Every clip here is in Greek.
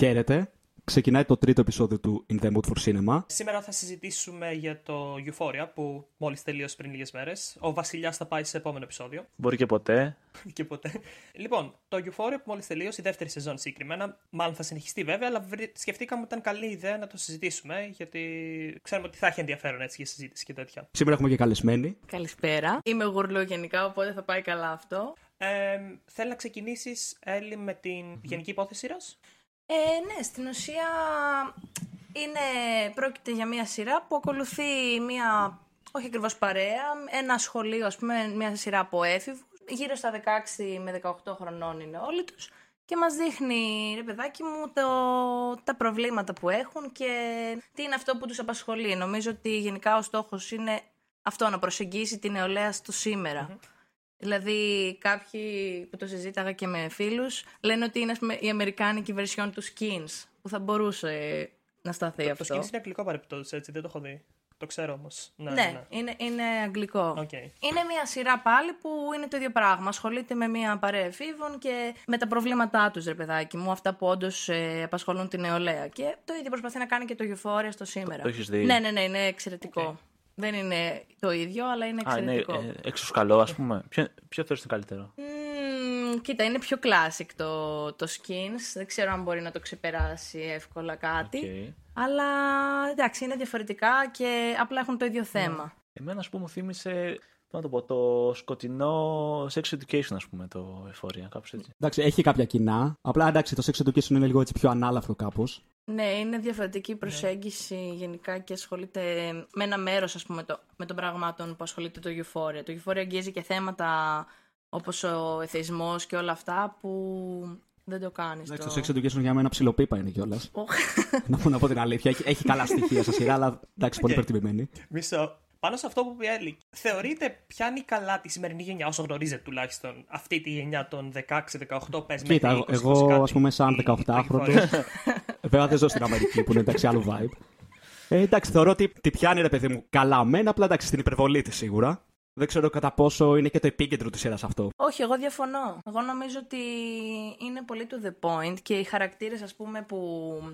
Χαίρετε. Ξεκινάει το τρίτο επεισόδιο του In the Mood for Cinema. Σήμερα θα συζητήσουμε για το Euphoria που μόλις τελείωσε πριν λίγες μέρες. Ο Βασιλιάς θα πάει σε επόμενο επεισόδιο. Μπορεί και ποτέ. και ποτέ. Λοιπόν, το Euphoria που μόλις τελείωσε, η δεύτερη σεζόν συγκεκριμένα, μάλλον θα συνεχιστεί βέβαια, αλλά σκεφτήκαμε ότι ήταν καλή ιδέα να το συζητήσουμε, γιατί ξέρουμε ότι θα έχει ενδιαφέρον έτσι για συζήτηση και τέτοια. Σήμερα έχουμε και καλεσμένη. Καλησπέρα. Είμαι γουρλό γενικά, οπότε θα πάει καλά αυτό. Ε, θέλω να ξεκινήσεις, Έλλη, με την γενική υπόθεση σειρά. Ε, ναι, στην ουσία είναι, πρόκειται για μια σειρά που ακολουθεί μια, όχι ακριβώς παρέα, ένα σχολείο, ας πούμε, μια σειρά από έφηβους, γύρω στα 16 με 18 χρονών είναι όλοι τους, και μας δείχνει, ρε παιδάκι μου, το, τα προβλήματα που έχουν και τι είναι αυτό που τους απασχολεί. Νομίζω ότι γενικά ο στόχος είναι αυτό, να προσεγγίσει την νεολαία στο σημερα Δηλαδή, κάποιοι που το συζήταγα και με φίλους λένε ότι είναι πούμε, η αμερικάνικη version του Skins που θα μπορούσε να σταθεί το, αυτό. Το Skins είναι αγγλικό παρεπτώσει, έτσι, δεν το έχω δει. Το ξέρω όμως. Ναι, ναι, ναι, Είναι, είναι αγγλικό. Okay. Είναι μια σειρά πάλι που είναι το ίδιο πράγμα. Ασχολείται με μια παρέα εφήβων και με τα προβλήματά τους, ρε παιδάκι μου, αυτά που όντως ε, απασχολούν την νεολαία. Και το ίδιο προσπαθεί να κάνει και το Euphoria στο σήμερα. Το, το δει. Ναι, ναι, ναι, είναι εξαιρετικό. Okay. Δεν είναι το ίδιο, αλλά είναι εξαιρετικό. Α, είναι ε, εξωσκαλό, ας πούμε. Ποιο, ποιο θεωρείς είναι καλύτερο; Mm, κοίτα, είναι πιο classic το, το skins. Δεν ξέρω αν μπορεί να το ξεπεράσει εύκολα κάτι. Okay. Αλλά εντάξει, είναι διαφορετικά και απλά έχουν το ίδιο θέμα. Yeah. Εμένα, ας πούμε, μου θύμισε να το πω, το σκοτεινό sex education, ας πούμε, το εφορία, κάπως έτσι. Εντάξει, έχει κάποια κοινά. Απλά εντάξει, το sex education είναι λίγο έτσι πιο ανάλαφρο κάπως. Ναι, είναι διαφορετική προσέγγιση ναι. γενικά και ασχολείται με ένα μέρος, ας πούμε, το, με των πραγμάτων που ασχολείται το Euphoria. Το Euphoria αγγίζει και θέματα όπως ο εθεισμός και όλα αυτά που δεν το κάνεις. Εντάξει, το... sex education για μένα ψιλοπίπα είναι κιόλας. να, πω, να πω την αλήθεια. Έχει, έχει καλά στοιχεία στα σειρά, αλλά εντάξει, okay. πολύ υπερτιμημένη. Μισό. Πάνω σε αυτό που πει Έλλη, θεωρείτε πιάνει καλά τη σημερινή γενιά, όσο γνωρίζετε τουλάχιστον, αυτή τη γενιά των 16-18 πες Κοίτα, εγώ ας πούμε σαν 18χρονο. βέβαια δεν ζω στην Αμερική που είναι εντάξει άλλο vibe. Ε, εντάξει, θεωρώ ότι τη πιάνει ρε παιδί μου καλά μένα, απλά εντάξει στην υπερβολή της σίγουρα. Δεν ξέρω κατά πόσο είναι και το επίκεντρο της σειράς αυτό. Όχι, εγώ διαφωνώ. Εγώ νομίζω ότι είναι πολύ to the point και οι χαρακτήρες, ας πούμε, που,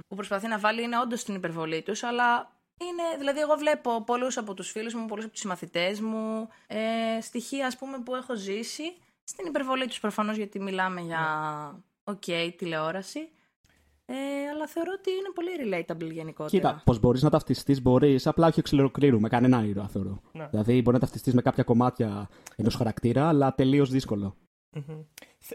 που προσπαθεί να βάλει είναι όντως στην υπερβολή τους, αλλά είναι, δηλαδή, εγώ βλέπω πολλούς από τους φίλους μου, πολλούς από τους μαθητέ μου, ε, στοιχεία ας πούμε, που έχω ζήσει. Στην υπερβολή τους προφανώς, γιατί μιλάμε για OK τηλεόραση. Ε, αλλά θεωρώ ότι είναι πολύ relatable γενικότερα. Κοίτα, πως μπορείς να ταυτιστείς, μπορείς, απλά όχι εξ με κανένα ήρωα, θεωρώ. Ναι. Δηλαδή, μπορεί να ταυτιστείς με κάποια κομμάτια ενός χαρακτήρα, αλλά τελείως δύσκολο. Mm-hmm.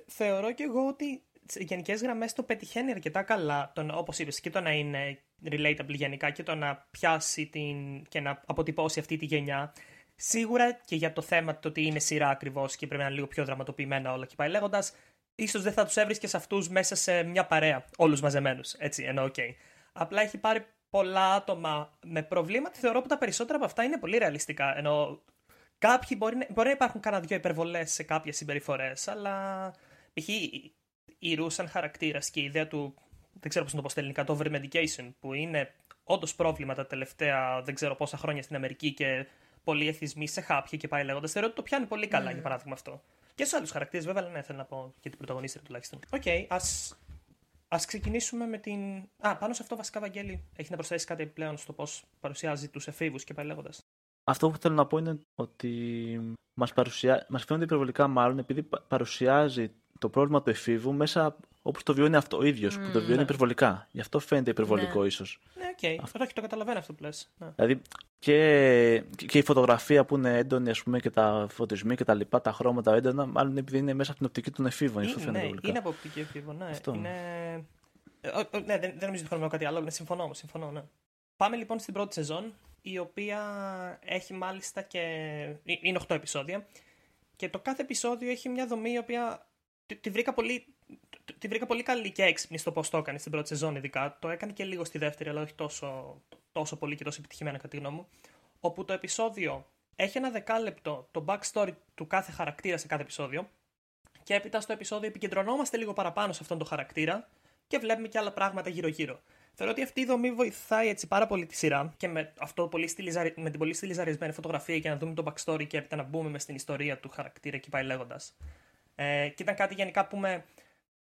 θεωρώ και εγώ ότι σε γενικές γραμμές το πετυχαίνει αρκετά καλά, όπως είπες, και το να είναι relatable γενικά και το να πιάσει την, και να αποτυπώσει αυτή τη γενιά. Σίγουρα και για το θέμα το ότι είναι σειρά ακριβώς και πρέπει να είναι λίγο πιο δραματοποιημένα όλα και πάει λέγοντας, ίσως δεν θα τους έβρισκες αυτούς μέσα σε μια παρέα, όλους μαζεμένους. Έτσι, ενώ OK. Okay. Απλά έχει πάρει πολλά άτομα με προβλήματα. Θεωρώ που τα περισσότερα από αυτά είναι πολύ ρεαλιστικά. Ενώ κάποιοι μπορεί, μπορεί να υπάρχουν κανένα δυο υπερβολές σε κάποιες συμπεριφορές, αλλά π.χ. η Ρου σαν χαρακτήρας και η ιδέα του δεν ξέρω πώς να το πω στα ελληνικά, το over-medication, που είναι όντως πρόβλημα τα τελευταία δεν ξέρω πόσα χρόνια στην Αμερική και πολλοί εθισμοί σε χάπια και πάει λέγοντας. Θεωρώ ότι το πιάνει πολύ καλά, mm. για παράδειγμα αυτό. Και σε άλλους χαρακτήρες, βέβαια, αλλά ναι, θέλω να πω για την πρωταγωνίστρια τουλάχιστον. OK, okay, ας ας ξεκινήσουμε με την. Α, πάνω σε αυτό βασικά, Βαγγέλη, έχει να προσθέσει κάτι επιπλέον στο πώς παρουσιάζει τους εφήβους και πάει λέγοντας. Αυτό που θέλω να πω είναι ότι μας παρουσια... μας φαίνονται υπερβολικά μάλλον επειδή παρουσιάζει το πρόβλημα του εφήβου μέσα όπως το βιώνει αυτό ο ίδιος, mm, που το βιώνει ναι. υπερβολικά. Γι' αυτό φαίνεται υπερβολικό ναι. ίσως. Ναι, OK. Okay. Αυτό το καταλαβαίνω αυτό που λες. Ναι. Δηλαδή και, και η φωτογραφία που είναι έντονη, ας πούμε, και τα φωτισμοί και τα λοιπά, τα χρώματα έντονα, μάλλον επειδή είναι μέσα από την οπτική των εφήβων. Είναι, αυτό ναι, είναι από οπτική εφήβων, ναι. Αυτό. Είναι... Ε, ναι, δεν, δεν νομίζω ότι θέλω κάτι άλλο. Ναι, συμφωνώ όμω, συμφωνώ, ναι. Πάμε λοιπόν στην πρώτη σεζόν, η οποία έχει μάλιστα και. Ε, είναι 8 επεισόδια. Και το κάθε επεισόδιο έχει μια δομή η οποία τη, τη βρήκα πολύ τη βρήκα πολύ καλή και έξυπνη στο πώς το έκανε στην πρώτη σεζόν, ειδικά. Το έκανε και λίγο στη δεύτερη, αλλά όχι τόσο, τόσο πολύ και τόσο επιτυχημένα, κατά τη γνώμη μου. Όπου το επεισόδιο έχει ένα δεκάλεπτο το backstory του κάθε χαρακτήρα σε κάθε επεισόδιο. Και έπειτα στο επεισόδιο επικεντρωνόμαστε λίγο παραπάνω σε αυτόν τον χαρακτήρα και βλέπουμε και άλλα πράγματα γύρω-γύρω. Θεωρώ ότι αυτή η δομή βοηθάει έτσι πάρα πολύ τη σειρά και με, αυτό πολύ στυλιζαρι... με την πολύ στυλιζαρισμένη φωτογραφία και να δούμε το backstory και έπειτα να μπούμε μες στην ιστορία του χαρακτήρα και πάει λέγοντας. Ε, και ήταν κάτι γενικά που με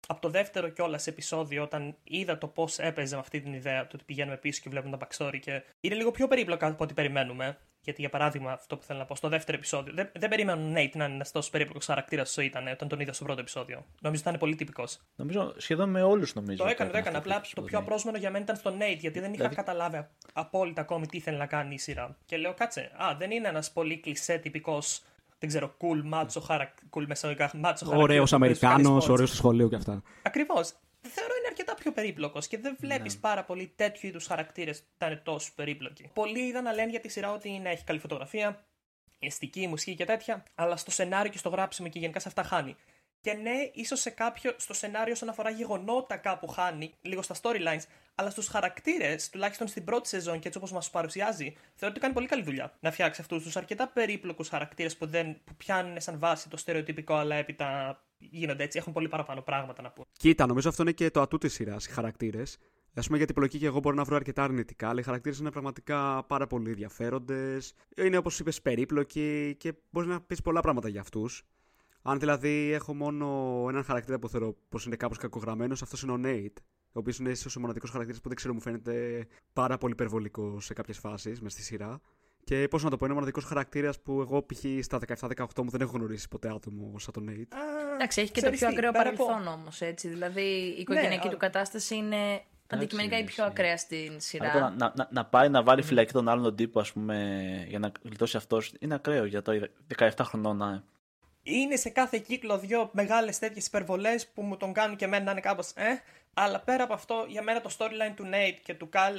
από το δεύτερο κιόλας επεισόδιο, όταν είδα το πώς έπαιζε με αυτή την ιδέα, το ότι πηγαίνουμε πίσω και βλέπουμε τα backstory και είναι λίγο πιο περίπλοκα από ό,τι περιμένουμε. Γιατί, για παράδειγμα, αυτό που θέλω να πω, στο δεύτερο επεισόδιο, δεν, δεν περίμενα ο Nate να είναι ένας τόσο περίπλοκος χαρακτήρας όσο ήταν όταν τον είδα στο πρώτο επεισόδιο. Νομίζω ότι ήταν πολύ τυπικό. Νομίζω σχεδόν με όλους νομίζω. Το έκανε, το έκανε. Απλά το πιο απρόσμενο για μένα ήταν στο Nate, γιατί δεν είχα δηλαδή... καταλάβει απόλυτα ακόμη τι ήθελε να κάνει η σειρά. Και λέω, κάτσε, Α, δεν είναι ένας πολύ κλεισέ τυπικός δεν ξέρω, cool, μάτσο, χαρακ... cool μεσαγωγικά, μάτσο, Ωραίος Αμερικάνος, ωραίος στο σχολείο και αυτά. Ακριβώς. Θεωρώ είναι αρκετά πιο περίπλοκος και δεν βλέπεις ναι. πάρα πολύ τέτοιου είδους χαρακτήρες που είναι τόσο περίπλοκοι. Πολλοί είδαν να λένε για τη σειρά ότι είναι, έχει καλή φωτογραφία, αισθητική, μουσική και τέτοια, αλλά στο σενάριο και στο γράψιμο και γενικά σε αυτά χάνει. Και ναι, ίσως σε κάποιο στο σενάριο όσον αφορά γεγονότα κάπου χάνει, λίγο στα storylines, αλλά στους χαρακτήρες, τουλάχιστον στην πρώτη σεζόν και έτσι όπως μας του παρουσιάζει, θεωρώ ότι κάνει πολύ καλή δουλειά να φτιάξει αυτούς τους αρκετά περίπλοκους χαρακτήρες που, δεν, που πιάνουν σαν βάση το στερεοτυπικό, αλλά έπειτα γίνονται έτσι, έχουν πολύ παραπάνω πράγματα να πούν. Κοίτα, νομίζω αυτό είναι και το ατού της σειράς, οι χαρακτήρες. Α πούμε για την πλοκή και εγώ μπορώ να βρω αρκετά αρνητικά, αλλά οι χαρακτήρες είναι πραγματικά πάρα πολύ ενδιαφέροντες. Είναι όπως είπες περίπλοκοι και μπορείς να πεις πολλά πράγματα για αυτούς. Αν δηλαδή έχω μόνο έναν χαρακτήρα που θεωρώ πως είναι κάπως κακογραμμένος, αυτός είναι ο Nate. Ο οποίος είναι ίσως ο μοναδικός χαρακτήρας που δεν ξέρω, μου φαίνεται πάρα πολύ υπερβολικό σε κάποιες φάσεις μες στη σειρά. Και πώς να το πω, είναι ο μοναδικός χαρακτήρας που εγώ π.χ. στα 17-18 μου δεν έχω γνωρίσει ποτέ άτομο σαν τον Nate. Εντάξει, έχει και το πιο ακραίο παρελθόν όμως, έτσι. Δηλαδή η οικογενειακή ναι, του κατάσταση είναι αντικειμενικά η πιο ακραία στην σειρά. Να, να, να, να, πάει να βάλει φυλακή τον άλλον τύπο, ας πούμε, για να γλιτώσει αυτός, είναι ακραίο για το 17 χρονών να είναι σε κάθε κύκλο δύο μεγάλες τέτοιες υπερβολές που μου τον κάνουν και εμένα να είναι κάπως ε, αλλά πέρα από αυτό για μένα το storyline του Nate και του Cal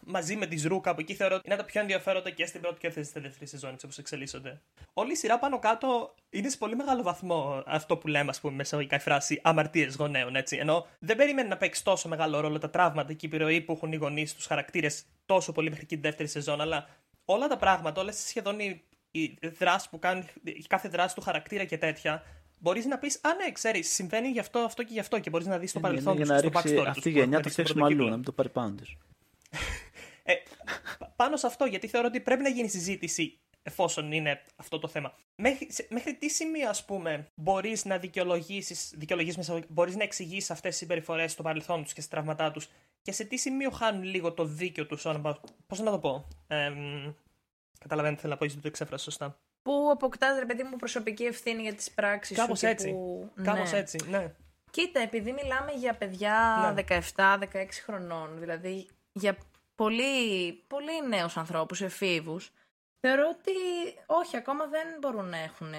μαζί με τη Ζρούκα από εκεί θεωρώ ότι είναι τα πιο ενδιαφέροντα και στην πρώτη και στη δεύτερη σεζόν έτσι όπως εξελίσσονται. Όλη η σειρά πάνω κάτω είναι σε πολύ μεγάλο βαθμό αυτό που λέμε ας πούμε μέσα η φράση αμαρτίες γονέων έτσι ενώ δεν περιμένει να παίξει τόσο μεγάλο ρόλο τα τραύματα και η επιρροή που έχουν οι γονείς στους χαρακτήρες τόσο πολύ μέχρι και τη δεύτερη σεζόν αλλά όλα τα πράγματα, όλες σχεδόν οι η δράση που κάνει, η κάθε δράση του χαρακτήρα και τέτοια, μπορείς να πεις Α, ναι, ξέρεις, συμβαίνει γι' αυτό, αυτό και γι' αυτό και μπορείς να δεις το ε, ναι, παρελθόν του. Για να ρίξει αυτή η γενιά το φτιάξουμε αλλού, να μην το πάρει πάνω ε, πάνω σε αυτό, γιατί θεωρώ ότι πρέπει να γίνει συζήτηση εφόσον είναι αυτό το θέμα. Μέχρι, μέχρι τι σημείο, ας πούμε, μπορείς να δικαιολογήσεις, μπορείς να εξηγήσει αυτές τις συμπεριφορές στο παρελθόν τους και στα τραύματά τους και σε τι σημείο χάνουν λίγο το δίκιο τους, πώς να το πω. Ε, Καταλαβαίνετε, θέλω να πω, γιατί το εξέφρασα σωστά. Που αποκτάς, ρε παιδί μου, προσωπική ευθύνη για τις πράξεις σου. Κάπως έτσι. Που... Κάπως ναι. έτσι, ναι. Κοίτα, επειδή μιλάμε για παιδιά ναι. 17-16 χρονών, δηλαδή για πολύ, πολύ νέους ανθρώπους, εφήβους, θεωρώ ότι όχι, ακόμα δεν μπορούν να έχουν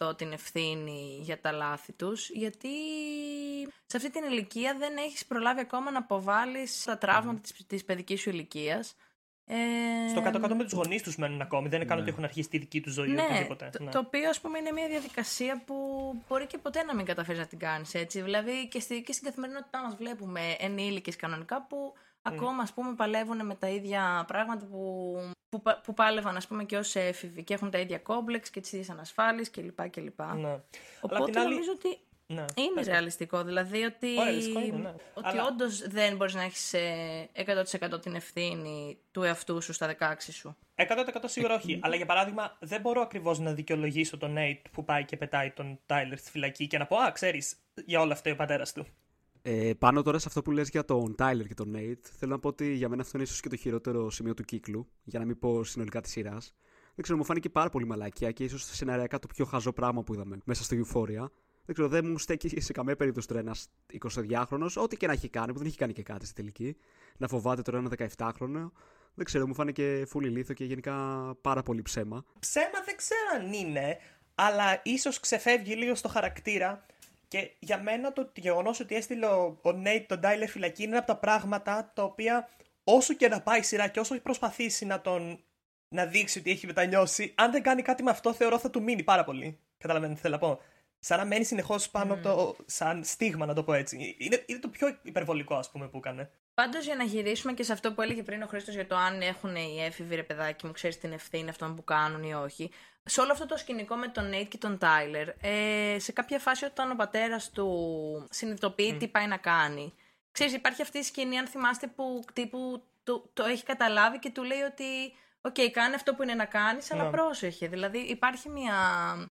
100% την ευθύνη για τα λάθη τους, γιατί σε αυτή την ηλικία δεν έχεις προλάβει ακόμα να αποβάλεις τα τραύματα mm. της, της παιδικής σου ηλικίας ε... Στο κάτω-κάτω με τους γονείς τους μένουν ακόμη. Δεν είναι καν ναι. ότι έχουν αρχίσει τη δική τους ζωή ναι, οτιδήποτε. Το, ναι. το οποίο, ας πούμε, είναι μια διαδικασία που μπορεί και ποτέ να μην καταφέρεις να την κάνεις έτσι. Δηλαδή και, στη, και στην καθημερινότητά μας βλέπουμε ενήλικες κανονικά που mm. ακόμα ας πούμε, παλεύουν με τα ίδια πράγματα που, που, που πάλευαν ας πούμε, και ως έφηβοι και έχουν τα ίδια κόμπλεξ και τις ίδιες ανασφάλειες κλπ. Ναι. Οπότε άλλη... νομίζω ότι ναι, είναι ρεαλιστικό. Δηλαδή ότι, ναι. ότι Αλλά... όντως δεν μπορείς να έχεις 100% ε, την ευθύνη του εαυτού σου στα 16 σου. 100% σίγουρα όχι. Αλλά για παράδειγμα, δεν μπορώ ακριβώς να δικαιολογήσω τον Nate που πάει και πετάει τον Τάιλερ στη φυλακή και να πω Α, ξέρεις, για όλα αυτά ο πατέρας του. Ε, πάνω τώρα σε αυτό που λες για τον Τάιλερ και τον Nate, θέλω να πω ότι για μένα αυτό είναι ίσως και το χειρότερο σημείο του κύκλου, για να μην πω συνολικά της σειράς. Δεν ξέρω, μου φάνηκε πάρα πολύ μαλακία και ίσως σεναριακά το πιο χαζό πράγμα που είδαμε μέσα στο Euphoria. Δεν ξέρω, δεν μου στέκει σε καμία περίπτωση τώρα ένας 22χρονο, ό,τι και να έχει κάνει, που δεν έχει κάνει και κάτι στη τελική, να φοβάται τώρα ένα 17χρονο. Δεν ξέρω, μου φάνηκε φούλη λίθο και γενικά πάρα πολύ ψέμα. Ψέμα δεν ξέρω αν είναι, αλλά ίσως ξεφεύγει λίγο στο χαρακτήρα. Και για μένα το γεγονός ότι έστειλε ο Νέιτ τον Τάιλερ φυλακή είναι από τα πράγματα τα οποία όσο και να πάει η σειρά και όσο έχει προσπαθήσει να τον να δείξει ότι έχει μετανιώσει, αν δεν κάνει κάτι με αυτό, θεωρώ θα του μείνει πάρα πολύ. Καταλαβαίνετε τι θέλω να πω σαν να μένει συνεχώς πάνω mm. το. σαν στίγμα, να το πω έτσι. Είναι, είναι το πιο υπερβολικό, ας πούμε, που έκανε. Πάντως, για να γυρίσουμε και σε αυτό που έλεγε πριν ο Χρήστος για το αν έχουν οι έφηβοι ρε παιδάκι μου, ξέρεις την ευθύνη αυτών που κάνουν ή όχι. Σε όλο αυτό το σκηνικό με τον Νέιτ και τον Τάιλερ, ε, σε κάποια φάση όταν ο πατέρας του συνειδητοποιεί mm. τι πάει να κάνει. Ξέρεις, υπάρχει αυτή η σκηνή, αν θυμάστε, που τύπου το, το έχει καταλάβει και του λέει ότι OK, okay, κάνε αυτό που είναι να κάνεις, αλλά ναι. πρόσεχε. Δηλαδή υπάρχει μια.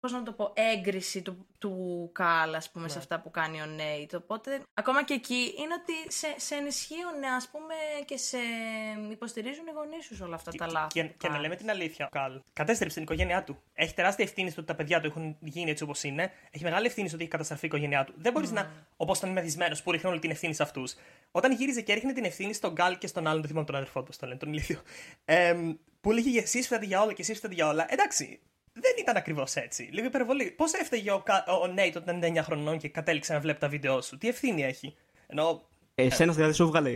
Πώς να το πω, έγκριση του, του Καλ, ας πούμε, σε αυτά που κάνει ο Νέιτ. Οπότε, ακόμα και εκεί είναι ότι σε, σε ενισχύουν, ας πούμε, και σε υποστηρίζουν οι γονείς σου όλα αυτά τα λάθη. Και, που και να κάνεις. λέμε την αλήθεια, ο Καλ κατέστρεψε την οικογένειά του. Έχει τεράστια ευθύνη στο ότι τα παιδιά του έχουν γίνει έτσι όπως είναι. Έχει μεγάλη ευθύνη στο ότι έχει καταστραφεί η οικογένειά του. Δεν μπορείς να, όπως ήταν μεθυσμένος, που ρίχνει όλη την ευθύνη σε αυτούς. Όταν γύριζε και έριχνε την ευθύνη στον Γκάλ και στον άλλον, δεν θυμάμαι τον αδερφό του, πώς το λένε, τον ηλίθιο. Ε, που έλεγε εσεί φταίτε για όλα και εσεί φταίτε για όλα. Εντάξει, δεν ήταν ακριβώς έτσι. Λίγο υπερβολή. Πώς έφταιγε ο, Κα- ο Νέιτ όταν ήταν 9 χρονών και κατέληξε να βλέπει τα βίντεο σου; Τι ευθύνη έχει; Ενώ. Εσένα δηλαδή σου έβγαλε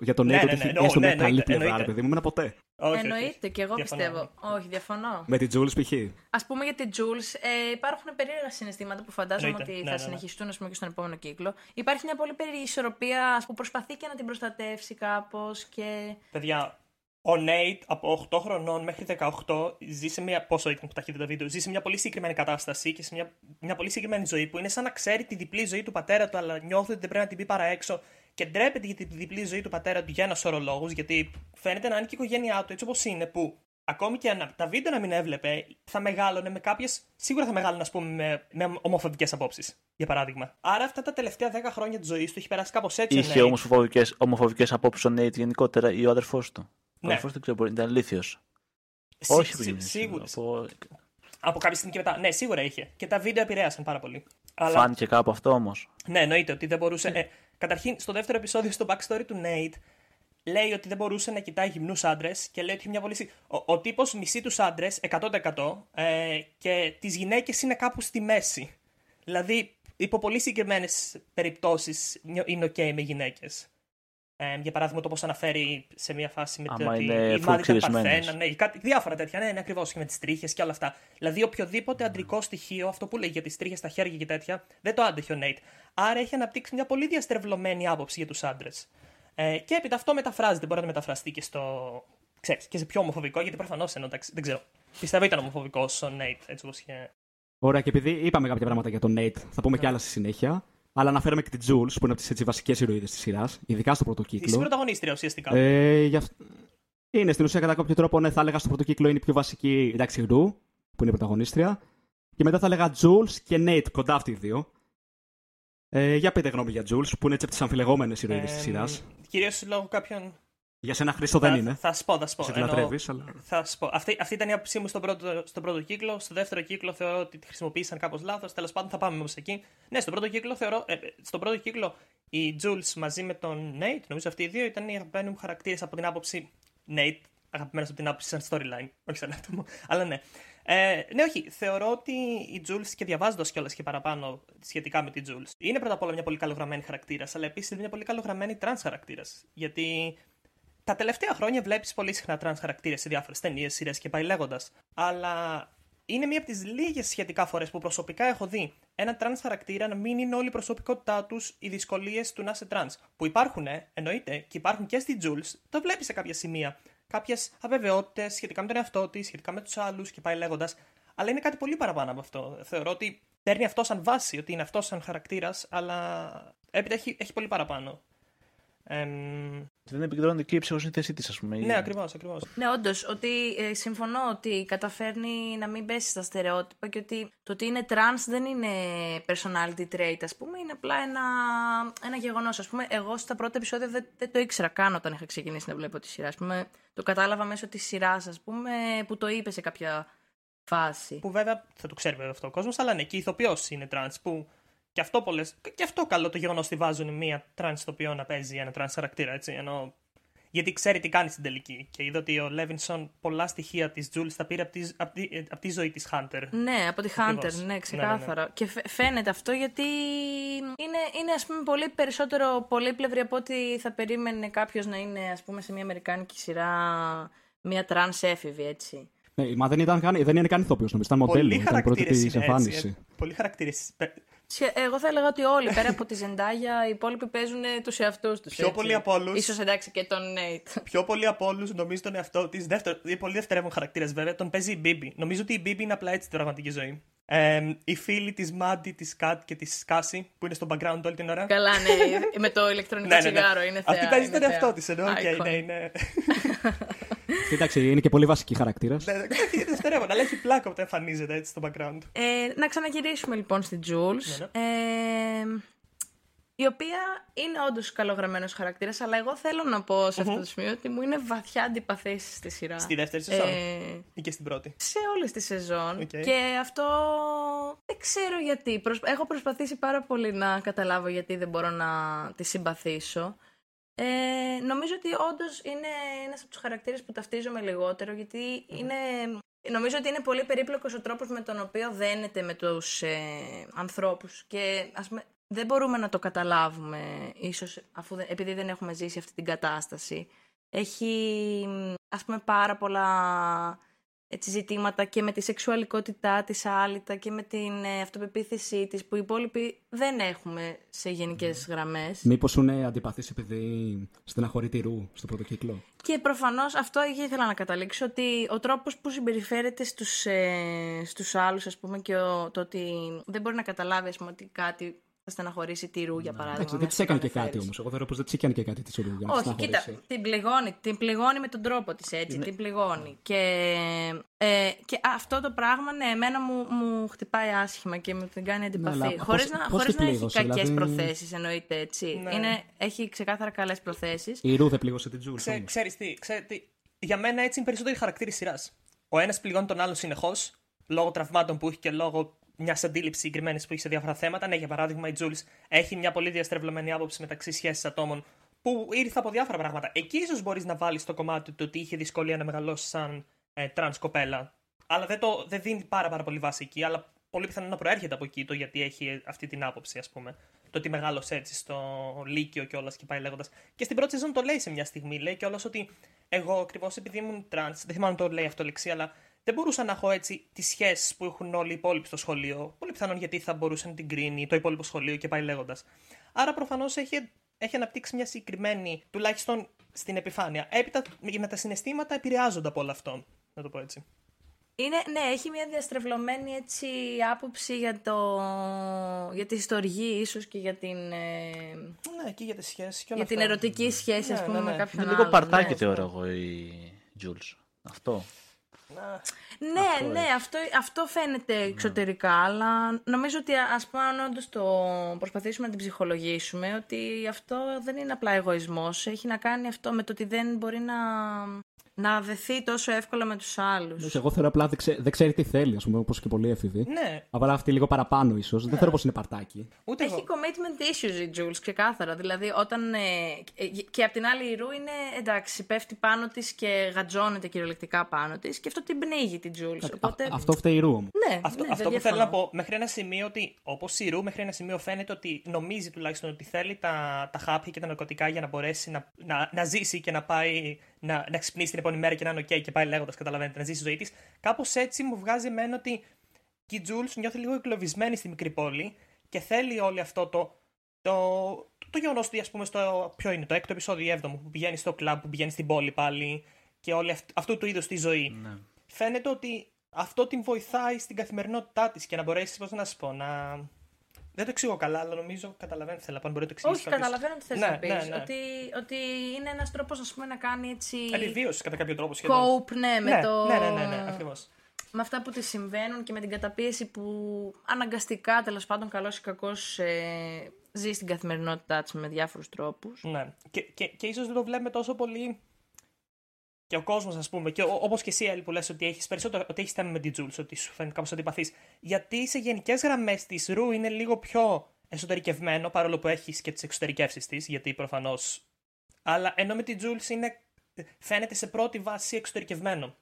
για τον Ναι, Νέιτ ναι, ότι ναι, έχει εννοώ, έστω ναι, μια καλή εννοείται, πλευρά, ρε εννοείται. παιδί μου, εμένα ποτέ. Όχι, όχι, όχι. Εννοείται και εγώ Διαφωνώ. πιστεύω. Όχι, διαφωνώ. Με την Τζούλ π.χ. Α πούμε για την Jules, ε, υπάρχουν περίεργα συναισθήματα που φαντάζομαι Εννοείται. ότι Ναι, θα ναι, ναι. συνεχιστούν ας πούμε, και στον επόμενο κύκλο. Υπάρχει μια πολύ περίεργη ισορροπία ας, που προσπαθεί και να την προστατεύσει κάπως και. Παιδιά, ο Νέιτ από 8 χρονών μέχρι 18 ζει σε μια. Πόσο ήταν που τα έχετε το βίντεο, ζει σε μια πολύ συγκεκριμένη κατάσταση και σε μια, μια πολύ συγκεκριμένη ζωή που είναι σαν να ξέρει τη διπλή ζωή του πατέρα του, αλλά νιώθει ότι δεν πρέπει να την πει παρά έξω και ντρέπεται για τη διπλή ζωή του πατέρα του για ένα σωρό λόγους, γιατί φαίνεται να είναι και η οικογένειά του έτσι όπως είναι, που ακόμη και αν τα βίντεο να μην έβλεπε, θα μεγάλωνε με κάποιε. Σίγουρα θα μεγάλωνε, ας πούμε, με, με ομοφοβικές απόψεις, για παράδειγμα. Άρα αυτά τα τελευταία 10 χρόνια της ζωής του έχει περάσει κάπως έτσι. ο Είχε Nate. ομοφοβικές, ομοφοβικές απόψεις ο Νέιτ γενικότερα ή ο αδερφός του; Ο Ναι. αδερφός δεν ξέρω, μπορεί, ήταν λίθιος. Σι- Όχι σι- επικίνδυνος, σίγουρα. Από... Από κάποια στιγμή και μετά. Ναι, σίγουρα είχε. Και τα βίντεο επηρέασαν πάρα πολύ. Αλλά Φάνηκε κάπου αυτό όμως. ναι, εννοείται ότι δεν μπορούσε. Ε, καταρχήν, στο δεύτερο επεισόδιο, στο backstory του Nate, λέει ότι δεν μπορούσε να κοιτάει γυμνούς άντρες και λέει ότι είχε μια πολύ. συ- Ο, ο τύπος μισεί τους άντρες 100% ε, και τις γυναίκες είναι κάπου στη μέση. Δηλαδή, υπό πολύ συγκεκριμένες περιπτώσεις είναι OK με γυναίκες. Ε, για παράδειγμα, το πώς αναφέρει σε μια φάση με το Άμα ότι είναι η full μάδη ήταν ξυρισμένες. παρθένα, ναι, κάτι, διάφορα τέτοια, ναι, ναι ακριβώς και με τις τρίχες και όλα αυτά. Δηλαδή, οποιοδήποτε αντρικό στοιχείο, αυτό που λέει για τις τρίχες στα χέρια και τέτοια, δεν το άντεχε ο Νέιτ. Άρα έχει αναπτύξει μια πολύ διαστρεβλωμένη άποψη για τους άντρες. Ε, και έπειτα αυτό μεταφράζεται, μπορεί να μεταφραστεί και στο. Ξέρεις, και σε πιο ομοφοβικό, γιατί προφανώς ενώ εντάξει, δεν ξέρω. Πιστεύω ήταν ομοφοβικός ο Νέιτ, έτσι όπως είχε. Ωραία, και επειδή είπαμε κάποια πράγματα για τον Νέιτ, θα πούμε και άλλα στη συνέχεια. Αλλά αναφέραμε και την Τζούλ, που είναι από τις βασικές ηρωίδες της σειράς, ειδικά στο πρώτο Τη κύκλο. πρωταγωνίστρια ουσιαστικά. Ε, γι' αυ- Είναι στην ουσία κατά κάποιο τρόπο, ναι, θα έλεγα στο πρώτο κύκλο είναι η πιο βασική. Εντάξει, Ρου, που είναι η πρωταγωνίστρια. Και μετά θα έλεγα Τζούλ και Νέιτ, κοντά αυτοί οι δύο. Ε, για πείτε γνώμη για Τζούλ, που είναι έτσι από τις αμφιλεγόμενες ηρωίδες της σειράς. Κυρίως λόγω κάποιων. Για σένα, Χρήστο, δεν θα, είναι. Θα σου πω, θα σου πω. Σε την Εννοώ- λατρεύει, αλλά. Θα σου πω. Αυτή, αυτή ήταν η άποψή μου στον πρώτο, στον πρώτο κύκλο. Στο δεύτερο κύκλο θεωρώ ότι τη χρησιμοποίησαν κάπως λάθος. Τέλος πάντων, θα πάμε όμως εκεί. Ναι, στον πρώτο κύκλο θεωρώ. Ε, στον πρώτο κύκλο η Jules μαζί με τον Nate, νομίζω αυτοί οι δύο ήταν οι αγαπημένοι μου χαρακτήρες από την άποψη. Nate, αγαπημένος από την άποψη σαν storyline, όχι σαν άτομο. Αλλά ναι. Ε, ναι, όχι. Θεωρώ ότι η Jules και διαβάζοντας κιόλας και παραπάνω σχετικά με την Jules, είναι πρώτα απ' όλα μια πολύ καλογραμμένη χαρακτήρας, αλλά επίσης είναι μια πολύ καλογραμμένη trans χαρακτήρας. Γιατί τα τελευταία χρόνια βλέπεις πολύ συχνά τρανς χαρακτήρες σε διάφορες ταινίες, σειρές και πάει λέγοντας. Αλλά είναι μία από τις λίγες σχετικά φορές που προσωπικά έχω δει ένα τρανς χαρακτήρα να μην είναι όλη η προσωπικότητά τους οι δυσκολίες του να είσαι τρανς. Που υπάρχουν, ε, εννοείται, και υπάρχουν και στη Jules, το βλέπεις σε κάποια σημεία. Κάποιες αβεβαιότητες σχετικά με τον εαυτό της, σχετικά με τους άλλους και πάει λέγοντας. Αλλά είναι κάτι πολύ παραπάνω από αυτό. Θεωρώ ότι παίρνει αυτό σαν βάση, ότι είναι αυτό σαν χαρακτήρας, αλλά έπειτα έχει, έχει πολύ παραπάνω. Εμ, Δεν επικεντρώνεται εκεί η ψυχοσύνθεσή της, ας πούμε. ή- ναι, ακριβώς, ακριβώς. Ναι, όντως, ότι ε, συμφωνώ ότι καταφέρνει να μην πέσει στα στερεότυπα και ότι το ότι είναι τρανς δεν είναι personality trait, ας πούμε, είναι απλά ένα, ένα γεγονός. Ας πούμε, εγώ στα πρώτα επεισόδια δεν, δεν το ήξερα καν όταν είχα ξεκινήσει να βλέπω τη σειρά. Ας πούμε, το κατάλαβα μέσω της σειράς, ας πούμε, που το είπε σε κάποια φάση. Που βέβαια θα το ξέρει βέβαια αυτό ο κόσμος, αλλά ναι, και η ηθοποιός είναι τρανς. Που και αυτό, πολλές, και αυτό καλό το γεγονός ότι βάζουν μία τρανς ηθοποιό να παίζει ένα τρανς χαρακτήρα, έτσι. Ενώ, γιατί ξέρει τι κάνει στην τελική. Και είδε ότι ο Λέβινσον πολλά στοιχεία της Jules τα πήρε από τη, απ' τη, απ' τη ζωή της Hunter. Ναι, από τη Hunter, Ακριβώς. ναι, Ναι, ξεκάθαρα. Και φαι- φαίνεται αυτό γιατί είναι, είναι ας πούμε πολύ περισσότερο πολύπλευρη από ότι θα περίμενε κάποιος να είναι ας πούμε σε μια αμερικάνικη σειρά μια τρανς έφηβη, έτσι. Ναι, μα δεν, ήταν καν, δεν είναι καν ηθοποιός, νομίζω. Ήταν μοντέλο. Πολλοί Ήταν η πρώτη χαρακτήρες τη είναι εμφάνιση. έτσι. ε. Πολλοί χαρακτήρες. Σχε- Εγώ θα έλεγα ότι όλοι πέρα από τη Ζεντάγια οι υπόλοιποι παίζουν τους εαυτούς τους. Πιο πολλοί από όλους. Ίσως εντάξει και τον Νέιτ. Πιο πολύ από όλους νομίζω τον εαυτό της. Είναι πολύ δευτερεύον χαρακτήρας βέβαια. Τον παίζει η Μπίμπι. Νομίζω ότι η Μπίμπι είναι απλά έτσι στην πραγματική ζωή. Ε, οι φίλοι της Μάντι, της Κατ και της Κάση που είναι στο background όλη την ώρα. Καλά, ναι, με το ηλεκτρονικό τσιγάρο είναι θεά. Αυτή παίζει είναι τον θεά. εαυτό της. Ενώ, OK, Icon. ναι, είναι. Εντάξει, είναι και πολύ βασική χαρακτήρα. Ναι, ναι, είναι δευτερεύον, αλλά έχει πλάκα όταν εμφανίζεται έτσι στο background. Ε, να ξαναγυρίσουμε λοιπόν στην Jules. Ναι, Ε, η οποία είναι όντως καλογραμμένος χαρακτήρας, αλλά εγώ θέλω να πω σε αυτό το σημείο ότι μου είναι βαθιά αντιπαθή στη σειρά. Στη δεύτερη σεζόν. Ε, Ή και στην πρώτη. σε όλες τις σεζόν Οκ. και αυτό δεν ξέρω γιατί. Προσ- Έχω προσπαθήσει πάρα πολύ να καταλάβω γιατί δεν μπορώ να τη συμπαθήσω. Ε, νομίζω ότι όντως είναι ένας από τους χαρακτήρες που ταυτίζομαι λιγότερο γιατί είναι... Νομίζω ότι είναι πολύ περίπλοκος ο τρόπος με τον οποίο δένεται με τους ε, ανθρώπους και ας πούμε, δεν μπορούμε να το καταλάβουμε ίσως αφού, δεν- επειδή δεν έχουμε ζήσει αυτή την κατάσταση. Έχει ας πούμε πάρα πολλά έτσι, ζητήματα και με τη σεξουαλικότητά της άλυτα και με την ε, αυτοπεποίθησή της που οι υπόλοιποι δεν έχουμε σε γενικές γραμμές. Μήπως είναι αντιπαθής επειδή στεναχωρεί τη ρου στο πρώτο κύκλο; Και προφανώς αυτό ήθελα να καταλήξω ότι ο τρόπος που συμπεριφέρεται στους, ε, στους άλλους ας πούμε και ο, το ότι δεν μπορεί να καταλάβει ας πούμε, ότι κάτι θα στεναχωρήσει τη ρου για παράδειγμα. Εντάξει, δεν μέσα της έκανε και στο κάτι αναφέρεις. όμω. Εγώ θεωρώ πως δεν της έκανε και κάτι της ρου για να τη Όχι, κοίτα, στεναχωρήσει. την πληγώνει, την πληγώνει με τον τρόπο της έτσι, την πληγώνει. Και, ε, και αυτό το πράγμα, ναι, εμένα μου, μου χτυπάει άσχημα και μου την κάνει αντιπαθή. Ναι, αλλά χωρίς πώς- να, πώς χωρίς την να έχει πλήγωσε, κακές δηλαδή; προθέσεις, εννοείται έτσι. Ναι. Είναι, έχει ξεκάθαρα καλές προθέσεις. Η Ρου δεν πλήγωσε την Τζούλ. Ξέ, ξέρεις τι, ξέρεις τι, για μένα έτσι είναι περισσότεροι χαρακτήρες σειράς. Ο ένας πληγώνει τον άλλον συνεχώς, λόγω τραυμάτων που έχει και λόγω μιας αντίληψης συγκεκριμένης που έχει σε διάφορα θέματα. Ναι, για παράδειγμα, η Τζούλ έχει μια πολύ διαστρεβλωμένη άποψη μεταξύ σχέσεις ατόμων που ήρθε από διάφορα πράγματα. Εκεί ίσως μπορείς να βάλεις το κομμάτι του ότι είχε δυσκολία να μεγαλώσει σαν ε, τρανς κοπέλα. Αλλά δεν, το, δεν δίνει πάρα, πάρα πολύ βάση εκεί. Αλλά πολύ πιθανό να προέρχεται από εκεί το γιατί έχει αυτή την άποψη, ας πούμε. Το ότι μεγάλωσε έτσι στο Λύκειο κιόλας και πάει λέγοντας. Και στην πρώτη σεζόν το λέει σε μια στιγμή. Λέει κιόλας ότι εγώ ακριβώς επειδή ήμουν τρανς, δεν θυμάμαι αν το λέει αυτό λέξη, αλλά δεν μπορούσα να έχω έτσι τις σχέσεις που έχουν όλοι οι υπόλοιποι στο σχολείο. Πολύ πιθανόν γιατί θα μπορούσε να την κρίνει το υπόλοιπο σχολείο και πάει λέγοντας. Άρα προφανώς έχει, έχει αναπτύξει μια συγκεκριμένη, τουλάχιστον στην επιφάνεια. Έπειτα με τα συναισθήματα επηρεάζονται από όλο αυτό. Να το πω έτσι. Είναι, ναι, έχει μια διαστρεβλωμένη έτσι, άποψη για, το, για τη στοργή ίσως και για την, ε, Ναι, και για τις σχέσεις και όλα για την αυτά. ερωτική σχέση ας Ναι, πούμε ναι, ναι. με κάποιον Είναι λίγο άλλον. παρτάκι ναι. θεωρώ εγώ η Jules. Αυτό. Ναι, Αυτό ναι, έχει. αυτό, αυτό φαίνεται εξωτερικά, αλλά νομίζω ότι ας πούμε αν όντως το προσπαθήσουμε να την ψυχολογήσουμε, ότι αυτό δεν είναι απλά εγωισμός, έχει να κάνει αυτό με το ότι δεν μπορεί να, να δεθεί τόσο εύκολα με τους άλλους. Εγώ θεωρώ απλά δεν, ξέ- δεν ξέρει τι θέλει, ας πούμε, όπως και πολλοί έφηβοι. Ναι, Αλλά αυτή λίγο παραπάνω ίσως. Δεν θεωρώ πως είναι παρτάκι. ούτε Έχει εγώ. commitment issues η Jules, ξεκάθαρα. Δηλαδή, όταν. ε, ε, και απ' την άλλη, η Ρου είναι εντάξει, πέφτει πάνω της και γατζώνεται κυριολεκτικά πάνω της και αυτό την πνίγει την Jules. Οπότε. Α- Αυτό φταίει η ρου όμως. Ναι, Αυτό, ναι, αυτό δεν που θέλω να διαφωνώ. πω, μέχρι ένα σημείο ότι, όπως η Ρου, μέχρι ένα σημείο φαίνεται ότι νομίζει τουλάχιστον ότι θέλει τα, τα χάπια και τα ναρκωτικά για να μπορέσει να, να, να ζήσει και να πάει να, να ξυπνήσει την επόμενη μέρα και να είναι OK και πάει λέγοντας, καταλαβαίνετε, να ζήσει τη ζωή της. Κάπως έτσι μου βγάζει εμένα ότι και η Τζούλς νιώθει λίγο εγκλωβισμένη στη μικρή πόλη και θέλει όλο αυτό το. Το, το γεγονός ότι, ας πούμε, στο. Ποιο είναι το έκτο επεισόδιο, η έβδομο, που πηγαίνει στο κλαμπ, που πηγαίνει στην πόλη πάλι και όλη αυτ, αυτού του είδους τη ζωή Ναι. φαίνεται ότι αυτό την βοηθάει στην καθημερινότητά της και να μπορέσει, πώς να σου πω, να. Δεν το εξηγώ καλά, αλλά νομίζω καταλαβαίνω τι θέλω να πω. αν Μπορεί να το εξηγήσει. Όχι, καταλαβαίνω τι θες Ναι, να πεις. ναι, ναι. Ότι, ότι είναι ένας τρόπος, ας πούμε, να κάνει έτσι... Επιβίωση κατά κάποιο τρόπο σχεδόν. Cope, ναι, με ναι, το... ναι, ναι, ναι, ναι, ακριβώς. με αυτά που της συμβαίνουν και με την καταπίεση που αναγκαστικά, τέλος πάντων, καλός ή κακός, ε, ζει στην καθημερινότητά της με διάφορους τρόπους. Ναι. Και, και, και ίσως δεν το βλέπουμε τόσο πολύ. Και ο κόσμος, ας πούμε, και όπως και εσύ, Έλλη, που λες ότι έχεις περισσότερο ότι έχεις θέμα με την Jules, ότι σου φαίνεται κάπως αντιπαθής. Γιατί σε γενικές γραμμές της Ρου είναι λίγο πιο εσωτερικευμένο, παρόλο που έχεις και τις εξωτερικεύσεις της, γιατί προφανώς. Αλλά ενώ με την Jules είναι, φαίνεται σε πρώτη βάση εξωτερικευμένο.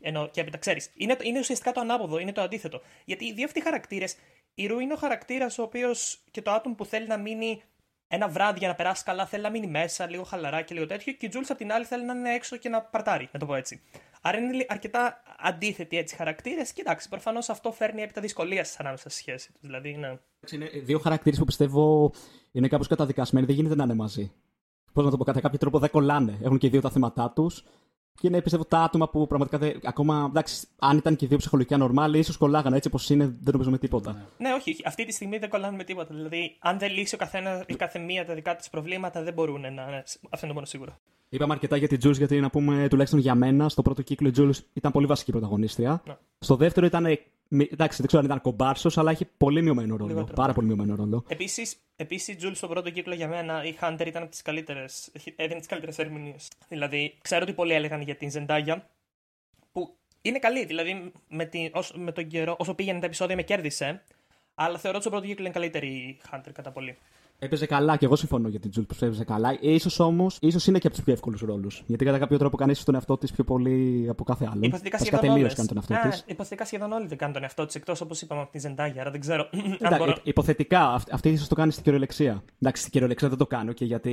Ενώ και έπειτα ξέρεις. Είναι, είναι ουσιαστικά το ανάποδο, είναι το αντίθετο. Γιατί οι δύο αυτοί χαρακτήρες, η Ρου είναι ο χαρακτήρας ο οποίος και το άτομο που θέλει να μείνει ένα βράδυ για να περάσει καλά, θέλει να μείνει μέσα, λίγο χαλαρά και λίγο τέτοιο. Και η Τζούλ απ' την άλλη θέλει να είναι έξω και να παρτάρει, να το πω έτσι. Άρα είναι αρκετά αντίθετοι έτσι χαρακτήρες. Και εντάξει, προφανώς αυτό φέρνει έπειτα δυσκολία ανάμεσα στη σχέση τους. Δηλαδή, ναι. Είναι δύο χαρακτήρες που πιστεύω είναι κάπως καταδικασμένοι, δεν γίνεται να είναι μαζί. Πώς να το πω, κατά κάποιο τρόπο δεν κολλάνε. Έχουν και οι δύο τα θέματα τους. Και είναι πιστεύω τα άτομα που πραγματικά δεν, ακόμα. Εντάξει, αν ήταν και οι δύο ψυχολογικά νορμάλ, ίσως κολλάγανε έτσι όπως είναι, δεν νομίζω με τίποτα. Ναι, όχι, αυτή τη στιγμή δεν κολλάνε με τίποτα. Δηλαδή, αν δεν λύσει ο καθένα, η κάθε μία τα δικά της προβλήματα, δεν μπορούν να. Ναι, αυτό είναι το μόνο σίγουρο. Είπαμε αρκετά για την Jules, γιατί να πούμε τουλάχιστον για μένα, στο πρώτο κύκλο η Jules ήταν πολύ βασική πρωταγωνίστρια. Ναι. Στο δεύτερο ήταν. Ε, μη- Εντάξει, δεν ξέρω αν ήταν κομπάρσος, αλλά έχει πολύ μειωμένο ρόλο. Λιγότερο. Πάρα πολύ μειωμένο ρόλο. Επίσης, επίσης, η Τζούλ στον πρώτο κύκλο για μένα, η Hunter ήταν από τις καλύτερες. Έδινε τις καλύτερες ερμηνείες. Δηλαδή, ξέρω ότι πολλοί έλεγαν για την Ζεντάγια, που είναι καλή. Δηλαδή, με, την, όσο, με τον καιρό, όσο πήγαινε τα επεισόδια, με κέρδισε. Αλλά θεωρώ ότι στον πρώτο κύκλο είναι καλύτερη η Hunter κατά πολύ. Έπαιζε καλά και εγώ συμφωνώ για την Jules που έπαιζε καλά. σω όμως, ίσως είναι και από τους πιο εύκολους ρόλους. Γιατί κατά κάποιο τρόπο κάνει τον εαυτό της πιο πολύ από κάθε άλλο. Υποθετικά Βασικά σχεδόν τελείω όλες. κάνει τον εαυτό Ναι, της. υποθετικά σχεδόν όλοι δεν κάνουν τον εαυτό της, εκτός όπως είπαμε από τη Ζεντάγια. Άρα δεν ξέρω. αν Εντάξει, μπορώ... υ- υποθετικά, αυ- αυτή ίσως το κάνει στην κυριολεξία. Εντάξει, στην κυριολεξία δεν το κάνω και γιατί.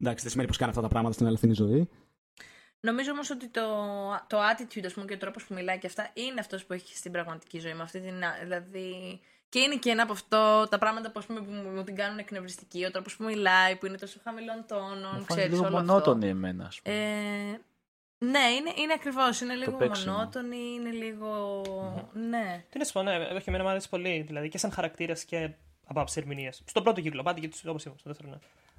Εντάξει, δεν σημαίνει πως κάνει αυτά τα πράγματα στην αληθινή ζωή. Νομίζω όμως ότι το, το attitude ας πούμε, και ο τρόπος που μιλάει και αυτά είναι αυτός που έχει στην πραγματική ζωή. Με αυτή την, α- δηλαδή, και είναι και ένα από αυτό τα πράγματα που, ας πούμε, που μου, μου την κάνουν εκνευριστική. Ο τρόπος που μιλάει, που είναι τόσο χαμηλών τόνων. Μου ξέρεις φάνηκε λίγο όλο μονότονη αυτό. εμένα, ας πούμε. Ε, ναι, είναι, είναι ακριβώς. Είναι λίγο παίξιμο. μονότονη, είναι λίγο. Ναι. Τι να σου πω, ναι, όχι, εμένα μου αρέσει πολύ. Δηλαδή και σαν χαρακτήρας και από άψη ερμηνείας. Στον πρώτο κύκλο, πάντα και όπως είπαμε, στο δεύτερο. Ναι.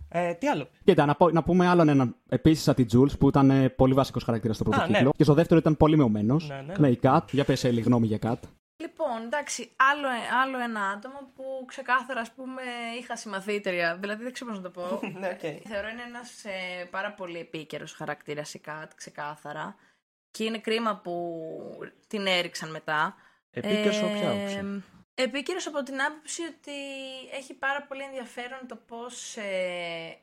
Ε, τι άλλο; Κοίτα, να, πω- να πούμε άλλον έναν επίσης σαν την Jules που ήταν ε, πολύ βασικός χαρακτήρας στο πρώτο Α, ναι. κύκλο. Και στο δεύτερο ήταν πολύ μειωμένος. Ναι, ναι. Ναι, η Kat. Για πες, Έλλη, γνώμη για Kat. Λοιπόν, εντάξει, άλλο, άλλο ένα άτομο που ξεκάθαρα, ας πούμε, είχα συμμαθήτρια. Δηλαδή, δεν ξέρω πώς να το πω. ναι, οκ. Θεωρώ είναι ένας ε, πάρα πολύ επίκαιρος χαρακτήρας η Kat, ξεκάθαρα. Και είναι κρίμα που την έριξαν μετά. Επίκαιρος από ποια Ε, άποψη; επίκαιρος από την άποψη ότι έχει πάρα πολύ ενδιαφέρον το πώς ε,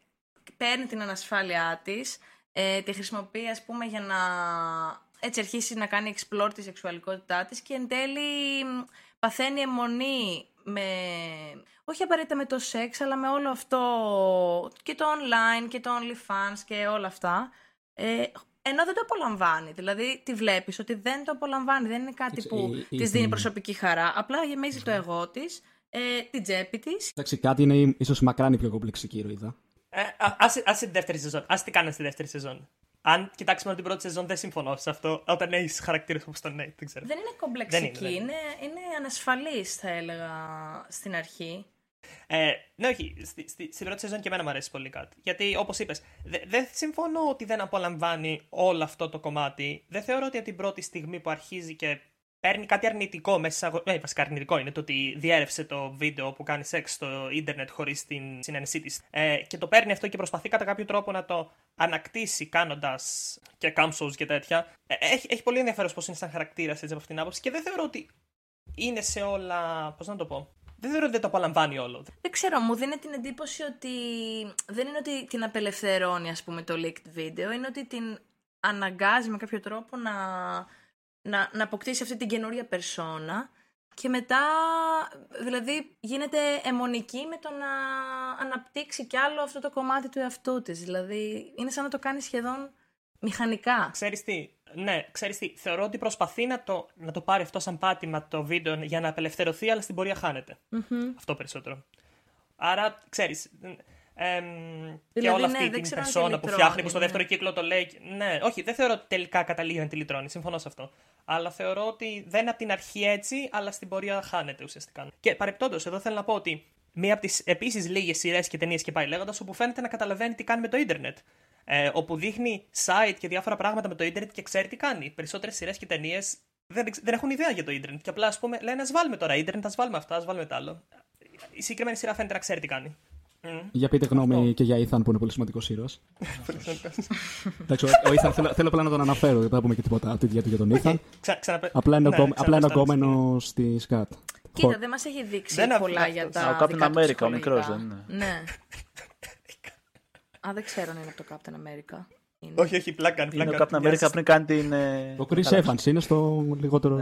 παίρνει την ανασφάλειά της, ε, τη χρησιμοποιεί ας πούμε για να έτσι αρχίσει να κάνει explore τη σεξουαλικότητά της και εν τέλει μ, παθαίνει αιμονή με, όχι απαραίτητα με το σεξ, αλλά με όλο αυτό και το online και το OnlyFans και όλα αυτά. Ε, ενώ δεν το απολαμβάνει. Δηλαδή, τη βλέπεις ότι δεν το απολαμβάνει. Δεν είναι κάτι Κοίταξε, που η- η- της δίνει η- προσωπική χαρά. Απλά γεμίζει το εγώ της, ε, την τσέπη της. Εντάξει, Kat είναι ίσως μακράν η πιο κομπλεξική ηρωίδα. Ε, α- άσε, άσε τη δεύτερη σεζόν. Άσε τι κάνει στη δεύτερη σεζόν. Αν κοιτάξουμε την πρώτη σεζόν, δεν συμφωνώ σε αυτό. Όταν έχεις χαρακτήρες όπως τον Nate, δεν ξέρω. Δεν είναι κομπλεξική, Δεν είναι, δεν είναι, είναι ανασφαλής θα έλεγα στην αρχή. Ε, ναι, όχι. Στη, στη, στην πρώτη σεζόν και εμένα μου αρέσει πολύ κάτι. Γιατί, όπως είπες, δεν συμφωνώ ότι δεν απολαμβάνει όλο αυτό το κομμάτι. Δεν θεωρώ ότι από την πρώτη στιγμή που αρχίζει και παίρνει κάτι αρνητικό μέσα. αγω- Ε, βασικά αρνητικό είναι το ότι διέρευσε το βίντεο που κάνει σεξ στο ίντερνετ χωρίς την συνένεσή της. Ε, και το παίρνει αυτό και προσπαθεί κατά κάποιο τρόπο να το ανακτήσει κάνοντας και camshows και τέτοια. Ε, έχει, έχει πολύ ενδιαφέρον πώς είναι σαν χαρακτήρας έτσι από αυτήν την άποψη και δεν θεωρώ ότι είναι σε όλα. Πώς να το πω. Δεν θεωρώ ότι δεν το απολαμβάνει όλο. Δεν ξέρω, μου δίνει την εντύπωση ότι δεν είναι ότι την απελευθερώνει ας πούμε το leaked video, είναι ότι την αναγκάζει με κάποιο τρόπο να, να, να αποκτήσει αυτή την καινούρια περσόνα και μετά δηλαδή γίνεται αιμονική με το να αναπτύξει κι άλλο αυτό το κομμάτι του εαυτού της. Δηλαδή είναι σαν να το κάνει σχεδόν μηχανικά. Ξέρεις τι, ναι, ξέρεις τι, θεωρώ ότι προσπαθεί να το, να το πάρει αυτό σαν πάτημα το βίντεο για να απελευθερωθεί, αλλά στην πορεία χάνεται. Αυτό περισσότερο. Άρα, ξέρεις, εμ, και Δηλαδή, όλη ναι, αυτή δεν την ξέρω αν τη περσόνα που λυτρώνει, φτιάχνει, που στο ναι. δεύτερο κύκλο το λέει. Ναι, όχι, δεν θεωρώ ότι τελικά καταλήγει να τη λυτρώνει. Συμφωνώ σε αυτό. Αλλά θεωρώ ότι δεν είναι από την αρχή έτσι, αλλά στην πορεία χάνεται ουσιαστικά. Και παρεπτόντως, εδώ θέλω να πω ότι μία από τις επίσης λίγες σειρές και ταινίες και πάει λέγοντας, όπου φαίνεται να καταλαβαίνει τι κάνει με το ίντερνετ. Ε, όπου δείχνει site και διάφορα πράγματα με το ίντερνετ και ξέρει τι κάνει. Περισσότερες σειρές και ταινίες δεν, δεν έχουν ιδέα για το ίντερνετ. Και απλά ας πούμε λένε ας βάλουμε τώρα ίντερνετ, ας βάλουμε αυτά, ας βάλουμε τα άλλο. Η συγκεκριμένη σειρά φαίνεται να ξέρει τι κάνει. Μμ. Για πείτε γνώμη Αυτό. και για Ethan που είναι πολύ σημαντικός ήρωας. Εντάξει, ο, ο Ethan θέλω, θέλω απλά να τον αναφέρω, δεν θα πούμε και τίποτα τέτοια για τον Ethan. Ξα, ξαναπε... Απλά είναι, Ναι, ο, απλά είναι ο ξαναπες τα γκόμενο τη Kat. Κοίτα, δεν μας έχει δείξει Δεν αφήνει πολλά για αυτός. τα Α, ο Captain δικά τους America, ο ψυχολογικά. μικρός δεν είναι. Ναι. Α, δεν ξέρω αν είναι από το Captain America. Είναι. Όχι, όχι, πλάκα. Είναι ο πλάκα. Captain America πριν κάνει την. ε, Ο Chris χαλάρωση. Evans είναι στο λιγότερο. Ο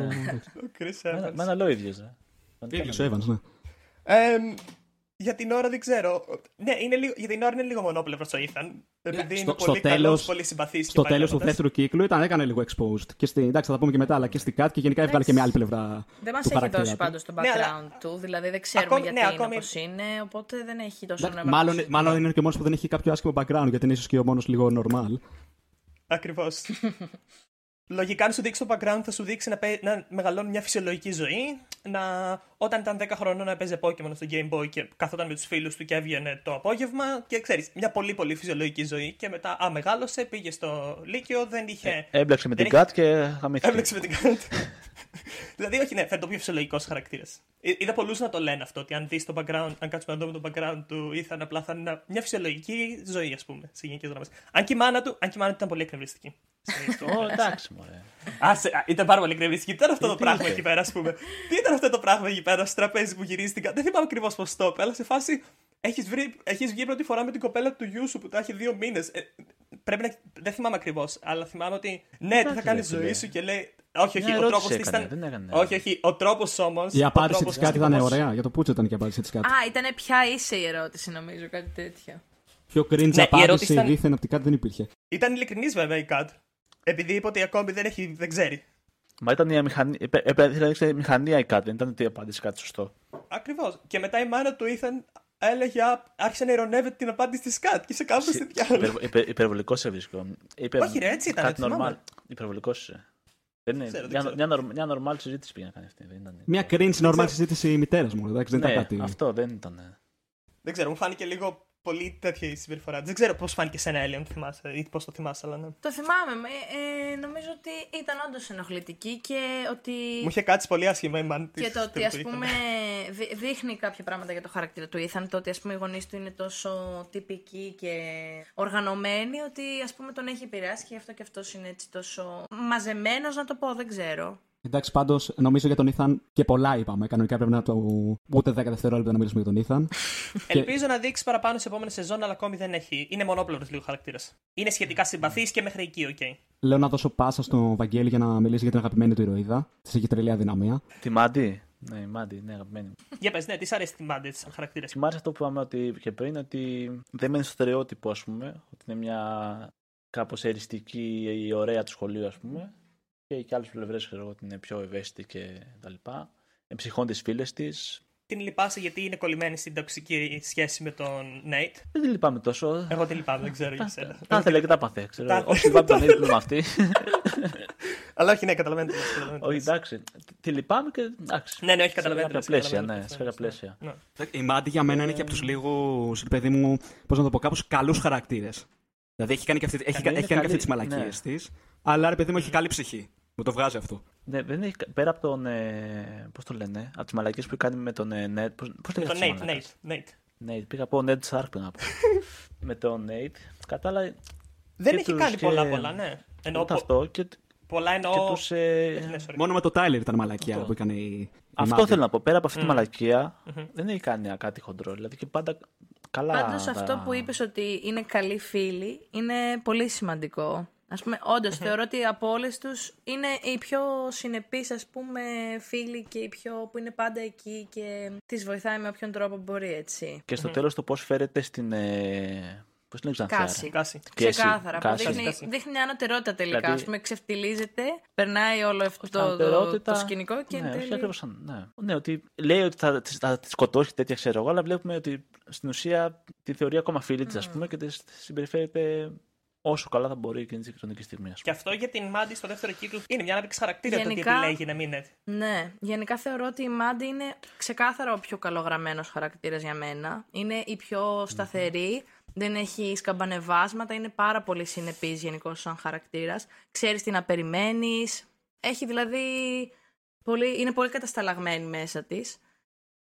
Chris Με ένα- Evans. Με ένα λόγο ίδιος, ε. ίδιος ο Evans, ναι. Εμ, για την ώρα δεν ξέρω. Ναι, είναι λίγο, για την ώρα είναι λίγο μονόπλευρος ο Ethan. Επειδή Στο- είναι στο πολύ τέλος- καλός, πολύ συμπαθής. Στο τέλος του δεύτερου κύκλου ήταν, έκανε λίγο exposed. Και στη, εντάξει, θα τα πούμε και μετά, αλλά και στη Kat και γενικά έβγαλε και μια άλλη πλευρά. Δεν μας του έχει χαρακτήρα δώσει του. πάντως το background Ναι, αλλά- του, δηλαδή δεν ξέρουμε Ακόμη- γιατί ναι, είναι ακόμη- όπως είναι, οπότε δεν έχει τόσο Εντάξει, νόημα. Μάλλον, να το μάλλον είναι και ο μόνος που δεν έχει κάποιο άσχημο background, γιατί είναι ίσως και ο μόνος λίγο normal. Ακριβώς. Λογικά, αν σου δείξει το background, θα σου δείξει να, παι- να μεγαλώνει μια φυσιολογική ζωή. Να, όταν ήταν 10 χρονών να παίζει Pokémon στο Game Boy και καθόταν με τους φίλους του και έβγαινε το απόγευμα. Και ξέρεις, μια πολύ πολύ φυσιολογική ζωή. Και μετά, α, μεγάλωσε, πήγε στο Λύκειο, δεν είχε. Έμπλεξε με δεν την έχει- Kat και χαμήθηκε. Έμπλεξε με την κάρτα. δηλαδή, όχι, ναι, φαίνεται το πιο φυσιολογικός χαρακτήρας. Είδα πολλούς να το λένε αυτό, ότι αν δεις το background, αν κάτσουμε να δούμε το background του Ethan, απλά θα είναι ένα- μια φυσιολογική ζωή, ας πούμε, σε γενικές γραμμές. Αν και η μάνα του, αν και η μάνα του ήταν πολύ εκνευριστική. Ω, εντάξει, μωρέ. Άσε, α, ήταν πάρα πολύ εκνευριστική. Τι ήταν αυτό το τι πράγμα είχε; εκεί πέρα, ας πούμε. Τι ήταν αυτό το πράγμα εκεί πέρα στο τραπέζι που γυρίστηκα; Δεν θυμάμαι ακριβώς πώς το είπε, αλλά σε φάση έχεις έχεις βγει πρώτη φορά με την κοπέλα του γιού σου που τα έχει δύο μήνες. πρέπει να. Δεν θυμάμαι ακριβώς, αλλά θυμάμαι ότι. Ναι, τι θα Εντάξει, κάνει ρε τη ζωή φίλε. σου και λέει. Όχι, όχι, Μια ο ερώτηση τρόπος της έκανε, ήταν. δεν έκανε. Όχι, όχι, ο τρόπος όμω. Η απάντηση της κάτι ήταν ωραία. Για το Πούτσο ήταν και η απάντηση της κάτι. Α, ήταν ποια είσαι η ερώτηση, νομίζω, κάτι τέτοιο. Πιο cringe Ναι, η ερώτηση απάντηση ήταν- δίθεν από την κάτι δεν υπήρχε. Ήταν ειλικρινής βέβαια η Κατ. Επειδή είπε ότι ακόμη δεν, έχει, δεν ξέρει. Μα ήταν η μηχανή. Έπρεπε να ρίξει μηχανία η Kat, δεν ήταν ότι απάντησε κάτι σωστό. Ακριβώς. Και μετά η μάνα του Ethan έλεγε, «Α, άρχισε να ειρωνεύεται την απάντηση της Κατ. Και σε κάπω σε διάλογο. Υπερβολικός σε βρίσκω. Είπε Όχι, ρε, έτσι ήταν, Κάτι θυμάμαι. normal. Υπερβολικός είσαι. Δεν είναι. ξέρω, δεν μια, ξέρω. μια, νορ- μια normal συζήτηση πήγα να κάνει αυτή. Δεν ήταν. Μια cringe normal συζήτηση μητέρας μου. Εντάξει, δεν ναι, ήταν κάτι. αυτό δεν ήταν. Δεν ξέρω, μου φάνηκε λίγο πολύ τέτοια η συμπεριφορά. Δεν ξέρω πώς φάνηκε σε ένα Alien, το θυμάσαι, ή πώς το θυμάσαι, αλλά ναι. Το θυμάμαι. Ε, ε, νομίζω ότι ήταν όντως ενοχλητική και ότι. Μου είχε κάτσει πολύ άσχημα η μάνα της Και το ότι που ας ήταν. πούμε δει- δείχνει κάποια πράγματα για το χαρακτήρα του Ethan, το ότι ας πούμε οι γονείς του είναι τόσο τυπικοί και οργανωμένοι ότι ας πούμε τον έχει επηρεάσει και γι' αυτό και αυτός είναι έτσι τόσο μαζεμένος να το πω, δεν ξέρω. Εντάξει, πάντως νομίζω για τον Ethan και πολλά είπαμε. Κανονικά πρέπει να το. ούτε 10 δευτερόλεπτα να μιλήσουμε για τον Ethan. και- Ελπίζω να δείξει παραπάνω σε επόμενη σεζόν, αλλά ακόμη δεν έχει. Είναι μονόπλευρος λίγο χαρακτήρας. Είναι σχετικά συμπαθής και μέχρι εκεί, οκ. Λέω να δώσω πάσα στον Βαγγέλη για να μιλήσει για την αγαπημένη του ηρωίδα. Της έχει τρελή αδυναμία. Τη Μάντι; Ναι, η Μάντι, ναι, αγαπημένη. μου. Για πες, ναι, τι σ' αρέσει τη Μάντι σαν χαρακτήρας; Μ' άρεσε αυτό που είπαμε ότι, και πριν, ότι δεν μένει στο στερεότυπο, ας πούμε. Ότι είναι μια κάπως εριστική ή ωραία του σχολείου, ας πούμε. Και και άλλες πλευρές, ξέρω εγώ, ότι είναι πιο ευαίσθητη και τα λοιπά. Εμψυχών τις φίλες της. Την λυπάσαι γιατί είναι κολλημένη στην τοξική σχέση με τον Νέιτ; Δεν τη λυπάμαι τόσο. Εγώ την λυπάμαι, δεν ξέρω για σένα. Τα ήθελε και τα παθέ, ξέρω. Τα- Όχι, λυπάμαι τον ίδιο με αυτή. Αλλά όχι, ναι, καταλαβαίνετε. τι λες, καταλαβαίνετε τι Όχι, λες. εντάξει. Τη λυπάμαι και εντάξει. Ναι, ναι, όχι, Σε καταλαβαίνετε. κάποια τι λες, πλαίσια, καταλαβαίνετε ναι, τι σε κάποια λες, πλαίσια. ναι. Η Μάντι για μένα είναι και από τους λίγους, παιδί μου, πώς να το πω, κάπως καλούς χαρακτήρες. Δηλαδή έχει κάνει και, αυτή, έχει, είναι έχει κάνει και καλή, αυτή τις μαλακίες ναι. της. Αλλά ρε παιδί μου έχει καλή ψυχή. Μου το βγάζει αυτό. Ναι, δεν έχει, πέρα από τον. Ε, Πώς το λένε, από τις μαλακίε που κάνει με τον. Ε, Ned, πώς, πώς Με λέγεται τον αυτός ο Νέιτ, μαλάκας; Νέιτ, Νέιτ. Nate, πήγα από Ned Stark πριν να πω. με τον Nate. Κατάλαβα. Δεν και έχει τους κάνει και- πολλά πολλά, ναι. Εννοώ, Ούτε πο- αυτό και, πολλά και εννοώ. τους, ε, Ναι, sorry. Μόνο με το Τάιλερ ήταν μαλακία Αυτό. που έκανε η. η Αυτό Μάντι. θέλω να πω. Πέρα από αυτή τη Μμ. μαλακία, Μμμ. δεν έχει κάνει κάτι χοντρό. Δηλαδή και πάντα καλά. Πάντως τα- αυτό που είπες ότι είναι καλοί φίλοι είναι πολύ σημαντικό. Ας πούμε, όντως θεωρώ ότι από όλες τους είναι οι πιο συνεπείς ας πούμε φίλοι και οι πιο που είναι πάντα εκεί και τις βοηθάει με όποιον τρόπο μπορεί έτσι. Και στο τέλος το πώς φέρεται στην. Ε, Πώς την Κάση. Ξανθιάρα. Κάση. Και εσύ, Ξεκάθαρα. που Κάση. Δείχνει, Κάση. δείχνει μια ανωτερότητα τελικά. Δηλαδή- Ας πούμε, ξεφτιλίζεται, περνάει όλο αυτό το, το, Ανωτερότητα- το σκηνικό και ναι, εν όχι τέλει... ακριβώς σαν- ναι. ναι, ότι λέει ότι θα, τις- θα τη σκοτώσει τέτοια ξέρω εγώ, αλλά βλέπουμε ότι στην ουσία τη θεωρεί ακόμα φίλη της, ας πούμε, και της συμπεριφέρεται όσο καλά θα μπορεί εκείνη τη χρονική στιγμή. Ας Και πούμε. αυτό για την Μάντι στο δεύτερο κύκλο είναι μια ανάπτυξη χαρακτήρα το Γενικά- ότι επιλέγει να μην είναι. Ναι, γενικά θεωρώ ότι η Μάντι είναι ξεκάθαρα ο πιο καλογραμμένος χαρακτήρας για μένα. Είναι η πιο σταθερή, δεν έχει σκαμπανεβάσματα, είναι πάρα πολύ συνεπής γενικώς σαν χαρακτήρας. Ξέρεις τι να περιμένεις, έχει δηλαδή, πολύ, είναι πολύ κατασταλαγμένη μέσα της.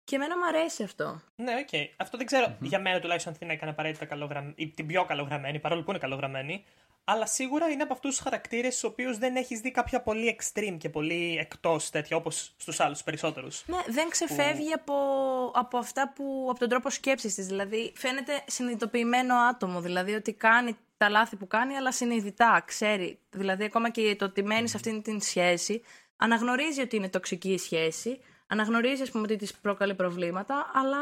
Και εμένα μου αρέσει αυτό. Ναι, οκ. Αυτό δεν ξερω για μένα τουλάχιστον αν την έκανε απαραίτητα καλογραμμένη, ή την πιο καλογραμμένη, παρόλο που είναι καλογραμμένη. Αλλά σίγουρα είναι από αυτούς τους χαρακτήρες στους οποίους δεν έχεις δει κάποια πολύ extreme και πολύ εκτός τέτοια όπως στους άλλους περισσότερους. Ναι, δεν ξεφεύγει από, από αυτά που. από τον τρόπο σκέψης της. Δηλαδή, φαίνεται συνειδητοποιημένο άτομο. Δηλαδή, ότι κάνει τα λάθη που κάνει, αλλά συνειδητά, ξέρει. Δηλαδή, ακόμα και το ότι μένεις σε αυτήν την σχέση, αναγνωρίζει ότι είναι τοξική η σχέση, αναγνωρίζει, ας πούμε, ότι της προκαλεί προβλήματα, αλλά.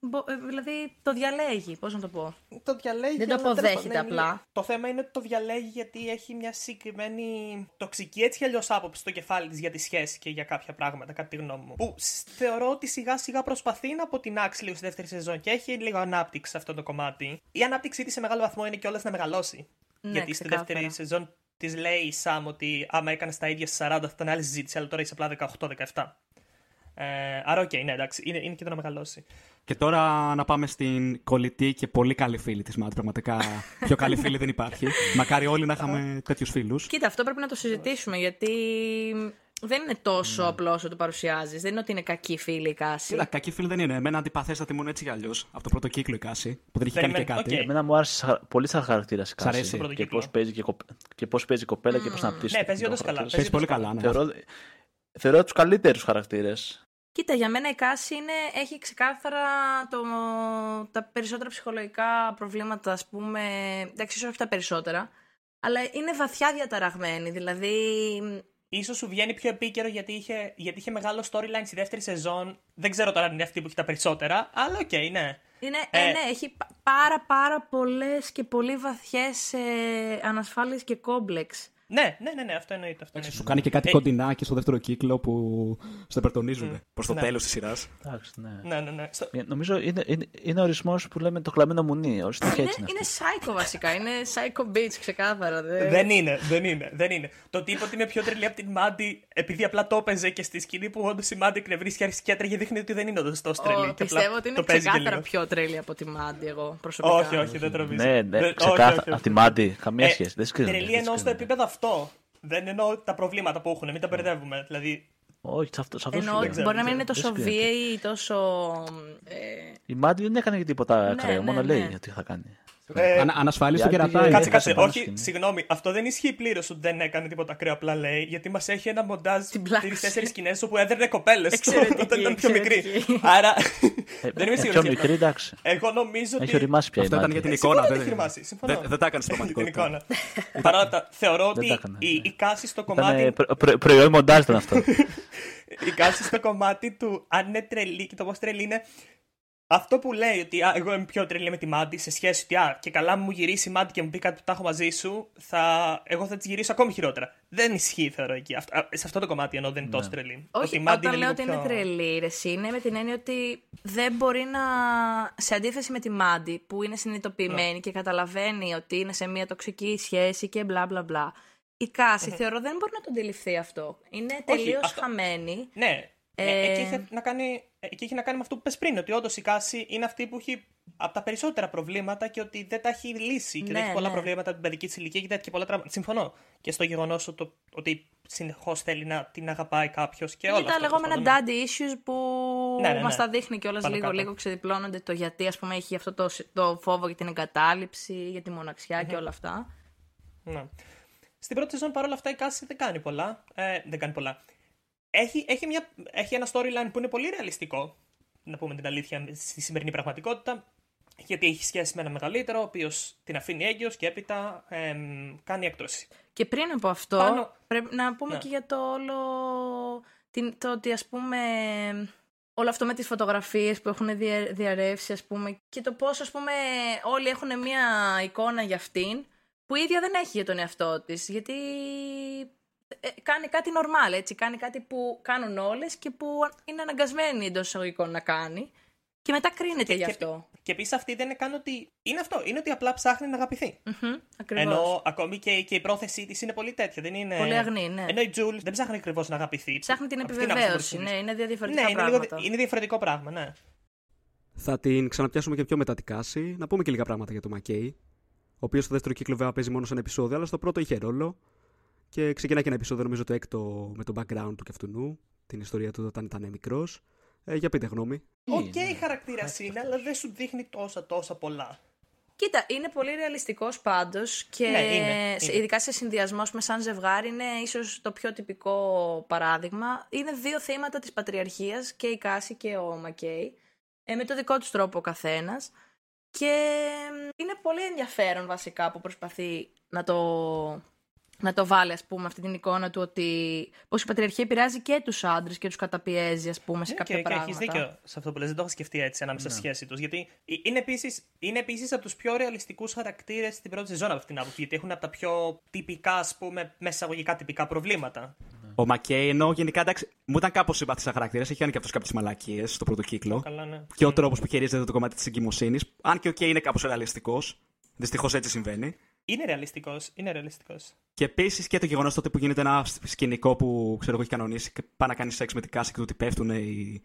μπο- ε, Δηλαδή, το διαλέγει. Πώς να το πω. Το διαλέγει. Δεν το αλλά τέλος αποδέχεται πάντων, είναι- απλά. Το θέμα είναι ότι το διαλέγει γιατί έχει μια συγκεκριμένη τοξική έτσι αλλιώς άποψη στο κεφάλι της για τη σχέση και για κάποια πράγματα, κατά τη γνώμη μου. Που σ- θεωρώ ότι σιγά σιγά προσπαθεί να αποτινάξει λίγο στη δεύτερη σεζόν και έχει λίγο ανάπτυξη σε αυτό το κομμάτι. Η ανάπτυξή της σε μεγάλο βαθμό είναι κιόλας να μεγαλώσει. Ναι, γιατί στη ξεκάθαρα. δεύτερη σεζόν της λέει η Σαμ ότι άμα έκανες τα ίδια στις 40 θα ήταν άλλη συζήτηση, αλλά τώρα είσαι απλά 18-17. Ε, άρα, οκ, okay, ναι, εντάξει, είναι, είναι και το να μεγαλώσει. Και τώρα να πάμε στην κολλητή και πολύ καλή φίλη της Μάντι. Πραγματικά πιο καλή φίλη δεν υπάρχει. Μακάρι όλοι να είχαμε τέτοιους φίλους. Κοίτα, αυτό πρέπει να το συζητήσουμε γιατί δεν είναι τόσο mm. απλό όσο το παρουσιάζεις. Δεν είναι ότι είναι κακή φίλη η Κάση. Κοίτα, κακή φίλη δεν είναι. Εμένα αντιπαθέστατη μου έτσι κι αλλιώς. Από το πρώτο κύκλο η Κάση, που δεν έχει κάνει και κάτι. Okay. Εμένα μου άρεσε πολύ σαν χαρακτήρας η Κάση. Και πώς παίζει, και, κοπ... και πώς παίζει η κοπέλα mm. και πώς εμφανίζεται. Ναι, παίζει όντως καλά. Παίζει πολύ καλά. Ναι. Θεωρώ, θεωρώ τους καλύτερους χαρακτήρες. Κοίτα, για μένα η Κάση είναι, έχει ξεκάθαρα το, τα περισσότερα ψυχολογικά προβλήματα, ας πούμε, εντάξει, όχι τα περισσότερα, αλλά είναι βαθιά διαταραγμένη, δηλαδή ίσως σου βγαίνει πιο επίκαιρο γιατί είχε, γιατί είχε μεγάλο storyline στη δεύτερη σεζόν. Δεν ξέρω τώρα αν είναι αυτή που έχει τα περισσότερα, αλλά οκ, okay, ναι. Είναι, ε, ε, ναι, έχει πάρα πάρα πολλές και πολύ βαθιές ε, ανασφάλειες και κόμπλεξ. Ναι, ναι, ναι, ναι, αυτό εννοείται. Αυτό εννοείται. Σου κάνει και κάτι ε... κοντινά και στο δεύτερο κύκλο που σε περτονίζουν mm. προς το ναι. τέλος της σειράς. Ναι. ναι, ναι, ναι. Ε, νομίζω είναι, είναι, είναι ορισμός που λέμε το κλαμμένο μουνί. Ορίστε είναι, έτσι είναι psycho βασικά. Είναι psycho bitch, ξεκάθαρα. Δεν... δεν είναι, δεν είναι, δεν είναι. Το τύπο ότι είμαι πιο τρελή από την Μάντι επειδή απλά το έπαιζε και στη σκηνή που όντως η Μάντι εκνευρίστηκε αρχίσει και έτρεγε δείχνει ότι δεν είναι όντως τόσο τρελή. Oh, πιστεύω ότι είναι ξεκάθαρα πιο τρελή από τη Μάντι εγώ προσωπικά. Όχι, όχι, δεν τρομίζω. Ναι, ναι, ξεκάθαρα από τη Μάντι. Καμία ε, σχέση. Τρελή εννοώ στο επίπεδο αυτό. Δεν εννοώ τα προβλήματα που έχουν, μην τα μπερδεύουμε. Δηλαδή... Όχι, σε αυτό, σε αυτός Εννοώ, μπορεί να μην είναι τόσο βίαιη ή τόσο. Ε... Η Μάντι δεν έκανε τίποτα ναι, ακραίο, ναι, μόνο ναι. λέει ότι θα κάνει. Ε, Ανασφαλή στο κερατάκι. Κάτσε, κάτσε. Όχι, συγγνώμη. Αυτό δεν ισχύει πλήρως ότι δεν έκανε τίποτα ακραίο. Απλά λέει γιατί μας έχει ένα μοντάζ τρει-τέσσερι σκηνές όπου έδερνε κοπέλες όταν ήταν πιο μικρή. Άρα. Ε, δεν είμαι ε, σίγουρος. Πιο μικρή, εντάξει. Εγώ νομίζω ότι. Έχει οριμάσει πια. Αυτό ήταν για την εικόνα. Δεν τα έκανε στην πραγματικότητα. Παρ' όλα αυτά, θεωρώ ότι η κάση στο κομμάτι. Προϊόν μοντάζ ήταν αυτό. Η κάση στο κομμάτι του αν είναι τρελή και το πώς τρελή είναι αυτό που λέει ότι α, εγώ είμαι πιο τρελή με τη Μάντι σε σχέση ότι α, και καλά μου γυρίσει η Μάντι και μου πει κάτι που τα έχω μαζί σου, θα, εγώ θα της γυρίσω ακόμη χειρότερα. Δεν ισχύει, θεωρώ εκεί. Αυτό, σε αυτό το κομμάτι ενώ δεν είναι τόσο ναι. τρελή. Όχι, ότι όταν λέω ότι είναι τρελή, ρε, είναι με την έννοια ότι δεν μπορεί να. σε αντίθεση με τη Μάντι που είναι συνειδητοποιημένη ναι. και καταλαβαίνει ότι είναι σε μια τοξική σχέση και μπλα μπλα μπλα. Η Κάση θεωρώ δεν μπορεί να τον αντιληφθεί αυτό. Είναι τελείως χαμένη. Ναι, ε... εκεί, είχε να κάνει, εκεί είχε να κάνει με αυτό που 'πες πριν, ότι όντως η Κάση είναι αυτή που έχει από τα περισσότερα προβλήματα και ότι δεν τα έχει λύσει και δεν έχει ναι, πολλά ναι. προβλήματα την παιδική της ηλικία και τέτοια πολλά τραύματα. Συμφωνώ. Και στο γεγονός ότι συνεχώς θέλει να την αγαπάει κάποιος και όλα αυτά. τα λεγόμενα ναι. daddy issues που ναι, ναι, μας τα δείχνει κιόλας λίγο, λίγο ξεδιπλώνονται το γιατί ας πούμε, έχει αυτό το, το φόβο για την εγκατάλειψη, για τη μοναξιά και όλα αυτά. Ναι. Στην πρώτη σεζόν παρόλα αυτά η Κάση δεν κάνει πολλά. Ε, δεν κάνει πολλά έχει, έχει, μια, έχει ένα storyline που είναι πολύ ρεαλιστικό, να πούμε την αλήθεια, στη σημερινή πραγματικότητα, γιατί έχει σχέση με ένα μεγαλύτερο, ο οποίος την αφήνει έγκυος και έπειτα εμ, κάνει έκτρωση. Και πριν από αυτό, πρέπει να πούμε ναι. και για το όλο. Την, το ότι ας πούμε όλο αυτό με τις φωτογραφίες που έχουν διαρρεύσει ας πούμε και το πώς ας πούμε όλοι έχουν μια εικόνα για αυτήν που η ίδια δεν έχει για τον εαυτό της γιατί ε, κάνει κάτι normal, έτσι. Κάνει κάτι που κάνουν όλες και που είναι αναγκασμένη εντός εισαγωγικών να κάνει. Και μετά κρίνεται και, γι' αυτό. Και, και επίσης αυτή δεν είναι καν ότι. Είναι αυτό. Είναι ότι απλά ψάχνει να αγαπηθεί. Mm-hmm, Ενώ ακόμη και, και η πρόθεσή της είναι πολύ τέτοια. Δεν είναι... Πολύ αγνή, ναι. Ενώ η Τζούλ δεν ψάχνει ακριβώς να αγαπηθεί. Ψάχνει την επιβεβαίωση. Ναι, είναι διαφορετικά ναι, πράγματα. Είναι, λίγο, είναι διαφορετικό πράγμα, ναι. Θα την ξαναπιάσουμε και πιο μετά την Κάση. Να πούμε και λίγα πράγματα για το Μακέι. Ο οποίος στο δεύτερο κύκλο βέβαια παίζει μόνο σε ένα επεισόδιο, αλλά στο πρώτο είχε ρόλο. Και ξεκινάει και ένα επεισόδιο, νομίζω το έκτο, με το background του καθενού, την ιστορία του όταν ήταν μικρός. Ε, για πείτε γνώμη. Οκ, okay, χαρακτήρας είναι, αλλά δεν σου δείχνει τόσα τόσα πολλά. Κοίτα, είναι πολύ ρεαλιστικός πάντως και ναι, είναι, είναι. ειδικά σε συνδυασμό με σαν ζευγάρι είναι ίσως το πιο τυπικό παράδειγμα. Είναι δύο θύματα της πατριαρχίας και η Κάση και ο Μακέι. Ε, με το δικό τους τρόπο ο καθένας. Και είναι πολύ ενδιαφέρον βασικά που προσπαθεί να το να το βάλει, ας πούμε, αυτή την εικόνα του ότι πώς η πατριαρχία επηρεάζει και τους άντρες και τους καταπιέζει, ας πούμε, σε ναι, κάποια και, πράγματα. Και έχει δίκιο σε αυτό που λες, δεν το έχω σκεφτεί έτσι ανάμεσα στη ναι. σχέση τους. Γιατί είναι επίσης είναι επίσης από τους πιο ρεαλιστικούς χαρακτήρες στην πρώτη σεζόν από αυτήν την άποψη. Γιατί έχουν από τα πιο τυπικά, ας πούμε, μέσα τυπικά προβλήματα. Ο Μακέι, ενώ γενικά εντάξει, μου ήταν κάπως συμπαθής σαν χαρακτήρας. Έχει κάνει και αυτός κάποιες μαλακίες στο πρώτο κύκλο. Καλά, ναι. Και ο τρόπος που χειρίζεται το κομμάτι της εγκυμοσύνης. Αν και ο Κέι είναι κάπως ρεαλιστικός. Δυστυχώς έτσι συμβαίνει. Είναι ρεαλιστικός. Είναι ρεαλιστικός. Και επίσης και το γεγονός τότε που γίνεται ένα σκηνικό που ξέρω εγώ έχει κανονίσει και πάει να κάνει σεξ με την κάση και του ότι πέφτουν οι,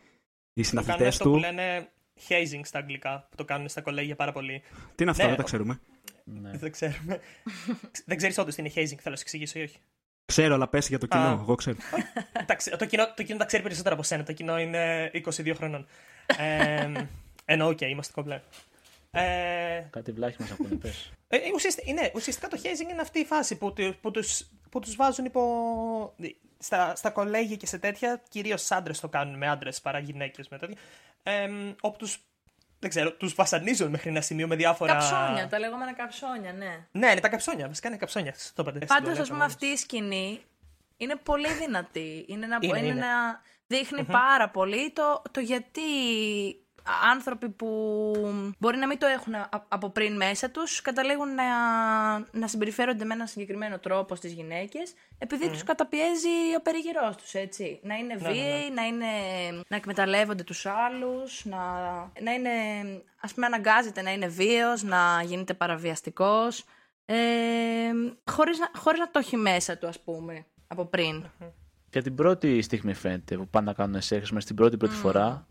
οι συναθλητές του. του. που λένε hazing στα αγγλικά, που το κάνουν στα κολέγια πάρα πολύ. Τι είναι αυτό, Ναι, δεν τα ο- ξέρουμε. Ναι. Δεν ξέρουμε. δεν ξέρεις όντως τι είναι hazing, θέλω να σου εξηγήσω ή όχι. Ξέρω, αλλά πες για το κοινό. Α. Εγώ ξέρω. Εντάξει, το, κοινό, το κοινό τα ξέρει περισσότερο από σένα. Το κοινό είναι 22 χρονών. ε, ενώ, οκ, είμαστε κομπλέ. Ε, Κάτι βλάχοι μας ακούνε, πες. ε, ουσιαστικά, είναι, ουσιαστικά το hazing είναι αυτή η φάση που, του- που, τους, που τους βάζουν υπό... Στα, στα κολέγια και σε τέτοια, κυρίως άντρες το κάνουν με άντρες παρά γυναίκες με τέτοια, ε, όπου τους, δεν ξέρω, τους βασανίζουν μέχρι ένα σημείο με διάφορα... Καψόνια, τα λεγόμενα καψόνια, ναι. Ναι, είναι τα καψόνια, βασικά είναι καψόνια. Το είπατε. Πάντως, στην ας πούμε, πορεία, αυτή η σκηνή είναι πολύ δυνατή. Είναι να, Είναι, είναι είναι. να δειχνει πάρα πολύ το, το γιατί άνθρωποι που μπορεί να μην το έχουν α- από πριν μέσα τους καταλήγουν να, να συμπεριφέρονται με έναν συγκεκριμένο τρόπο στις γυναίκες επειδή τους καταπιέζει ο περιγυρός τους, έτσι. Να είναι ναι, βίαιοι, να, είναι, να εκμεταλλεύονται τους άλλους, να, να είναι, ας πούμε, αναγκάζεται να είναι βίαιος, να γίνεται παραβιαστικός, ε, χωρίς, να, χωρίς να το έχει μέσα του, ας πούμε, από πριν. Για την πρώτη στιγμή φαίνεται που πάνε να κάνουν σεξ μες στην πρώτη πρώτη φορά.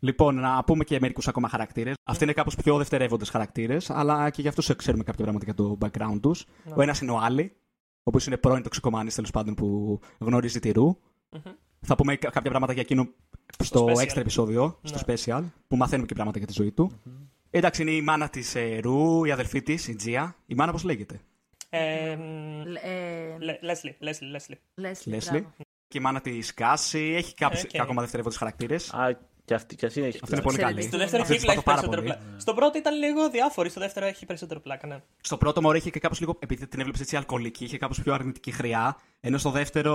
Λοιπόν, να πούμε και μερικούς ακόμα χαρακτήρες. Αυτοί είναι κάπως πιο δευτερεύοντες χαρακτήρες, αλλά και για αυτού ξέρουμε κάποια πράγματα για το background τους. Ο ένας είναι ο Άλι, ο οποίος είναι πρώην τοξικομανής τέλος πάντων που γνωρίζει τη Ρου. Θα πούμε κα- κάποια πράγματα για εκείνο στο, special. extra επεισόδιο, στο special, που μαθαίνουμε και πράγματα για τη ζωή του. Εντάξει, είναι η μάνα της Ρου, η αδελφή της, η Τζία. Η μάνα πώς λέγεται; Ε, Λ- ε, Λέσλι, Λέσλι, Λέσλι. Leslie, Leslie. μπράβο. Και η μάνα της Κάση. Έχει κάποιους, οκ. και ακόμα δευτερεύοντες χαρακτήρες. Α, και αυτή, και αυτή έχει Αυτό είναι πλάκα. πολύ καλή. Εξαιρετική. Στο δεύτερο Αυτή κύκλο έχει συμπαθώ πάρα περισσότερο πολύ. πλάκα. Στον πρώτο ήταν λίγο διάφορη, στο δεύτερο έχει περισσότερο πλάκα, ναι. Στο πρώτο μωρό είχε και κάπως λίγο. Επειδή την έβλεψε έτσι αλκοολική, είχε κάπως πιο αρνητική χρειά. Ενώ στο δεύτερο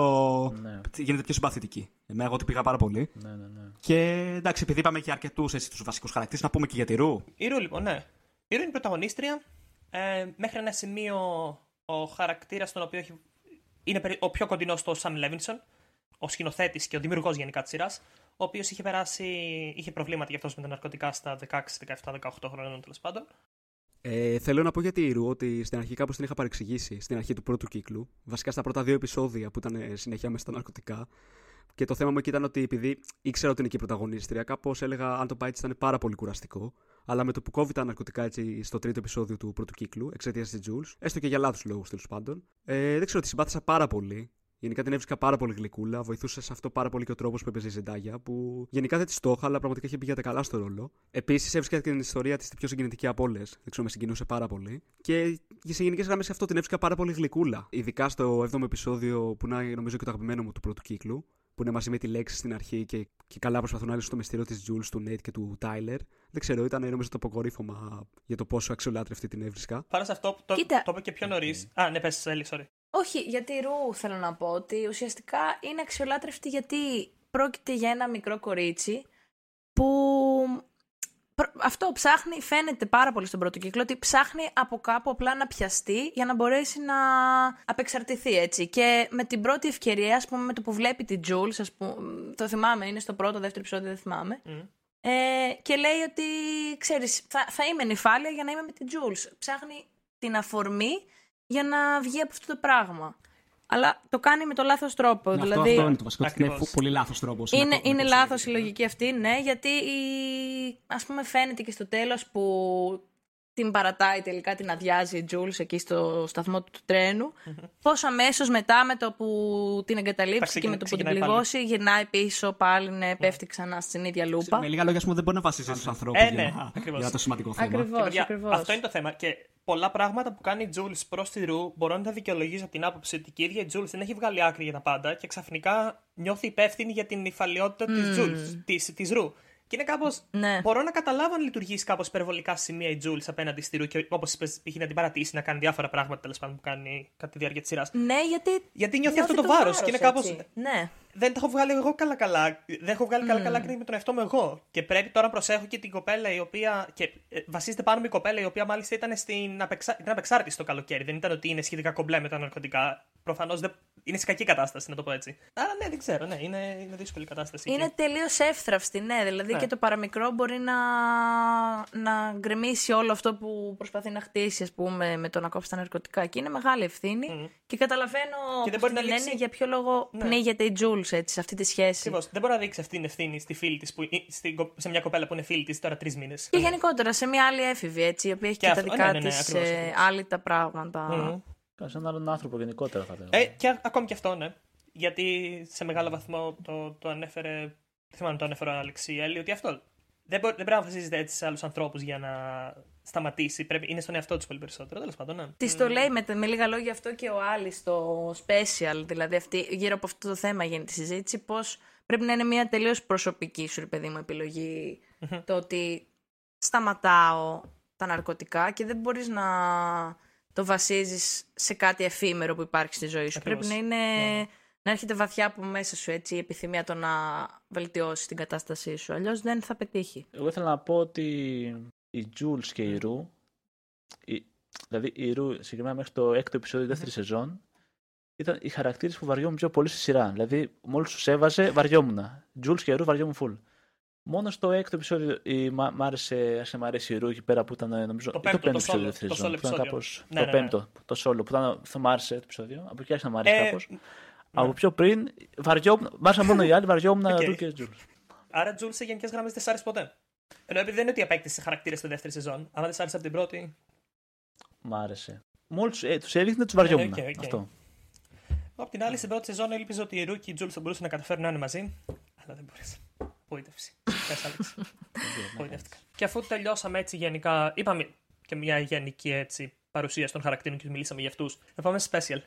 Ναι. γίνεται πιο συμπαθητική. Εμένα εγώ την πήγα πάρα πολύ. Ναι, ναι, ναι. Και εντάξει, επειδή είπαμε και αρκετούς τους βασικούς χαρακτήρες, να πούμε και για τη Ρου. Η Ρου, λοιπόν, ναι. Η Ρου είναι η πρωταγωνίστρια. Ε, μέχρι ένα σημείο ο χαρακτήρας τον οποίο έχει... είναι περι- ο πιο κοντινός στο Σαμ Λέβινσον, ο σκηνοθέτης και ο δημιουργός γενικά της σειράς, ο οποίος είχε περάσει, είχε προβλήματα γι' αυτός με τα ναρκωτικά στα 16, 17, 18 χρόνια τέλος πάντων. Ε, θέλω να πω για τη Ρου ότι στην αρχή κάπως την είχα παρεξηγήσει στην αρχή του πρώτου κύκλου. Βασικά στα πρώτα δύο επεισόδια που ήταν ε, συνέχεια μέσα στα ναρκωτικά. Και το θέμα μου εκεί ήταν ότι επειδή ήξερα ότι είναι και η πρωταγωνίστρια, κάπως έλεγα αν το πάει έτσι ήταν πάρα πολύ κουραστικό. Αλλά με το που κόβει τα ναρκωτικά έτσι στο τρίτο επεισόδιο του πρώτου κύκλου, εξαιτίας της Jules, έστω και για λάθου λόγους τέλος πάντων, ε, δεν ξέρω, τη συμπάθησα πάρα πολύ. Γενικά την έβρισκα πάρα πολύ γλυκούλα. Βοηθούσε σε αυτό πάρα πολύ και ο τρόπος που έπαιζε η Ζεντάγια, που γενικά δεν της το είχα, αλλά πραγματικά είχε πηγαίνει καλά στο ρόλο. Επίσης έβρισκα και την ιστορία της πιο συγκινητική από όλες. Δεν ξέρω, με συγκινούσε πάρα πολύ. Και σε γενικές γραμμές αυτό την έβρισκα πάρα πολύ γλυκούλα. Ειδικά στο 7ο επεισόδιο, που είναι νομίζω και το αγαπημένο μου του πρώτου κύκλου, που είναι μαζί με τη λέξη στην αρχή και, και καλά προσπαθούν να λύσουν το μυστήριο της Jules, του Nate και του Tyler. Δεν ξέρω, ήταν νομίζω το αποκορύφωμα για το πόσο αξιολάτρευτη την έβρισκα. Πάνω σε αυτό το, Κοίτα. το είπε και πιο νωρίς. Α, ναι, πες, Έλλη, sorry. Όχι, για τη Ρου θέλω να πω ότι ουσιαστικά είναι αξιολάτρευτη γιατί πρόκειται για ένα μικρό κορίτσι που προ- αυτό ψάχνει, φαίνεται πάρα πολύ στον πρώτο κύκλο, ότι ψάχνει από κάπου απλά να πιαστεί για να μπορέσει να απεξαρτηθεί έτσι. Και με την πρώτη ευκαιρία, ας πούμε, με το που βλέπει την Jules, ας πούμε, το θυμάμαι, είναι στο πρώτο, δεύτερο επεισόδιο, δεν θυμάμαι, ε, και λέει ότι, ξέρεις, θα, θα είμαι νυφάλια για να είμαι με την Jules. Ψάχνει την αφορμή για να βγει από αυτό το πράγμα. Αλλά το κάνει με το λάθος τρόπο. Αυτό, δηλαδή, αυτό είναι το βασικό. Είναι Ακριβώς. πολύ λάθος τρόπος. είναι, είναι λάθος η λογική αυτή, ναι, γιατί η, ας πούμε φαίνεται και στο τέλος που την παρατάει τελικά, την αδειάζει η Jules εκεί στο σταθμό του τρένου. Πώς αμέσως μετά με το που την εγκαταλείψει και με το που την ξεκινάει πάλι. πληγώσει γυρνάει πίσω πάλι, ναι, πέφτει ξανά στην ίδια λούπα. Με λίγα λόγια, ας πούμε, δεν μπορεί να βασίζει στους ανθρώπους Ε, για, ναι, να- ακριβώς. για το σημαντικό θέμα. Ακριβώς, Και, παιδιά, ακριβώς. Αυτό είναι το θέμα. Και πολλά πράγματα που κάνει η Jules προς τη Ρου μπορώ να τα δικαιολογήσω από την άποψη ότι η ίδια η Jules δεν έχει βγάλει άκρη για τα πάντα και ξαφνικά νιώθει υπεύθυνη για την υφαλιότητα της Jules, της, της Ρου. Και είναι κάπως. Ναι. Μπορώ να καταλάβω αν λειτουργήσει κάπως υπερβολικά σημεία η Jules απέναντι στη Ρου και όπως είπες, π.χ. να την παρατήσει να κάνει διάφορα πράγματα τέλος πάντων που κάνει κατά τη διάρκεια της σειράς. Ναι, γιατί. Γιατί νιώθει αυτό το βάρος και είναι έτσι. κάπως- Ναι. Δεν τα έχω βγάλει εγώ καλά-καλά. Δεν έχω βγάλει καλά-καλά άκρη με τον εαυτό μου εγώ. Και πρέπει τώρα να προσέχω και την κοπέλα η οποία. και ε, βασίζεται πάνω μου η κοπέλα η οποία μάλιστα ήταν στην απεξα... ήταν απεξάρτηση το καλοκαίρι. Δεν ήταν ότι είναι σχετικά κομπλέ με τα ναρκωτικά. Προφανώς δεν... είναι σε κακή κατάσταση, να το πω έτσι. Άρα ναι, δεν ξέρω, ναι, είναι, είναι δύσκολη κατάσταση. Είναι εκεί. τελείως εύθραυστη, ναι. Δηλαδή Ναι. και το παραμικρό μπορεί να, να γκρεμίσει όλο αυτό που προσπαθεί να χτίσει, ας πούμε, με το να κόψει τα ναρκωτικά. Και είναι μεγάλη ευθύνη. Και καταλαβαίνω Και δεν πώς μπορεί να τη λένε λήξει- για ποιο λόγο Ναι. πνίγεται η Jules έτσι, σε αυτή τη σχέση. Ακριβώς. Δεν μπορεί να δείξει αυτή την ευθύνη στη φίλη της, που, ή στην κο- σε μια κοπέλα που είναι φίλη της τώρα τρεις μήνες. Και γενικότερα σε μια άλλη έφηβη, έτσι, η οποία έχει και, Και τα αυτό- δικά ναι, ναι, ναι, της ακριβώς, ε, ακριβώς. άλυτα πράγματα. Καλά, Σε έναν άλλον άνθρωπο γενικότερα θα λέγαμε. Ε, και ακόμη και αυτό, ναι. Γιατί σε μεγάλο βαθμό το, το ανέφερε. Δεν θυμάμαι αν το ανέφερε ο Αλεξιέλη, ότι αυτό. Δεν, μπορεί, δεν πρέπει να βασίζεται έτσι σε άλλους ανθρώπους για να σταματήσει. Πρέπει, είναι στον εαυτό του πολύ περισσότερο. Τέλος πάντων, ναι. Της το λέει με, με λίγα λόγια αυτό και ο Άλλη στο special, δηλαδή αυτή, γύρω από αυτό το θέμα γίνεται η συζήτηση, πώς πρέπει να είναι μια τελείως προσωπική σου, ρε παιδί μου, επιλογή το ότι σταματάω τα ναρκωτικά και δεν μπορείς να το βασίζεις σε κάτι εφήμερο που υπάρχει στη ζωή σου. Ακριβώς. Πρέπει να είναι... Να έρχεται βαθιά από μέσα σου έτσι η επιθυμία το να βελτιώσεις την κατάστασή σου. Αλλιώς δεν θα πετύχει. Εγώ ήθελα να πω ότι η Jules και η Ru, η, δηλαδή η Ru συγκεκριμένα μέχρι το έκτο επεισόδιο δεύτερη σεζόν, ήταν οι χαρακτήρες που βαριόμουν πιο πολύ στη σειρά. Δηλαδή, μόλις τους έβαζε, βαριόμουν. Jules και η Ru βαριόμουν full. Μόνο στο έκτο επεισόδιο η, μ' μ' άρεσε, άρχισε να μ' αρέσει η Rue εκεί πέρα που ήταν νομίζω. Το ή πέμπτο, το επεισόδιο σόλο, δεύτερη το σεζόν. σόλο Που ήταν επεισόδιο. κάπως, Ναι, το ναι, ναι. πέμπτο, το σόλο που ήταν, θα μ' άρεσε το επεισόδιο. Από εκεί άρχισε να μ' αρέσει Ε, κάπως. Από πιο πριν, βαριόμουν, μ' άρεσαν μόνο οι άλλοι, βαριόμουν Οκ. Rue και Jules. Άρα, Τζούλ σε γενικές γραμμές δεν σ' άρεσε ποτέ; Ενώ επειδή δεν είναι ότι απέκτησε χαρακτήρα στη δεύτερη σεζόν. Αν δεν σ' άρεσε από την πρώτη. Μ' άρεσε. Μόλις ε, τους έδειχνε, τους βαριόμουν. οκ, οκ. Αυτό. Απ' την άλλη, στην πρώτη σεζόν έλπιζε ότι η Ρου και η Τζούλ θα μπορούσαν να καταφέρουν να είναι μαζί. Αλλά δεν μπορέσαν. Απογοήτευση. Πες, Άλεξ. Απογοητεύτηκα. Και αφού τελειώσαμε έτσι γενικά, είπαμε και μια γενική έτσι παρουσίαση των χαρακτήρων και μιλήσαμε για αυτούς. Θα πάμε σε special.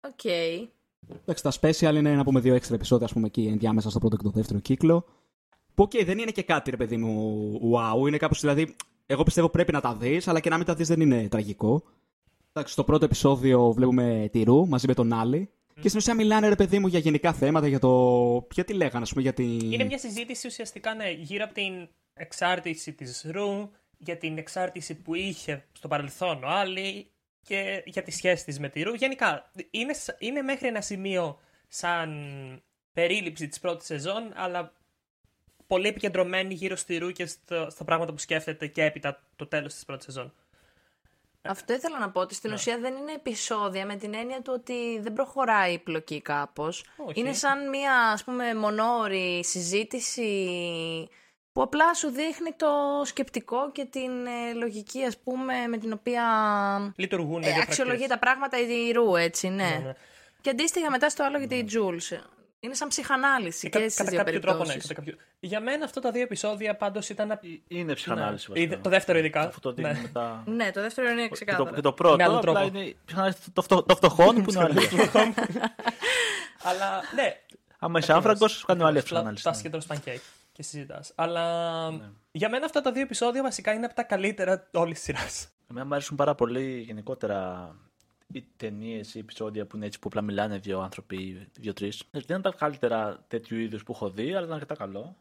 Οκ. Εντάξει, τα special είναι να πούμε δύο έξτρα επεισόδια, ας πούμε, εκεί ενδιάμεσα στο πρώτο και το δεύτερο κύκλο. Που, οκ, δεν είναι και κάτι, ρε παιδί μου, wow. Είναι κάπως, δηλαδή, εγώ πιστεύω πρέπει να τα δεις, αλλά και να μην τα δεις δεν είναι τραγικό. Εντάξει, στο πρώτο επεισόδιο βλέπουμε τη Ρου μαζί με τον Άλι. Και στην ουσία μιλάνε, ρε παιδί μου, για γενικά θέματα, για το. Για τι λέγανε, ας πούμε, για την. Είναι μια συζήτηση ουσιαστικά ναι, γύρω από την εξάρτηση της Ρου, για την εξάρτηση που είχε στο παρελθόν ο Άλλη και για τη σχέση της με τη Ρου. Γενικά, είναι, σ- είναι μέχρι ένα σημείο σαν περίληψη της πρώτης σεζόν, αλλά πολύ επικεντρωμένη γύρω στη Ρου και στο, στα πράγματα που σκέφτεται και έπειτα το τέλος της πρώτης σεζόν. Αυτό ήθελα να πω ότι στην Ναι. ουσία δεν είναι επεισόδια με την έννοια του ότι δεν προχωράει η πλοκή κάπως. Όχι. Είναι σαν μια ας πούμε μονόρη συζήτηση που απλά σου δείχνει το σκεπτικό και την ε, λογική ας πούμε με την οποία Λειτουργούν οι ε, δύο αξιολογεί τα χαρακτήρες. πράγματα η Ρου έτσι ναι. Ναι, ναι. Και αντίστοιχα μετά στο άλλο για τη Jules. Είναι σαν ψυχανάλυση και, Κα- στις κατά δύο κάποιο τρόπο, ναι. περιπτώσεις. Κατά κάποιο... Για μένα αυτά τα δύο επεισόδια πάντως ήταν... Είναι ψυχανάλυση Ναι. βασικά. Είδε- το δεύτερο ειδικά. Αυτό το δείχνει Ναι. μετά. Ναι, το δεύτερο είναι Και το, ξεκάθαρο. και το πρώτο, Με άλλο απλά τρόπο. είναι η ψυχανάλυση το, φτω, το φτωχόν που είναι ο Αλίας. Αλλά ναι, Άμα είσαι άνφραγκο, σου κάνει ο Αλίας Απλά ψυχανάλυση. Τα ναι. σχεδόν pancake και συζητάς. Αλλά για μένα αυτά τα δύο επεισόδια βασικά είναι από τα καλύτερα όλης της σειράς. Εμένα μου αρέσουν πάρα πολύ γενικότερα οι ταινίες ή επεισόδια που είναι έτσι που απλά μιλάνε δύο άνθρωποι, δύο-τρει. Δεν είναι τα καλύτερα τέτοιου είδους που έχω δει, αλλά ήταν αρκετά καλό.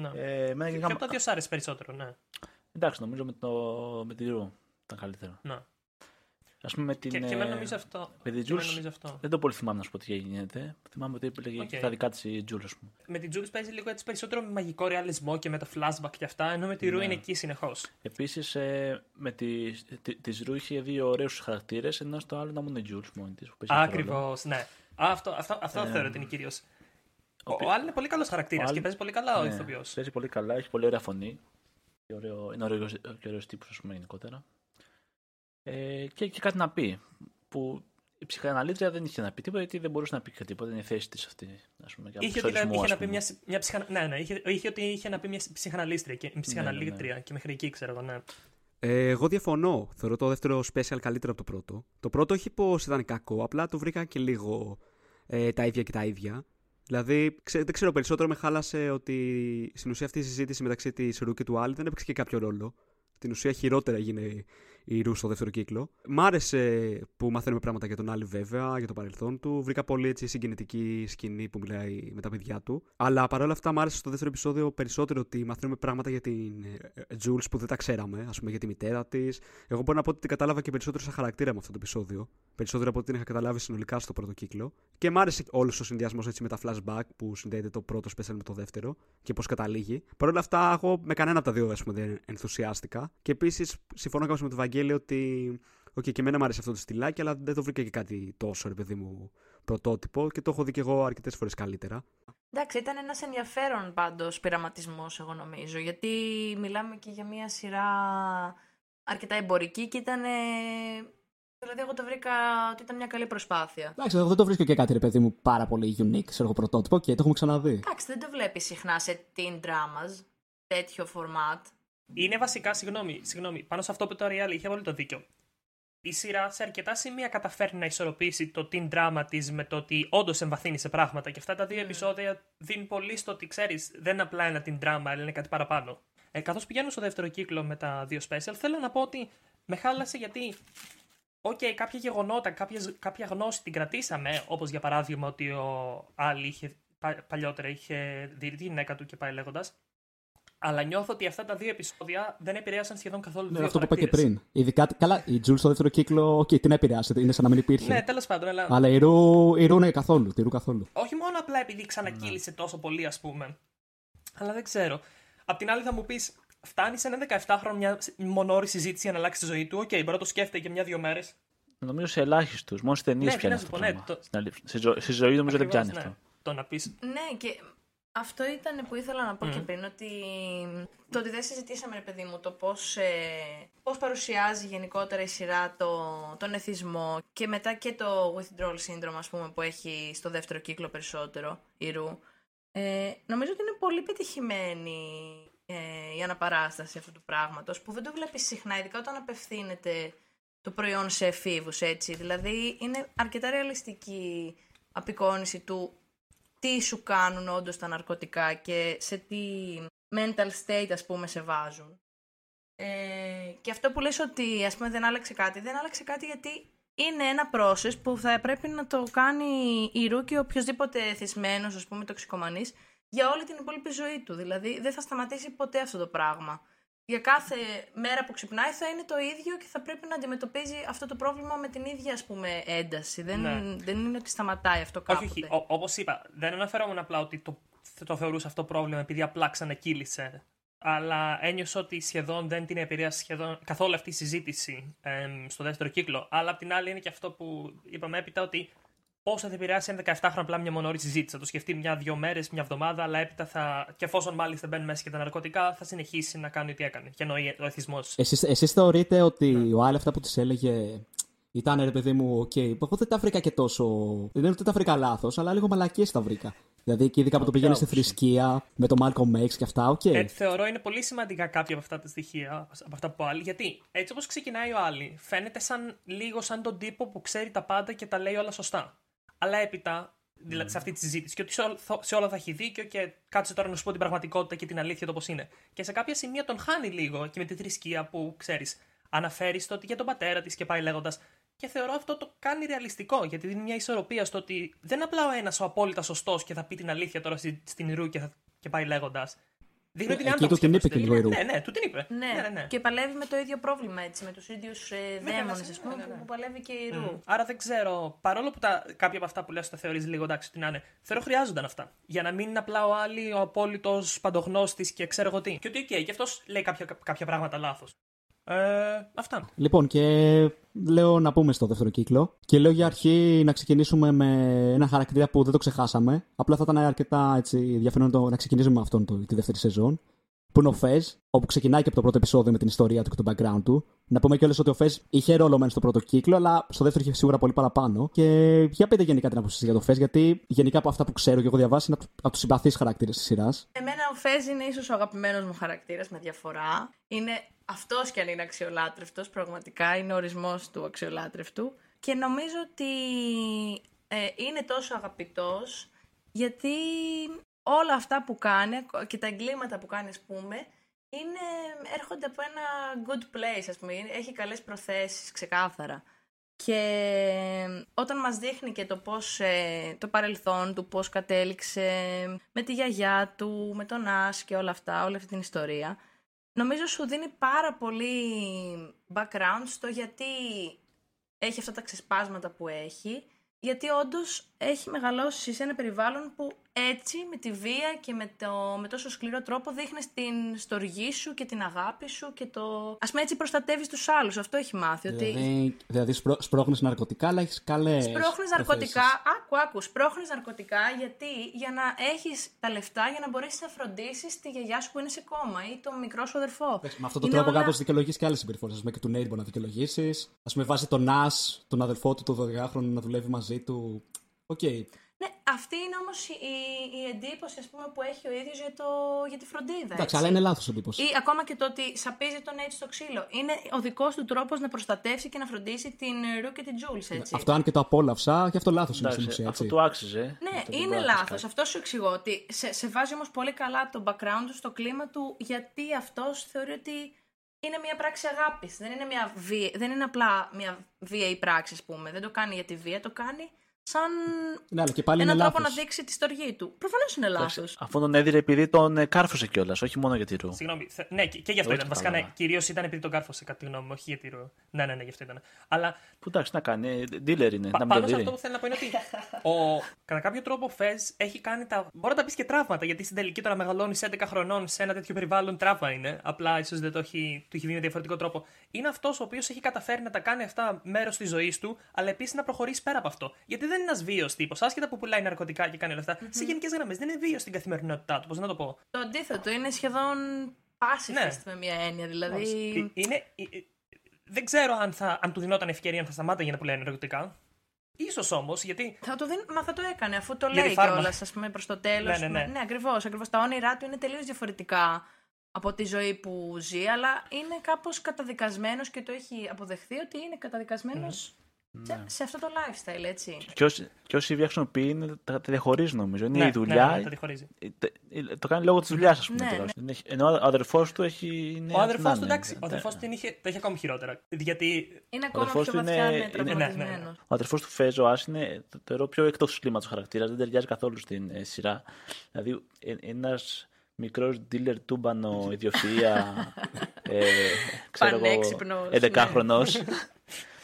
Ναι. Ε, εμένα Και γενικά- από τα δύο σ' άρεσε περισσότερο, ναι. Εντάξει, νομίζω με, το, με τη Rue ήταν καλύτερο. ναι. Α πούμε με την. Και, και ε, εμένα νομίζω αυτό. με την και εμένα Jules, νομίζω αυτό. Δεν το πολύ θυμάμαι να σου πω τι γίνεται. Θυμάμαι ότι έλεγε Οκ. και τα δικά της η Jules, ας πούμε. Με την Jules παίζει λίγο έτσι περισσότερο με μαγικό ρεαλισμό και με το flashback και αυτά, ενώ με τη Rue Ναι. είναι εκεί συνεχώς. Επίσης, ε, με τη, τη, της Rue είχε δύο ωραίους χαρακτήρες, ενώ στο άλλο ήταν μόνο η Jules μόνη της. Ακριβώς, ναι. Α, αυτό αυτό, αυτό Ε, θεωρώ ότι είναι κυρίως. Ο, ο ποι- ο Άλλη είναι πολύ καλός χαρακτήρας ο και Άλλη- παίζει πολύ καλά ο Ναι, ηθοποιός. Παίζει πολύ καλά, έχει πολύ ωραία φωνή. Και ωραίο, είναι ωραίος και ωραίος τύπος, ας πούμε, γενικότερα. Ε, και έχει κάτι να πει. Που η ψυχαναλήτρια δεν είχε να πει τίποτα, γιατί δεν μπορούσε να πει και τίποτα. Είναι η θέση της αυτή. Ας πούμε, για Είχε, ότι, εξορισμού, είχε ας να πει πούμε. μια, μια ψυχανα... ναι, ναι, είχε, είχε ότι είχε να πει μια ψυχαναλίστρια και, ψυχαναλήτρια και μέχρι εκεί ξέρω εγώ, ναι. Ε, εγώ διαφωνώ. Θεωρώ το δεύτερο special καλύτερο από το πρώτο. Το πρώτο όχι πως ήταν κακό, απλά το βρήκα και λίγο ε, τα ίδια και τα ίδια. Δηλαδή, ξέ, δεν ξέρω, περισσότερο με χάλασε ότι στην ουσία αυτή η συζήτηση μεταξύ της Ρου και του Άλλη δεν έπαιξε και κάποιο ρόλο. Στην ουσία χειρότερα έγινε η Ρου στο δεύτερο κύκλο. Μ' άρεσε που μαθαίνουμε πράγματα για τον Άλλη, βέβαια, για το παρελθόν του. Βρήκα πολύ έτσι συγκινητική σκηνή που μιλάει με τα παιδιά του. Αλλά παρόλα αυτά, μ' άρεσε στο δεύτερο επεισόδιο περισσότερο ότι μαθαίνουμε πράγματα για την Τζούλς που δεν τα ξέραμε, ας πούμε, για τη μητέρα της. Εγώ μπορώ να πω ότι την κατάλαβα και περισσότερο σαν χαρακτήρα με αυτό το επεισόδιο. Περισσότερο από ό,τι την είχα καταλάβει συνολικά στο πρώτο κύκλο. Και μ' άρεσε όλος ο συνδυασμός με τα flashback που συνδέεται το πρώτο special με το δεύτερο και πώς καταλήγει. Παρ' όλα αυτά, εγώ με κανένα από τα δύο πούμε, δεν ενθουσιάστηκα. Και επίσης συμφωνώ κάπως με τον Βαγγέλη ότι. Οκ, okay, και εμένα μου άρεσε αυτό το στυλάκι, αλλά δεν το βρήκα και κάτι τόσο, ρε παιδί μου, πρωτότυπο και το έχω δει και εγώ αρκετές φορές καλύτερα. Εντάξει, ήταν ένας ενδιαφέρον πάντως πειραματισμός, εγώ νομίζω. Γιατί μιλάμε και για μια σειρά αρκετά εμπορική και ήταν Δηλαδή, εγώ το βρήκα ότι ήταν μια καλή προσπάθεια. Εντάξει, εγώ δεν το βρίσκω και κάτι, ρε παιδί μου, πάρα πολύ unique, ξέρω εγώ πρωτότυπο και το έχουμε ξαναδεί. Εντάξει, δεν το βλέπεις συχνά σε teen dramas, τέτοιο format. Είναι βασικά, συγγνώμη, συγγνώμη, πάνω σε αυτό που το Real είχε πολύ το δίκιο. Η σειρά σε αρκετά σημεία καταφέρνει να ισορροπήσει το teen drama της με το ότι όντως εμβαθύνει σε πράγματα. Και αυτά τα δύο mm. επεισόδια δίνουν πολύ στο ότι ξέρεις, δεν είναι απλά ένα teen drama, αλλά είναι κάτι παραπάνω. Ε, Καθώς πηγαίνω στο δεύτερο κύκλο με τα δύο special, θέλω να πω ότι με χάλασε γιατί Οκ, okay, κάποια γεγονότα, κάποιες, κάποια γνώση την κρατήσαμε, όπως για παράδειγμα ότι ο Άλι είχε, παλιότερα είχε δει τη γυναίκα του και πάει λέγοντας. Αλλά νιώθω ότι αυτά τα δύο επεισόδια δεν επηρέασαν σχεδόν καθόλου ναι, δύο Αυτό που είπα και πριν. Ειδικά, καλά, η Τζουλ στο δεύτερο κύκλο, okay, την επηρεάσε, είναι σαν να μην υπήρχε. Ναι, τέλος πάντων. Αλλά, αλλά η Ρου, η Ρου ναι, καθόλου, τη Ρου καθόλου. Όχι μόνο απλά επειδή ξανακύλησε ναι. τόσο πολύ, ας πούμε. Αλλά δεν ξέρω. Απ' την άλλη θα μου πεις, φτάνει σε ένα 17χρονο μια μονόωρη συζήτηση για να αλλάξει τη ζωή του. Οκ, okay, μπορεί να το σκέφτεται για μια-δύο μέρες. Νομίζω σε ελάχιστους. Μόνος στις ταινίες ναι, πιάνει αυτό. Ναι, το... Στη, ζω... στη ζωή νομίζω δεν πιάνει ναι. αυτό. Το να πεις. Ναι, και αυτό ήταν που ήθελα να πω mm. και πριν, ότι το ότι δεν συζητήσαμε, ρε παιδί μου, το πώς, ε, πώς παρουσιάζει γενικότερα η σειρά το, τον εθισμό και μετά και το withdrawal syndrome, ας πούμε, που έχει στο δεύτερο κύκλο περισσότερο, η Ρου. Ε, νομίζω ότι είναι πολύ πετυχημένη ε, η αναπαράσταση αυτού του πράγματος που δεν το βλέπεις συχνά, ειδικά όταν απευθύνεται το προϊόν σε εφήβους, έτσι. Δηλαδή είναι αρκετά ρεαλιστική απεικόνηση του τι σου κάνουν όντως τα ναρκωτικά και σε τι mental state ας πούμε σε βάζουν. Ε, και αυτό που λες ότι ας πούμε δεν άλλαξε κάτι, δεν άλλαξε κάτι γιατί είναι ένα process που θα πρέπει να το κάνει η Ρου και οποιοδήποτε θυσμένος, ας πούμε, τοξικομανής, για όλη την υπόλοιπη ζωή του. Δηλαδή δεν θα σταματήσει ποτέ αυτό το πράγμα. Για κάθε μέρα που ξυπνάει θα είναι το ίδιο και θα πρέπει να αντιμετωπίζει αυτό το πρόβλημα με την ίδια ας πούμε ένταση. Δεν, ναι. δεν είναι ότι σταματάει αυτό κάποτε. Όχι, όχι. Όπως είπα, δεν αναφερόμουν απλά ότι το, το θεωρούσε αυτό πρόβλημα επειδή απλά ξανακύλησε. Αλλά ένιωσα ότι σχεδόν δεν την επηρέασε σχεδόν καθόλου αυτή η συζήτηση στο δεύτερο κύκλο. Αλλά απ' την άλλη είναι και αυτό που είπαμε έπειτα ότι πώς θα επηρεάσει ένα 17χρονο απλά μια μονόωρη συζήτηση. Θα το σκεφτεί μια-δύο μέρες, μια εβδομάδα, αλλά έπειτα θα. και εφόσον μάλιστα μπαίνουν μέσα και τα ναρκωτικά, θα συνεχίσει να κάνει ό,τι έκανε. Και εννοείται ο εθισμός. Εσείς θεωρείτε ότι ναι. ο Άλι αυτά που της έλεγε ήταν ρε παιδί μου, οκ, okay, εγώ δεν τα βρήκα και τόσο. Δεν είναι ότι τα βρήκα λάθος, αλλά λίγο μαλακίες τα βρήκα. Δηλαδή και ειδικά που το πηγαίνει στη θρησκεία, με το Malcolm X και αυτά, οκ. Okay. Ε, θεωρώ είναι πολύ σημαντικά κάποια από αυτά τα στοιχεία, από αυτά που Άλι. Γιατί έτσι όπως ξεκινάει ο Άλι, φαίνεται σαν, λίγο σαν τον τύπο που ξέρει τα πάντα και τα λέει όλα σωστά αλλά έπειτα, δηλαδή σε αυτή τη συζήτηση, και ότι σε όλα θα έχει δίκιο και κάτσε τώρα να σου πω την πραγματικότητα και την αλήθεια το πώς είναι. Και σε κάποια σημεία τον χάνει λίγο και με τη θρησκεία που ξέρεις. Αναφέρεις το ότι για τον πατέρα της και πάει λέγοντας. Και θεωρώ αυτό το κάνει ρεαλιστικό, γιατί δίνει μια ισορροπία στο ότι δεν είναι απλά ο ένας ο απόλυτα σωστός και θα πει την αλήθεια τώρα στην Ρου και, θα, και πάει λέγοντας. Δείχνει ότι Εκεί του την είπε και λίγο η Ρου. Ναι, ναι, του την είπε. Ναι. ναι, ναι, ναι. Και παλεύει με το ίδιο πρόβλημα έτσι, με τους ίδιους ε, δαίμονες, ας πούμε, ναι, ναι, που παλεύει και η Ρου. Mm. Άρα δεν ξέρω, παρόλο που τα, κάποια από αυτά που λες τα θεωρείς λίγο εντάξει ότι να είναι, θεωρώ χρειάζονταν αυτά. Για να μην είναι απλά ο Άλι ο απόλυτος παντογνώστης και ξέρω εγώ τι. Και ότι, οκ, okay, και αυτός λέει κάποια, κάποια πράγματα λάθος. Ε, αυτά. Λοιπόν, και λέω να πούμε στο δεύτερο κύκλο. Και λέω για αρχή να ξεκινήσουμε με ένα χαρακτήρα που δεν το ξεχάσαμε. Απλά θα ήταν αρκετά έτσι, ενδιαφέρον να ξεκινήσουμε με αυτόν το, τη δεύτερη σεζόν που είναι ο Φεζ, όπου ξεκινάει και από το πρώτο επεισόδιο με την ιστορία του και το background του. Να πούμε κιόλας ότι ο Φεζ είχε ρόλο μεν στο πρώτο κύκλο, αλλά στο δεύτερο είχε σίγουρα πολύ παραπάνω. Και για πείτε γενικά την άποψη για το Φεζ, γιατί γενικά από αυτά που ξέρω και έχω διαβάσει είναι από τους συμπαθείς χαρακτήρες της σειράς. Εμένα ο Φεζ είναι ίσως ο αγαπημένος μου χαρακτήρας με διαφορά. Είναι αυτός κι αν είναι αξιολάτρευτος, πραγματικά είναι ο ορισμός του αξιολάτρευτου. Και νομίζω ότι ε, είναι τόσο αγαπητός γιατί όλα αυτά που κάνει και τα εγκλήματα που κάνεις, ας πούμε, είναι, έρχονται από ένα good place, ας πούμε. Έχει καλές προθέσεις, ξεκάθαρα. Και όταν μας δείχνει και το πώς, ε, το παρελθόν του, πώς κατέληξε με τη γιαγιά του, με τον Άς και όλα αυτά, όλη αυτή την ιστορία, νομίζω σου δίνει πάρα πολύ background στο γιατί έχει αυτά τα ξεσπάσματα που έχει γιατί όντως έχει μεγαλώσει σε ένα περιβάλλον που έτσι με τη βία και με, το, με τόσο σκληρό τρόπο δείχνεις την στοργή σου και την αγάπη σου και το. Α πούμε έτσι προστατεύεις τους άλλους. Αυτό έχει μάθει. Δηλαδή, ότι... δηλαδή σπρό, σπρώχνεις ναρκωτικά, αλλά έχεις καλές. Σπρώχνεις ναρκωτικά. Άκου, άκου. Σπρώχνεις ναρκωτικά γιατί για να έχεις τα λεφτά για να μπορέσεις να φροντίσεις τη γιαγιά σου που είναι σε κόμμα ή τον μικρό σου αδερφό. Με αυτόν τον τρόπο όλα... κάπως δικαιολογείς και άλλες συμπεριφορές. Ας πούμε και του Νέιτ μπορεί να δικαιολογήσεις. Ας πούμε βάζει τον Ας, τον αδερφό του, τον 12χρονο να δουλεύει μαζί του. Οκ. Okay. Ναι, αυτή είναι όμως η, η, εντύπωση ας πούμε, που έχει ο ίδιος για, το, για τη φροντίδα. Εντάξει, αλλά είναι λάθος εντύπωση. Ή ακόμα και το ότι σαπίζει τον έτσι στο ξύλο. Είναι ο δικός του τρόπος να προστατεύσει και να φροντίσει την Ρου και την Τζούλς. Αυτό αν και το απόλαυσα, γι' αυτό λάθος είναι στην ουσία. Αυτό του άξιζε. Ναι, είναι λάθος. Αυτό σου εξηγώ. Ότι σε, σε βάζει όμως πολύ καλά το background του, στο κλίμα του, γιατί αυτός θεωρεί ότι είναι μια πράξη αγάπης. Δεν, είναι δεν είναι απλά μια βίαιη πράξη, ας πούμε. Δεν το κάνει για τη βία, το κάνει σαν ναι, αλλά και πάλι έναν είναι τρόπο λάθος. να δείξει τη στοργή του. Προφανώς είναι λάθος. Αφού τον έδιρε επειδή τον ε, κάρφωσε κιόλας, όχι μόνο για τη ρου. Συγγνώμη. θε- Ναι, και, και γι' αυτό Όχι ήταν. Βασικά, καλά. ναι, κυρίως ήταν επειδή τον κάρφωσε, κατά τη γνώμη μου, όχι για τη ρο. Ναι, ναι, ναι, γι' αυτό ήταν. Αλλά Που εντάξει, να κάνει. ε, Dealer είναι. πα- να μην πάνω το σε δει. αυτό που θέλω να πω είναι ότι ο, κατά κάποιο τρόπο ο Φεζ έχει κάνει τα. Μπορεί να τα πεις και τραύματα, γιατί στην τελική τώρα μεγαλώνεις 11 χρονών σε ένα τέτοιο περιβάλλον τραύμα είναι. Απλά ίσως δεν το έχει, του έχει βγει με διαφορετικό τρόπο. Είναι αυτός ο οποίος έχει καταφέρει να τα κάνει αυτά μέρος της ζωής του, αλλά επίσης να προχωρήσει πέρα από αυτό. Γιατί δεν είναι ένας βίαιο τύπος, άσχετα που πουλάει ναρκωτικά και κάνει όλα αυτά. Σε γενικές γραμμές δεν είναι βίαιο στην καθημερινότητά του, πώς να το πω. Το αντίθετο είναι σχεδόν pacifist Ναι. με μια έννοια. Δηλαδή. Ε, Είναι, ε, ε, δεν ξέρω αν, θα, αν του δινόταν ευκαιρία αν θα σταμάταγε να πουλάει ναρκωτικά. Ίσως όμως, γιατί Θα το δίνει, μα θα το έκανε αφού το Για τη λέει φάρμα. κιόλας, ας πούμε, προς το τέλος. Ναι, ναι, ναι. ναι ακριβώς. Ακριβώς. Τα όνειρά του είναι τελείως διαφορετικά από τη ζωή που ζει, αλλά είναι κάπως καταδικασμένος και το έχει αποδεχθεί ότι είναι καταδικασμένος σε, σε αυτό το lifestyle, έτσι. Και όσοι, και όσοι βία χρησιμοποιεί είναι, τα, τα διαχωρίζει νομίζω. Είναι ναι, η δουλειά. ναι, ναι, τα διχωρίζει. ε, τε- ε, το κάνει λόγω της δουλειάς, ας πούμε. Ναι, τώρα. ναι. Δεν έχει- Ενώ ο αδερφός του έχει. είναι Ο αδερφός να του, είναι. εντάξει, ο αδερφός του την είχε, το είχε ακόμη χειρότερα. Γιατί Είναι ακόμα αδερφός πιο του βαθιά είναι- είναι, είναι- τραυματισμένο. ναι, ναι, ναι. Ο αδερφός του Φέζ, ο Άς, είναι το θεωρώ πιο εκτός κλίματος χαρακτήρας. Δεν ταιριάζει καθόλου στην ε, σειρά. Δηλαδή, ένας μικρός dealer τούμπανο ιδιοφυα. ε, ξέρω εγώ, Πανέξυπνος, 11χρονο.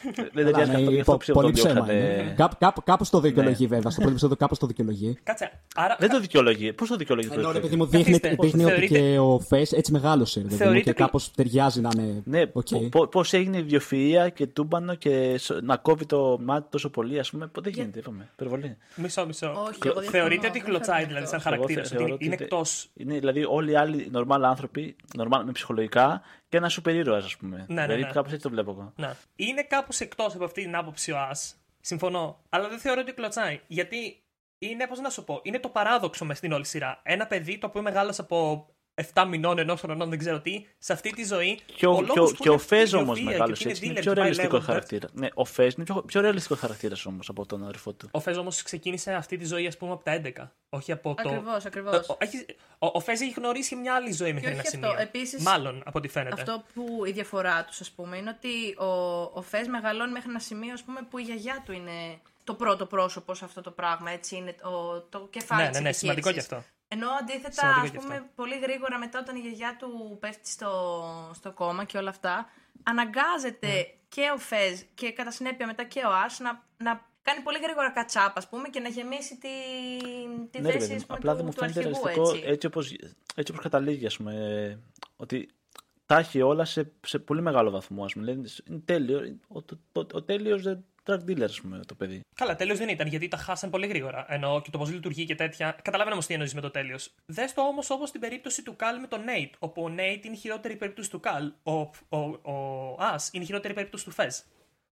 Δεν Καλά, ταιριάζει ναι, καθόλου. Γι' αυτό πο- πιστεύω πολύ τον ψέμα διώξανε. είναι. Κάπου, κάπου, κάπως το δικαιολογεί Ναι. βέβαια. Στο πρώτο επεισόδιο κάπως το δικαιολογεί. κάτσε. Άρα, Δεν το δικαιολογεί. Πώς το δικαιολογεί το Ενώ ρε πρώτο παιδί μου δείχνει, Καθίστε. δείχνει ότι Θεωρείτε- και ο Φες έτσι μεγάλωσε. ρε παιδί μου, Θεωρείτε και ότι- κάπως ταιριάζει να είναι. Ναι, οκ. πώς έγινε η βιοφυΐα και τούμπανο και σ- να κόβει το μάτι τόσο πολύ, ας πούμε. Δεν γίνεται, είπαμε. Υπερβολή. μισό, μισό. Όχι, Κλω- εγώ διαφωνώ, Θεωρείτε ότι δεν κλωτσάει θεωρώ δηλαδή αυτό. σαν χαρακτήρας, Εγώ θε- ότι θεωρώ είναι ότι εκτό. Είναι δηλαδή όλοι οι άλλοι νορμάλ άνθρωποι, normal, με ψυχολογικά και ένα σούπερ ήρωα, ας πούμε. ναι, δηλαδή ναι. κάπως έτσι το βλέπω εγώ. Να. Είναι κάπως εκτός από αυτή την άποψη ο Α. Συμφωνώ. Αλλά δεν θεωρώ ότι κλωτσάει. Γιατί είναι, πώς να σου πω, είναι το παράδοξο μες στην όλη σειρά. Ένα παιδί το οποίο μεγάλωσε από 7 μηνών, ενός χρονών, δεν ξέρω τι, σε αυτή τη ζωή. Και ο, και ο, λόγος που και ο είναι αυτή η Φέζ όμως βιοφυΐα και μεγάλωσε που έτσι. dealer Είναι και πιο πάει ρεαλιστικό λέγοντας. χαρακτήρα. Ναι, ο Φέζ είναι πιο, πιο ρεαλιστικό χαρακτήρας όμως από τον αδερφό του. Ο Φέζ όμως ξεκίνησε αυτή τη ζωή, ας πούμε, από τα 11. Όχι από το. Ακριβώς, ακριβώς. Ε, ο- έχει- Ο, ο Φέζ έχει γνωρίσει μια άλλη ζωή μέχρι όχι ένα αυτό, σημείο. επίσης, Μάλλον, από ό,τι φαίνεται. Αυτό που η διαφορά τους, ας πούμε, είναι ότι ο, ο Φες μεγαλώνει μέχρι ένα σημείο, ας πούμε, που η γιαγιά του είναι το πρώτο πρόσωπο σε αυτό το πράγμα. Έτσι είναι το, το κεφάλι Ναι, της ναι, ναι, σημαντικό επιχείρησης. και αυτό. Ενώ αντίθετα, Σημαντικό ας και πούμε, αυτό. πολύ γρήγορα μετά όταν η γιαγιά του πέφτει στο, στο κόμμα και όλα αυτά, αναγκάζεται Ναι. και ο Φες και κατά συνέπεια μετά και ο Άς να, να κάνει πολύ γρήγορα κατσάπ, ας πούμε, και να γεμίσει τη, τη Ναι, ρε θέση παιδί ας μου, πούμε, απλά του, δεν μου του φαίνεται αρχηγού, ρεαλιστικό έτσι. έτσι όπως, έτσι όπως καταλήγει, ας πούμε, ότι τα έχει όλα σε, σε πολύ μεγάλο βαθμό, ας πούμε. Δηλαδή, είναι τέλειο, ο, το, το, ο τέλειος ε, drug dealer, ας πούμε, το παιδί. Καλά, τέλειο δεν ήταν γιατί τα χάσαν πολύ γρήγορα. Ενώ και το πώς λειτουργεί και τέτοια. Καταλαβαίνω όμως τι εννοείς με το τέλειο. Δες το όμως όπως την περίπτωση του Καλ με τον Νέιτ. Όπου ο Νέιτ είναι η χειρότερη περίπτωση του Καλ. Ο, ο, ο Α είναι η χειρότερη περίπτωση του Φεζ.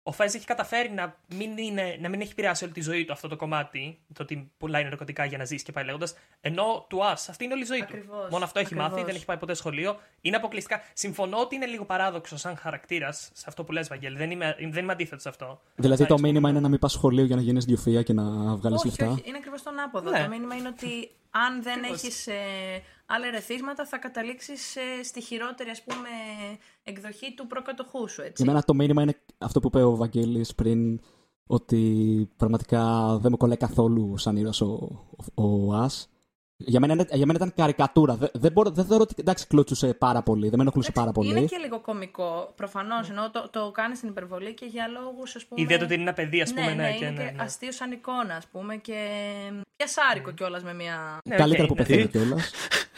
Ο Φεζ έχει καταφέρει να μην, είναι, να μην έχει επηρεάσει όλη τη ζωή του αυτό το κομμάτι. Το ότι πουλάει ναρκωτικά για να ζήσει και πάει λέγοντας. Ενώ του Α, αυτή είναι όλη η ζωή Ακριβώς, του. Μόνο αυτό έχει ακριβώς. μάθει, δεν έχει πάει ποτέ σχολείο. Είναι αποκλειστικά. Συμφωνώ ότι είναι λίγο παράδοξο σαν χαρακτήρας σε αυτό που λες, Βαγγέλη. Δεν είμαι, δεν είμαι αντίθετος σε αυτό. Δηλαδή το Μάλιστα. μήνυμα είναι να μην πας σχολείο για να γίνεις διοφία και να βγάλεις όχι, λεφτά; όχι, είναι ακριβώς τον άποδο. Ναι. Το μήνυμα είναι ότι αν δεν Ακριβώς. έχεις ε, άλλα ερεθίσματα θα καταλήξεις ε, στη χειρότερη ας πούμε εκδοχή του προκατοχού σου, έτσι. Για μένα το μήνυμα είναι αυτό που είπε ο Βαγγέλης πριν, ότι πραγματικά δεν μου κολλάει καθόλου σαν ήρωας ο, ο, ο Ας. Για μένα, είναι- για μένα ήταν καρικατούρα. Δεν, δεν, μπορώ, δεν θεωρώ ότι εντάξει, κλωτσούσε πάρα πολύ. Δεν με ενοχλούσε πάρα πολύ. Είναι και λίγο κομικό, προφανώς. Ενώ το, το κάνεις στην υπερβολή και για λόγους, ας πούμε. Η ιδέα του ότι είναι ένα παιδί, ας πούμε, ναι, ναι, ναι, και είναι ναι, και ναι. αστείο σαν εικόνα, ας πούμε. Και πιασάρικο κιόλας με μια. Ναι, Καλύτερα οκ, που ναι. πεθαίνει κιόλας.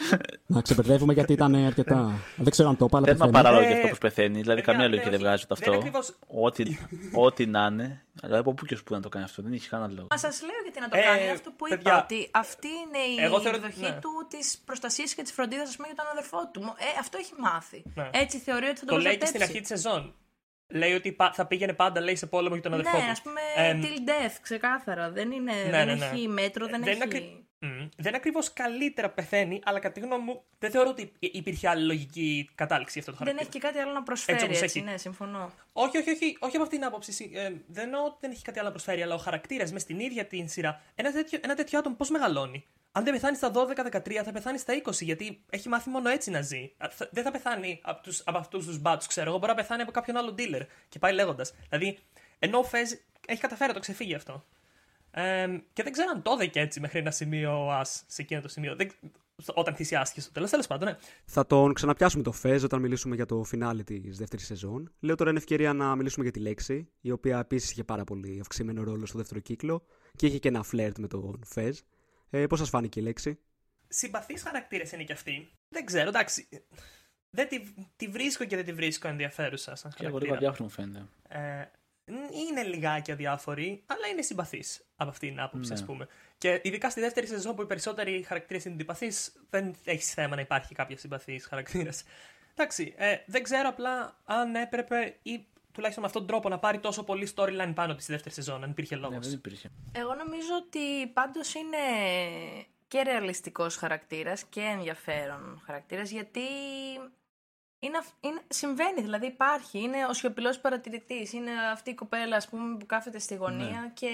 να ξεπερδεύουμε γιατί ήταν αρκετά. δεν ξέρω αν το είπα, αλλά Δεν με πεθαίνει. παράλογο Ε, και αυτό που πεθαίνει. Δηλαδή, παιδιά, καμία ναι, λογική δεν όχι. βγάζει το Δεν είναι αυτό. ακριβώς- Ό,τι, ό,τι να είναι. Δηλαδή, από πού και ως πού να το κάνει αυτό. Δεν έχει κανένα λόγο. Μα σας λέω γιατί να το Ε, κάνει αυτό που είπα. παιδιά, Ότι αυτή είναι η εγώ θεωρώ- εκδοχή ναι. του της προστασίας και της φροντίδας, ας πούμε, για τον αδερφό του. Μο- Ε, αυτό έχει μάθει. Ναι. Έτσι θεωρεί ότι θα τον Το λέει και στην προστατεύσει. αρχή της σεζόν. Λέει ότι πα- θα πήγαινε πάντα λέει, σε πόλεμο για τον αδερφό Ναι, του. ας πούμε, Εμ, till death, ξεκάθαρα. Δεν, είναι, Ναι, δεν ναι, ναι. έχει μέτρο, δεν, δεν έχει. είναι ακρι- Μμ. Δεν είναι ακριβώς καλύτερα πεθαίνει, αλλά κατά τη γνώμη μου δεν θεωρώ ότι υπήρχε άλλη λογική κατάληξη για αυτό το Δεν χαρακτήρα. έχει και κάτι άλλο να προσφέρει. Έτσι Έτσι, όπως έχει. ναι, συμφωνώ. Όχι, όχι, όχι, όχι από αυτήν την άποψη. Συ- Ε, δεν εννοώ ότι δεν έχει κάτι άλλο να προσφέρει, αλλά ο χαρακτήρας μες στην ίδια την σειρά. Ένα τέτοιο, ένα τέτοιο άτομο πώς μεγαλώνει; Αν δεν πεθάνει στα 12-13, θα πεθάνει στα 20, γιατί έχει μάθει μόνο έτσι να ζει. Α, θα- Δεν θα πεθάνει από, τους, από αυτούς τους μπάτσου, ξέρω εγώ. Μπορεί να πεθάνει από κάποιον άλλο dealer. Και πάει λέγοντας. Δηλαδή, ενώ ο Φεζ έχει καταφέρει να το ξεφύγει αυτό. Ε, και δεν ξέρω αν το έδεκε έτσι μέχρι ένα σημείο ο Ας σε εκείνο το σημείο. Δεν, όταν θυσιάστηκε στο τέλος. Τέλος πάντων, ναι. Θα τον ξαναπιάσουμε το Φέζ όταν μιλήσουμε για το φινάλι της δεύτερης σεζόν. Λέω τώρα είναι ευκαιρία να μιλήσουμε για τη λέξη, η οποία επίσης είχε πάρα πολύ αυξημένο ρόλο στο δεύτερο κύκλο και είχε και ένα φλερτ με τον Φέζ. Ε, Πώς σας φάνηκε η λέξη; συμπαθείς χαρακτήρες είναι και αυτοί. Δεν ξέρω, εντάξει. Δεν τη, τη βρίσκω και δεν τη βρίσκω ενδιαφέρουσα σαν Και εγώ λίγο χαρακτήρα. αδιάφορο μου φαίνεται. Ε, είναι λιγάκι αδιάφορη, αλλά είναι συμπαθή από αυτήν την άποψη, Ναι. α πούμε. Και ειδικά στη δεύτερη σεζόν που οι περισσότεροι χαρακτήρες είναι αντιπαθεί, δεν έχεις θέμα να υπάρχει κάποια συμπαθής χαρακτήρας. Εντάξει, ε, δεν ξέρω απλά αν έπρεπε ή τουλάχιστον με αυτόν τον τρόπο να πάρει τόσο πολύ storyline πάνω της στη δεύτερη σεζόν, αν υπήρχε λόγος. Ναι, δεν υπήρχε. Εγώ νομίζω ότι πάντως είναι και ρεαλιστικός χαρακτήρας και ενδιαφέρον χαρακτήρας γιατί είναι, αυ- είναι, συμβαίνει, δηλαδή υπάρχει, είναι ο σιωπηλός παρατηρητής, είναι αυτή η κοπέλα ας πούμε που κάθεται στη γωνία και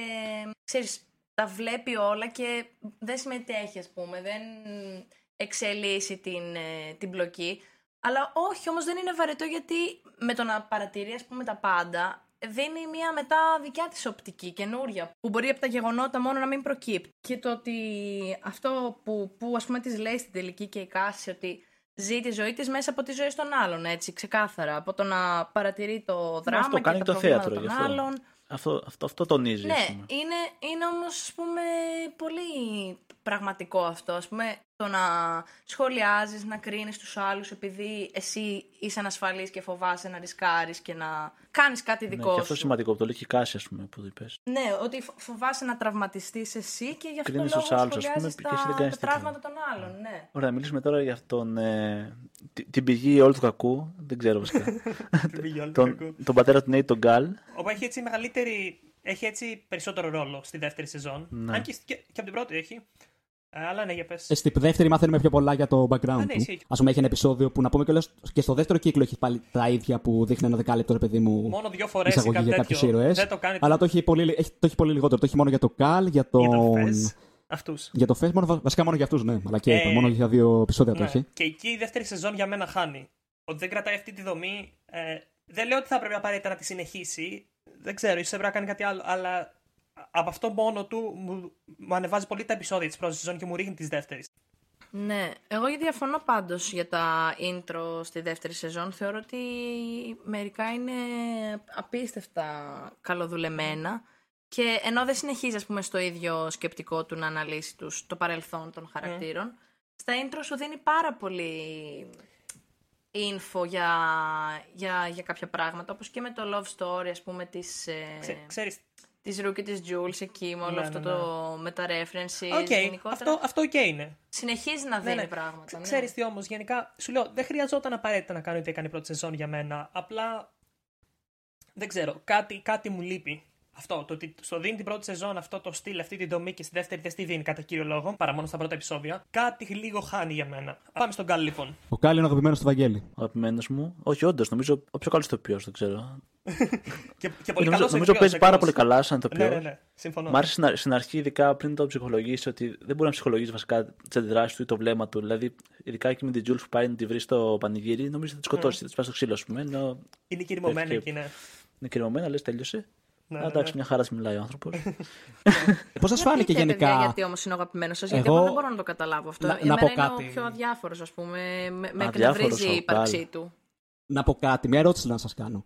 ξέρεις, τα βλέπει όλα και δεν συμμετέχει ας πούμε, δεν εξελίσσει την, ε, την πλοκή. Αλλά όχι, όμως δεν είναι βαρετό γιατί με το να παρατηρεί ας πούμε τα πάντα δίνει μια μετά δικιά της οπτική, καινούρια, που μπορεί από τα γεγονότα μόνο να μην προκύπτει. Και το ότι αυτό που, που ας πούμε της λέει στην τελική και η Κάσι ότι ζει τη ζωή της μέσα από τη ζωή των άλλων, έτσι, ξεκάθαρα. Από το να παρατηρεί το δράμα αυτό και κάνει τα το προβλήματα θέατρο, των γι' αυτό. άλλων. Αυτό, αυτό, αυτό τονίζει. ας Ναι, πούμε. είναι, είναι όμως ας πούμε πολύ πραγματικό αυτό, ας πούμε το να σχολιάζεις, να κρίνεις τους άλλους επειδή εσύ είσαι ανασφαλής και φοβάσαι να ρισκάρεις και να κάνεις κάτι Ναι, δικό και αυτό σου. σημαντικό που το λέει και η Κάσι, ας πούμε, που το είπες. Ναι, ότι φο- φοβάσαι να τραυματιστείς εσύ και γι' αυτό Κρίνεις λόγο τους άλλους, ας πούμε, σχολιάζεις και τα, εσύ δεν κάνεις τα τίποτα. τραύματα των άλλων, ναι. Ωραία, να μιλήσουμε τώρα για τον, ε, τη- την πηγή όλου του κακού. Δεν ξέρω βασικά. τον, τον πατέρα του Νέιτ, τον Καλ. Όπου έχει έτσι μεγαλύτερη. Έχει έτσι περισσότερο ρόλο στη δεύτερη σεζόν. Ναι. Αν και, και, και από την πρώτη έχει. Ε, αλλά ναι, για πες. Ε, Στη δεύτερη μαθαίνουμε πιο πολλά για το background ναι, του. ισχύει. Α πούμε, έχει ένα επεισόδιο που να πούμε κιόλας και στο δεύτερο κύκλο έχει πάλι τα ίδια που δείχνει ένα δεκάλεπτο, ρε παιδί μου. Μόνο δύο φορές ή εισαγωγή κάτι για τέτοιο. κάποιου ήρωες. Δεν το κάνει Αλλά το έχει, πολύ, έχει, το έχει πολύ λιγότερο. Το έχει μόνο για το Καλ, για τον. για τον Φες. Αυτούς. Για το Φες, μόνο, βα- βασικά μόνο για αυτούς, ναι. Αλλά και Ε, είπα, μόνο για δύο επεισόδια το Ναι. έχει. Και εκεί η δεύτερη σεζόν για μένα χάνει. Ότι δεν κρατάει αυτή τη δομή. Ε, δεν λέω ότι θα πρέπει απαραίτητα να τη συνεχίσει. Δεν ξέρω, ίσως έπρεπε να κάνει κάτι άλλο. Αλλά από αυτό μόνο του μου, μου ανεβάζει πολύ τα επεισόδια της πρώτης σεζόν και μου ρίχνει τη δεύτερη. Ναι, εγώ διαφωνώ πάντως για τα intro στη δεύτερη σεζόν. Θεωρώ ότι μερικά είναι απίστευτα καλοδουλεμένα και ενώ δεν συνεχίζει ας πούμε στο ίδιο σκεπτικό του να αναλύσει τους, το παρελθόν των χαρακτήρων, στα intro σου δίνει πάρα πολύ info για, για, για κάποια πράγματα, όπως και με το love story ας πούμε της, ε, Ξέ, ξέρεις, της Rue και της Jules εκεί με όλο Ναι, αυτό ναι, το με τα references OK, γενικότερα. αυτό, αυτό οκ είναι. Συνεχίζει να δίνει πράγματα. ναι. Ξέρεις τι όμως, γενικά σου λέω, δεν χρειαζόταν απαραίτητα να κάνω ό,τι έκανε η πρώτη σεζόν για μένα. Απλά δεν ξέρω, κάτι, κάτι μου λείπει Αυτό, το ότι στο δίνει την πρώτη σεζόν αυτό το στυλ, αυτή την δομή και στη δεύτερη δεν στη δίνει κατά κύριο λόγο, παρά μόνο στα πρώτα επεισόδια. Κάτι λίγο χάνει για μένα. Πάμε στον Καλ λοιπόν. Ο Καλ είναι ο αγαπημένος του Βαγγέλη. Ο αγαπημένος μου; Όχι, όντως, νομίζω ο πιο καλό ηθοποιό, δεν ξέρω. και, και πολύ νομίζω καλός νομίζω παίζει ηθοποιός, πάρα ακριβώς. πολύ καλά σαν ηθοποιό. Ναι, ναι, ναι. Συμφωνώ. Μ' άρεσε στην, στην αρχή, ειδικά πριν το ψυχολογήσει, ότι δεν μπορεί να ψυχολογήσει βασικά τις αντιδράσεις του ή το βλέμμα του. Δηλαδή, ειδικά εκεί με την Τζούλς που πάει να τη βρει στο πανηγύρι, νομίζω θα τη σκοτώσει, θα τη πάει στο ξύλο, ας πούμε. Ενώ Είναι κυριμωμένη Πέφτει. εκεί, ναι. είναι κυρμωμένα, λες, τέλειωσε. Ναι, Α, ναι, εντάξει, ναι. μια χαρά της μιλάει ο άνθρωπος. Πώς σας φάνηκε πείτε, παιδιά, γενικά. γιατί όμως είναι ο αγαπημένος σας, γιατί Εγώ- εγώ δεν μπορώ να το καταλάβω αυτό. Να- Εμένα να πω είναι κάτι. ο πιο αδιάφορος, ας πούμε. Με, με Αδιάφορος εκνευρίζει ο η ύπαρξή Καλ. του. Να πω κάτι, μια ερώτηση να σας κάνω.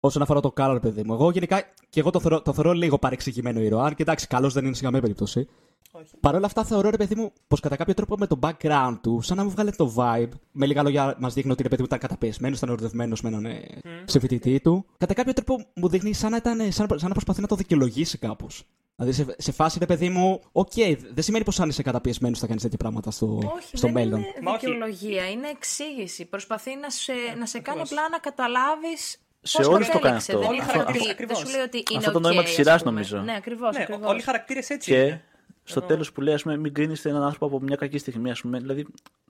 Όσον αφορά τον Καλ, ρε παιδί μου. Εγώ γενικά και εγώ το θεωρώ, το θεωρώ λίγο παρεξηγημένο ήρωα. Αν και εντάξει, καλός δεν είναι σε καμία περίπτωση. Όχι. Παρ' όλα αυτά θεωρώ, ρε παιδί μου, πως κατά κάποιο τρόπο με το background του, σαν να μου βγάλε το vibe. Με λίγα λόγια, μας δείχνει ότι ρε παιδί μου ήταν καταπιεσμένος, ήταν ερωτευμένος με έναν ε, συμφοιτητή του. Κατά κάποιο τρόπο μου δείχνει σαν να, ήταν, ε, σαν, να- σαν να προσπαθεί να το δικαιολογήσει κάπως. Δηλαδή σε, σε φάση, ρε παιδί μου, οκ, δεν σημαίνει πως αν είσαι καταπιεσμένος θα κάνεις τέτοια πράγματα στο, Όχι, στο δεν μέλλον. είναι Μα όχι. δικαιολογία, είναι εξήγηση. Προσπαθεί να σε, να σε κάνει Ακριβώς. απλά να καταλάβεις. Σε όλους το κάνει αυτό. Δεν, Όλοι είναι χαρακτήρες ότι- ακριβώς. δεν σου λέει ότι είναι Αυτό το οκ, νόημα της ας σειράς, πούμε. νομίζω. Ναι, ακριβώς. Ναι, ο- όλοι οι χαρακτήρες έτσι. Και είναι. στο τέλος που λέει, ας πούμε, μην κρίνεις έναν άνθρωπο από μια κακή στιγμή, ας πούμε. Δηλαδή,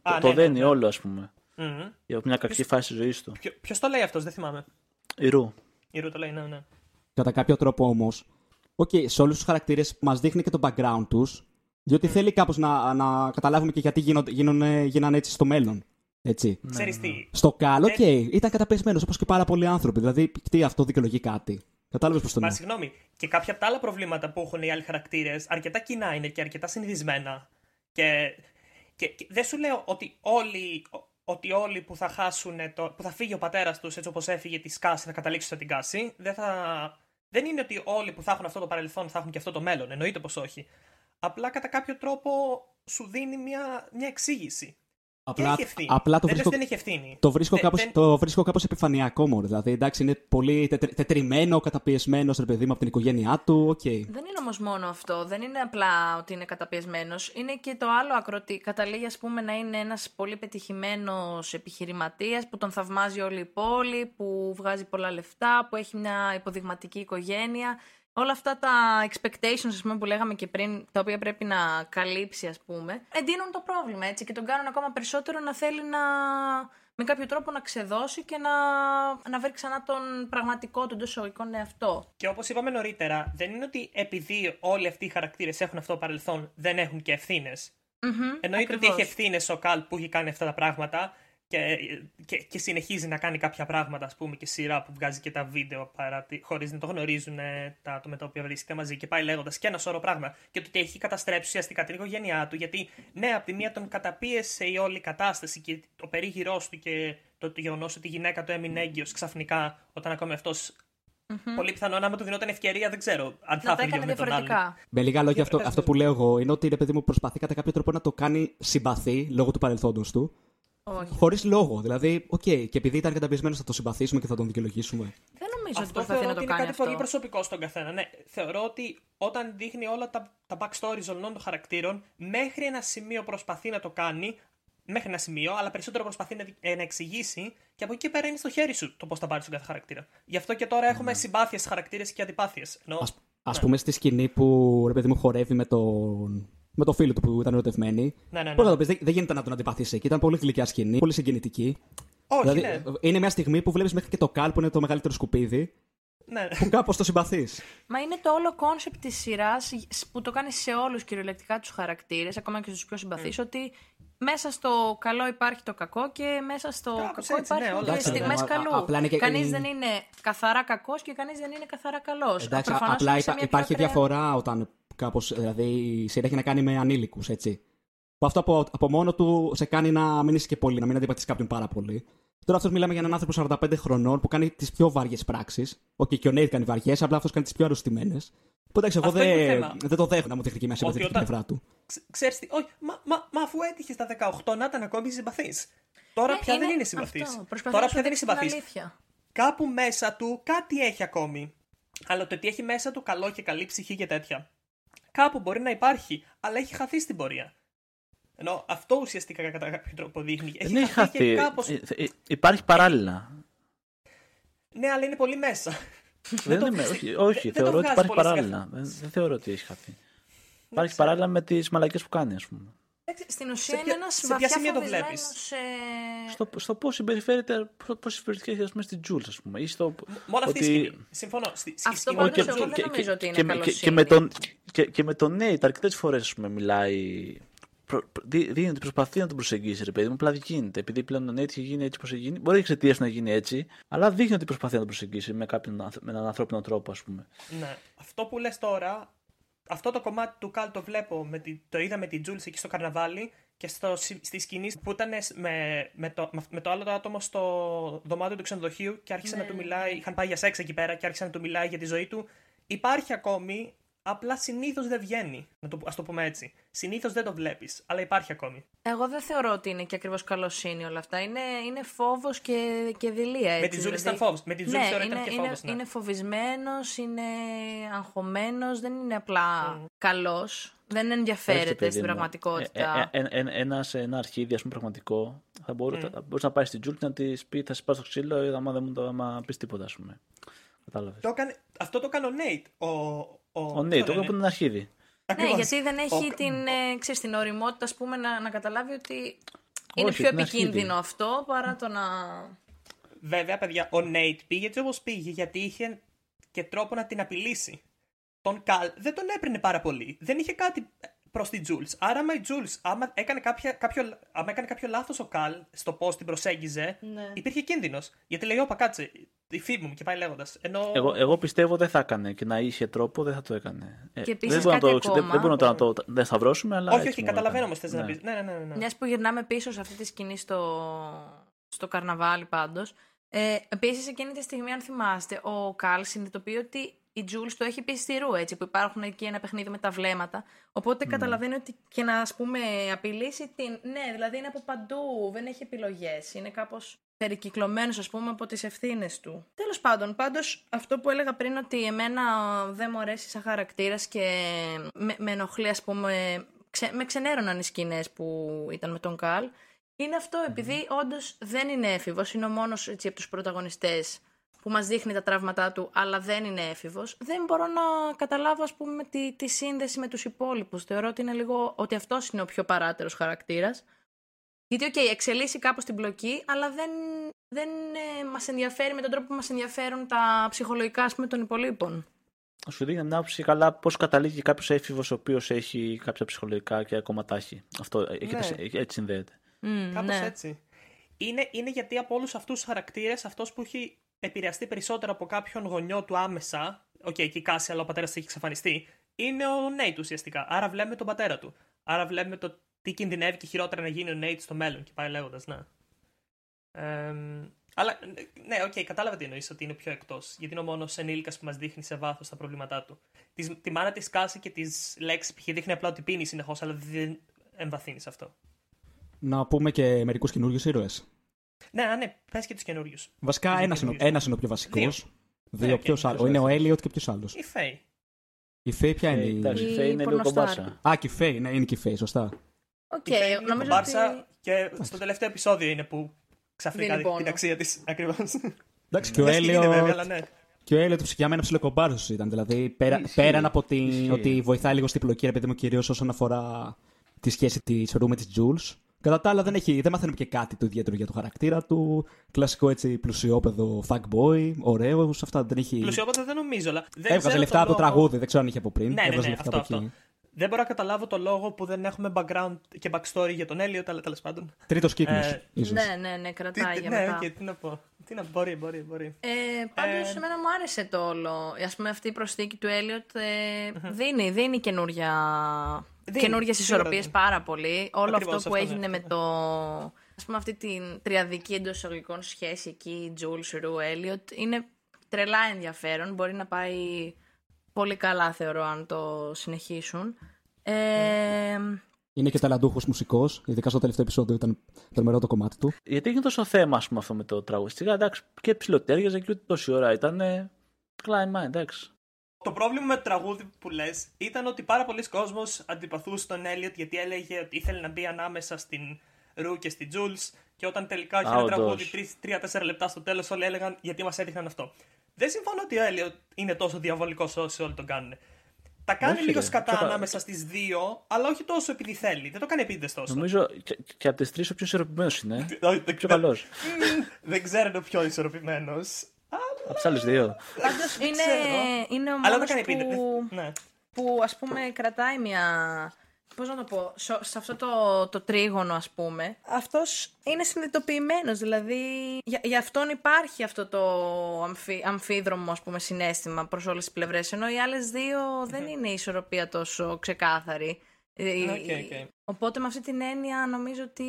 Α, το, το ναι, ναι, δένει ναι. όλο, ας πούμε. Μμμ. Για μια κακή φάση ζωής του. Ποιο το λέει αυτός, δεν θυμάμαι. Η Rue. Η Rue το λέει, ναι, ναι. Κατά κάποιο τρόπο όμως, οκ, σε όλους τους χαρακτήρες μας δείχνει και το background τους, διότι θέλει κάπως να, να καταλάβουμε και γιατί γίνονται, γίνονται, γίνανε έτσι στο μέλλον. Έτσι. Ξέρεις τι, Στο καλό, οκ, Ε, ήταν καταπιεσμένος όπως και πάρα πολλοί άνθρωποι. Δηλαδή, τι αυτό δικαιολογεί κάτι. Κατάλαβες πώς το Μα εννοώ. συγγνώμη, και κάποια από τα άλλα προβλήματα που έχουν οι άλλοι χαρακτήρες αρκετά κοινά είναι και αρκετά συνηθισμένα. Και, και, και δεν σου λέω ότι όλοι, ότι όλοι που θα χάσουν, το, που θα φύγει ο πατέρας τους έτσι όπως έφυγε της Κάσι, θα καταλήξουν σαν την Κάσι. Δεν, θα, δεν είναι ότι όλοι που θα έχουν αυτό το παρελθόν θα έχουν και αυτό το μέλλον. Εννοείται πως όχι. Απλά κατά κάποιο τρόπο σου δίνει μια, μια εξήγηση. Και Απλά, έχει ευθύνη. απλά το δεν λες βρίσκω, δεν έχει ευθύνη. το βρίσκω, Δεν- κάπως, δεν- το βρίσκω κάπως επιφανειακό μόνο. Δηλαδή, εντάξει, είναι πολύ τετρι, τετριμμένο, καταπιεσμένος, ρε παιδί μου, από την οικογένειά του. Οκ. Δεν είναι όμως μόνο αυτό. Δεν είναι απλά ότι είναι καταπιεσμένος. Είναι και το άλλο άκρο ότι καταλήγει, ας πούμε, να είναι ένας πολύ πετυχημένος επιχειρηματίας που τον θαυμάζει όλη η πόλη, που βγάζει πολλά λεφτά, που έχει μια υποδειγματική οικογένεια. Όλα αυτά τα expectations, ας πούμε, που λέγαμε και πριν, τα οποία πρέπει να καλύψει, ας πούμε, εντείνουν το πρόβλημα, έτσι, και τον κάνουν ακόμα περισσότερο να θέλει να, με κάποιο τρόπο να ξεδώσει και να, να βρει ξανά τον πραγματικό του εντός εισαγωγικών εαυτό. Και όπως είπαμε νωρίτερα, δεν είναι ότι επειδή όλοι αυτοί οι χαρακτήρες έχουν αυτό το παρελθόν, δεν έχουν και ευθύνες. Μμμ, Εννοείται ότι ακριβώς. έχει ευθύνες ο Καλ που έχει κάνει αυτά τα πράγματα και, και, και συνεχίζει να κάνει κάποια πράγματα, ας πούμε, και σειρά που βγάζει και τα βίντεο χωρίς να το γνωρίζουν ε, τα άτομα τα οποία βρίσκεται μαζί και πάει λέγοντας και ένα σωρό πράγματα. Και το ότι έχει καταστρέψει ουσιαστικά την οικογένειά του, γιατί ναι, από τη μία τον καταπίεσε η όλη κατάσταση και το περίγυρός του και το, το γεγονός ότι η γυναίκα του έμεινε έγκυος ξαφνικά όταν ακόμη αυτός. Πολύ πιθανό να άμα του δινόταν ευκαιρία, δεν ξέρω αν θα Να τα έφυγε έκανε με τον άλλον. διαφορετικά. Με λίγα λόγια, Για αυτό, πες, αυτό πες. που λέω εγώ είναι ότι ρε παιδί μου προσπαθεί κατά κάποιο τρόπο να το κάνει συμπαθή λόγω του παρελθόντος του. Όχι. Χωρίς λόγο. Δηλαδή, οκ, και επειδή ήταν καταπιεσμένος θα το συμπαθήσουμε και θα τον δικαιολογήσουμε. Δεν νομίζω ότι Αυτό προσπαθεί θεωρώ να ότι το είναι κάνει κάτι αυτό. πολύ προσωπικό στον καθένα. Ναι, θεωρώ ότι όταν δείχνει όλα τα, τα backstories όλων των χαρακτήρων, μέχρι ένα σημείο προσπαθεί να το κάνει, μέχρι ένα σημείο, αλλά περισσότερο προσπαθεί να, δι- ε, να εξηγήσει και από εκεί και πέρα είναι στο χέρι σου το πώς θα πάρει τον κάθε χαρακτήρα. Γι' αυτό και τώρα έχουμε συμπάθειες χαρακτήρες και αντιπάθειες. Ας, ας πούμε στη σκηνή που ρε παιδί μου χορεύει με τον, με το φίλο του που ήταν ερωτευμένη. Ναι, ναι, ναι. Πώς να το πεις, δεν, δεν γίνεται να τον αντιπαθήσει εκεί. Ήταν πολύ γλυκιά σκηνή, πολύ συγκινητική. Όχι, δηλαδή, ναι. είναι μια στιγμή που βλέπεις μέχρι και το Καλ που είναι το μεγαλύτερο σκουπίδι, ναι. που κάπως το συμπαθείς. Μα είναι το όλο concept της σειράς που το κάνει σε όλους κυριολεκτικά τους χαρακτήρες, ακόμα και στους πιο συμπαθείς, ότι μέσα στο καλό υπάρχει το κακό και μέσα στο Κάπως κακό έτσι, ναι, υπάρχουν όλα και αυτά. στιγμές Α- α- καλού. απλά είναι και- Κανείς είναι- δεν είναι καθαρά κακός και κανείς δεν είναι καθαρά καλός. Εντάξει, απλά υπά- υπάρχει διαφορά όταν κάπως. Δηλαδή η σειρά έχει να κάνει με ανήλικους, έτσι. Που αυτό από, από μόνο του σε κάνει να μην είσαι και πολύ, να μην αντιπαθεί κάποιον πάρα πολύ. Τώρα αυτός μιλάμε για έναν άνθρωπο 45 χρονών που κάνει τις πιο βαριές πράξεις. Όχι, και ο Νέιτ κάνει βαριές, απλά αυτός κάνει τις πιο αρρωστημένες. Που εντάξει, εγώ Αυτό είναι το δεν, θέμα. δεν το δέχομαι να μου δείχνει και μια Ότι συμπαθητική όταν- πλευρά του. Ξέρεις τι, όχι, μα, μα, μα αφού έτυχες στα 18 να ήταν ακόμη συμπαθής. Τώρα πια δεν είναι συμπαθής. Τώρα πια δεν είναι συμπαθής. Αλήθεια. κάπου μέσα του κάτι έχει ακόμη. Αλλά το ότι έχει μέσα του καλό και καλή ψυχή και τέτοια. Κάπου μπορεί να υπάρχει, αλλά έχει χαθεί στην πορεία. Ενώ αυτό ουσιαστικά κατά κάποιο τρόπο δείχνει. Δεν έχει χαθεί. και κάπως... Ε, ε, Υπάρχει παράλληλα. Ναι, αλλά είναι πολύ μέσα. δεν το είμαι, βγάζει- όχι, όχι δεν- δεν το θεωρώ ότι βγάζει υπάρχει πολύ παράλληλα. Δεν, δεν θεωρώ ότι έχει χαθεί. Υπάρχει ξέρω. παράλληλα με τις μαλακές που κάνει, ας πούμε. Εντάξει, Στην ουσία ποια- είναι ένας σε ποια βαθιά σημεία το φοβισμένος, βλέπεις; ε, Στο, στο πώς συμπεριφέρεται, πώς συμπεριφέρεται ας πούμε, στην Τζούλς, ας πούμε. Ή στο, Μόνο αυτή η ότι- σκηνή. Συμφωνώ. Στη, στη Αυτό σκηνή πάντως με και, τον εγώ Τζουλ. δεν νομίζω ότι είναι και, με- και, καλοσύνη. και, με τον, και, και με τον Νέιτ αρκετές φορές μιλάει. Προ, προ, δεί- δίνει ότι προσπαθεί να τον προσεγγίσει, ρε παιδί μου, απλά δεν γίνεται. Επειδή πλέον ο Νέιτ έχει γίνει έτσι όπως έχει γίνει, μπορεί εξαιτίας να γίνει έτσι, αλλά δείχνει ότι προσπαθεί να τον προσεγγίσει με, κάποιον, ανθ- με έναν ανθρώπινο τρόπο, ας πούμε. Ναι. Αυτό που λες τώρα, αυτό το κομμάτι του Καλ το βλέπω, με τη, το είδα με την Τζούλς εκεί στο καρναβάλι και στο, συ- στη σκηνή που ήταν με, με, το, με το άλλο το άτομο στο δωμάτιο του ξενοδοχείου και άρχισε Ναι, να του ναι. μιλάει, είχαν πάει για σεξ εκεί πέρα και άρχισε να του μιλάει για τη ζωή του. Υπάρχει ακόμη, απλά συνήθως δεν βγαίνει, να το, ας το πούμε έτσι. Συνήθως δεν το βλέπεις, αλλά υπάρχει ακόμη. Εγώ δεν θεωρώ ότι είναι και ακριβώς καλοσύνη όλα αυτά. Είναι, είναι φόβος και, και δειλία. Έτσι, με την Τζούλη ήταν φόβος. Με την Τζούλη Ναι, θεωρώ είναι, ήταν και είναι, φόβος. Ναι. είναι φοβισμένος, είναι αγχωμένος, δεν είναι απλά καλός. Δεν ενδιαφέρεται Έρχεται, παιδί στην μου. πραγματικότητα. Ε, ε, ε, ε, ένας, σε ένα αρχίδι, ας πούμε, πραγματικό, θα μπορεί θα μπορείς να πάει στην Τζούλ και να της πει: Θα σε πάω στο ξύλο, ή άμα δεν μου το άμα πεις τίποτα, ας πούμε. Κατάλαβες. Το έκανε- αυτό το έκανε ο Νέιτ. Ο, ο, Ο Νέιτ, το λένε. έκανε που είναι ένα αρχίδι. Ναι, Ακριβώς. γιατί δεν έχει Ο- την, ε, ξέρεις, την οριμότητα ας πούμε, να, να καταλάβει ότι είναι Όχι, πιο είναι επικίνδυνο αρχίδι. αυτό παρά το να. Βέβαια, παιδιά, ο Νέιτ πήγε έτσι όπως πήγε γιατί είχε και τρόπο να την απειλήσει. Τον Καλ δεν τον έπαιρνε πάρα πολύ. Δεν είχε κάτι προς την Τζούλς. Άρα, άμα η Τζούλς, άμα έκανε, κάποια, κάποιο, άμα έκανε κάποιο λάθος ο Καλ στο πώ την προσέγγιζε, Ναι. υπήρχε κίνδυνος. Γιατί λέει, Όπα, κάτσε, η φίβη μου και πάει λέγοντας. Ενώ. Εγώ, εγώ πιστεύω δεν θα έκανε και να είχε τρόπο δεν θα το έκανε. Ε, Και επίσης δεν μπορούμε να κάτι το, δεν, ακόμα. δεν μπορούμε να το δεν σταυρώσουμε, αλλά. όχι, έτσι όχι, μόνο καταλαβαίνω έκανε. όμω θες να Ναι. πεις. Ναι, ναι, ναι. ναι. Μιας που γυρνάμε πίσω σε αυτή τη σκηνή στο, στο καρναβάλι πάντως. Ε, Επίσης, εκείνη τη στιγμή, αν θυμάστε, ο Καλ συνειδητοποιεί ότι η Τζούλς το έχει πει στη ρου, έτσι, που υπάρχουν εκεί ένα παιχνίδι με τα βλέμματα. Οπότε καταλαβαίνει ότι και να ας πούμε απειλήσει την. Ναι, δηλαδή είναι από παντού, δεν έχει επιλογές. Είναι κάπω περικυκλωμένος, ας πούμε, από τις ευθύνες του. Τέλος πάντων, πάντως αυτό που έλεγα πριν ότι εμένα δεν μου αρέσει σαν χαρακτήρας και με, με ενοχλεί, ας πούμε. Ξε, με ξενέρωναν οι σκηνές που ήταν με τον Καλ. Είναι αυτό, επειδή όντως δεν είναι έφηβος, είναι ο μόνος από τους πρωταγωνιστές που μας δείχνει τα τραύματά του, αλλά δεν είναι έφηβος. Δεν μπορώ να καταλάβω, ας πούμε, τη, τη σύνδεση με τους υπόλοιπους. Θεωρώ ότι είναι λίγο. ότι αυτός είναι ο πιο παράτερος χαρακτήρας. Γιατί, οκ, εξελίσσει κάπως την πλοκή, αλλά δεν, δεν ε, μας ενδιαφέρει με τον τρόπο που μας ενδιαφέρουν τα ψυχολογικά, ας πούμε, των υπολοίπων. Σου δίνει μια άποψη καλά πώς καταλήγει κάποιος έφηβος ο οποίος έχει κάποια ψυχολογικά και ακόμα τα έχει. Αυτό εκεί Ναι. τα- έτσι συνδέεται. Mm, Κάπως ναι. έτσι. Είναι, είναι γιατί από όλους αυτούς τους χαρακτήρες, αυτός που έχει επηρεαστεί περισσότερο από κάποιον γονιό του άμεσα. Οκ, εκεί κάσει, αλλά ο πατέρας έχει εξαφανιστεί. Είναι ο Νέιτ ουσιαστικά. Άρα βλέπουμε τον πατέρα του. Άρα βλέπουμε το τι κινδυνεύει και χειρότερα να γίνει ο Νέιτ στο μέλλον. Και πάει λέγοντας, ναι. Εμ, αλλά, ναι, οκ, κατάλαβα τι εννοείς ότι είναι πιο εκτός. Γιατί είναι ο μόνος ενήλικας που μας δείχνει σε βάθος τα προβλήματά του. Της, τη μάνα της Κάσι και της Λέξι π.χ. δείχνει απλά ότι πίνει συνεχώς, αλλά δεν εμβαθύνεις σε αυτό. Να πούμε και μερικούς καινούριους ήρωες. Ναι, ναι, ναι, πες και τους καινούριους. Βασικά, Τους ένας είναι, καινούριους. ένας είναι ο πιο βασικός. Δύο. Δύο, Ναι, ποιος και άλλος; Είναι ο Έλιοτ και ποιος άλλος; Η Φέη. Η Φέη ποια είναι. Ε, η- εντάξει, Η η Φέη είναι λίγο πορνοστάρ. κομπάρσα. Α, και η Φέη, ναι, είναι και η Φέη, σωστά. Οκ, Η Φέη είναι νομίζω κομπάρσα ότι... και στο τελευταίο επεισόδιο είναι που ξαφνικά Δίνει δείχνει πόνο. την αξία της. Ακριβώς. Εντάξει, και ο Δεν σκηνή βέβαια, αλλά Έλιοτ. ναι. Και ο Έλιοτ για μένα ψιλοκομπάρσος ήταν. Δηλαδή, πέρα, Ισχύει. πέραν από την, Ισχύει. ότι βοηθάει λίγο στην πλοκή, ρε παιδί μου, κυρίως όσον αφορά τη σχέση της Ρου με τη Τζουλς. Κατά τα άλλα, δεν, έχει, δεν μαθαίνουμε και κάτι το ιδιαίτερο για το χαρακτήρα του. Κλασικό έτσι πλουσιόπαιδο fuckboy, ωραίος. Αυτά δεν έχει. Πλουσιόπαιδα δεν νομίζω, αλλά. Δεν Έβγαζε ξέρω λεφτά τον από το λόγο- τραγούδι, δεν ξέρω αν είχε από πριν. Ναι, ναι, Έβγαζε ναι, λεφτά αυτό, από εκεί. Αυτό. Δεν μπορώ να καταλάβω το λόγο που δεν έχουμε background και backstory για τον Έλιο, αλλά τέλο πάντων. Τρίτος κύκλος, Ε, ίσως. Ναι, ναι, ναι, Τι, κρατάει τι- για ναι, μετά. και τι να πω. Τι να μπορεί, μπορεί, μπορεί. Ε, Πάντως, Ε, εμένα μου άρεσε το όλο. Α πούμε, αυτή η προσθήκη του Έλιοτ ε, δίνει, δίνει καινούρια, Δίνει, καινούργιες σίγουρα ισορροπίες δίνει. πάρα πολύ. Όλο Ακριβώς αυτό που αυτό, έγινε ναι. με το. ας πούμε, αυτή την τριαδική εντός εισαγωγικών σχέση εκεί, Τζούλς, Ρου, Έλιοτ, είναι τρελά ενδιαφέρον. Μπορεί να πάει πολύ καλά, θεωρώ, αν το συνεχίσουν. Ε, Είναι και ταλαντούχος μουσικός, ειδικά στο τελευταίο επεισόδιο ήταν τρομερό το κομμάτι του. Γιατί έγινε τόσο θέμα, ας πούμε, αυτό με το τραγούδι. Σιγά, εντάξει, και ψιλοτέριαζε και ούτε τόση ώρα ήταν. Κλάιμα, εντάξει. Το πρόβλημα με το τραγούδι που λες ήταν ότι πάρα πολλοί κόσμοι αντιπαθούσε τον Έλιοτ γιατί έλεγε ότι ήθελε να μπει ανάμεσα στην Ρου και στην Τζούλ. Και όταν τελικά είχε Α, ένα όντως. τραγούδι 3-4 λεπτά στο τέλος, όλοι έλεγαν γιατί μας έδειχναν αυτό. Δεν συμφωνώ ότι ο Έλιο είναι τόσο διαβολικός όσο όλοι τον κάνουν. Τα κάνει Όχι, λίγο ρε. σκατά Ξέρω- ανάμεσα στις δύο, αλλά όχι τόσο επειδή θέλει. Δεν το κάνει επίτηδες τόσο. Νομίζω και, και από τις τρεις ο πιο ισορροπημένος είναι. Όχι, δεν- πιο καλός. Μμμ, Δεν ξέρω είναι ο πιο ισορροπημένος. Από τις άλλες δύο. Πάντως είναι, ξέρω. είναι ο Αλλά δεν μόνος κάνει επίτηδες. που, Ναι. που ας πούμε κρατάει μια... Πώς να το πω, σο- σε αυτό το, το τρίγωνο ας πούμε, αυτός είναι συνειδητοποιημένος, δηλαδή για, για αυτόν υπάρχει αυτό το αμφί, αμφίδρομο ας πούμε συναίσθημα προς όλες τις πλευρές, ενώ οι άλλες δύο δεν είναι η ισορροπία τόσο ξεκάθαρη. Ε, OK, OK. Οπότε με αυτή την έννοια νομίζω ότι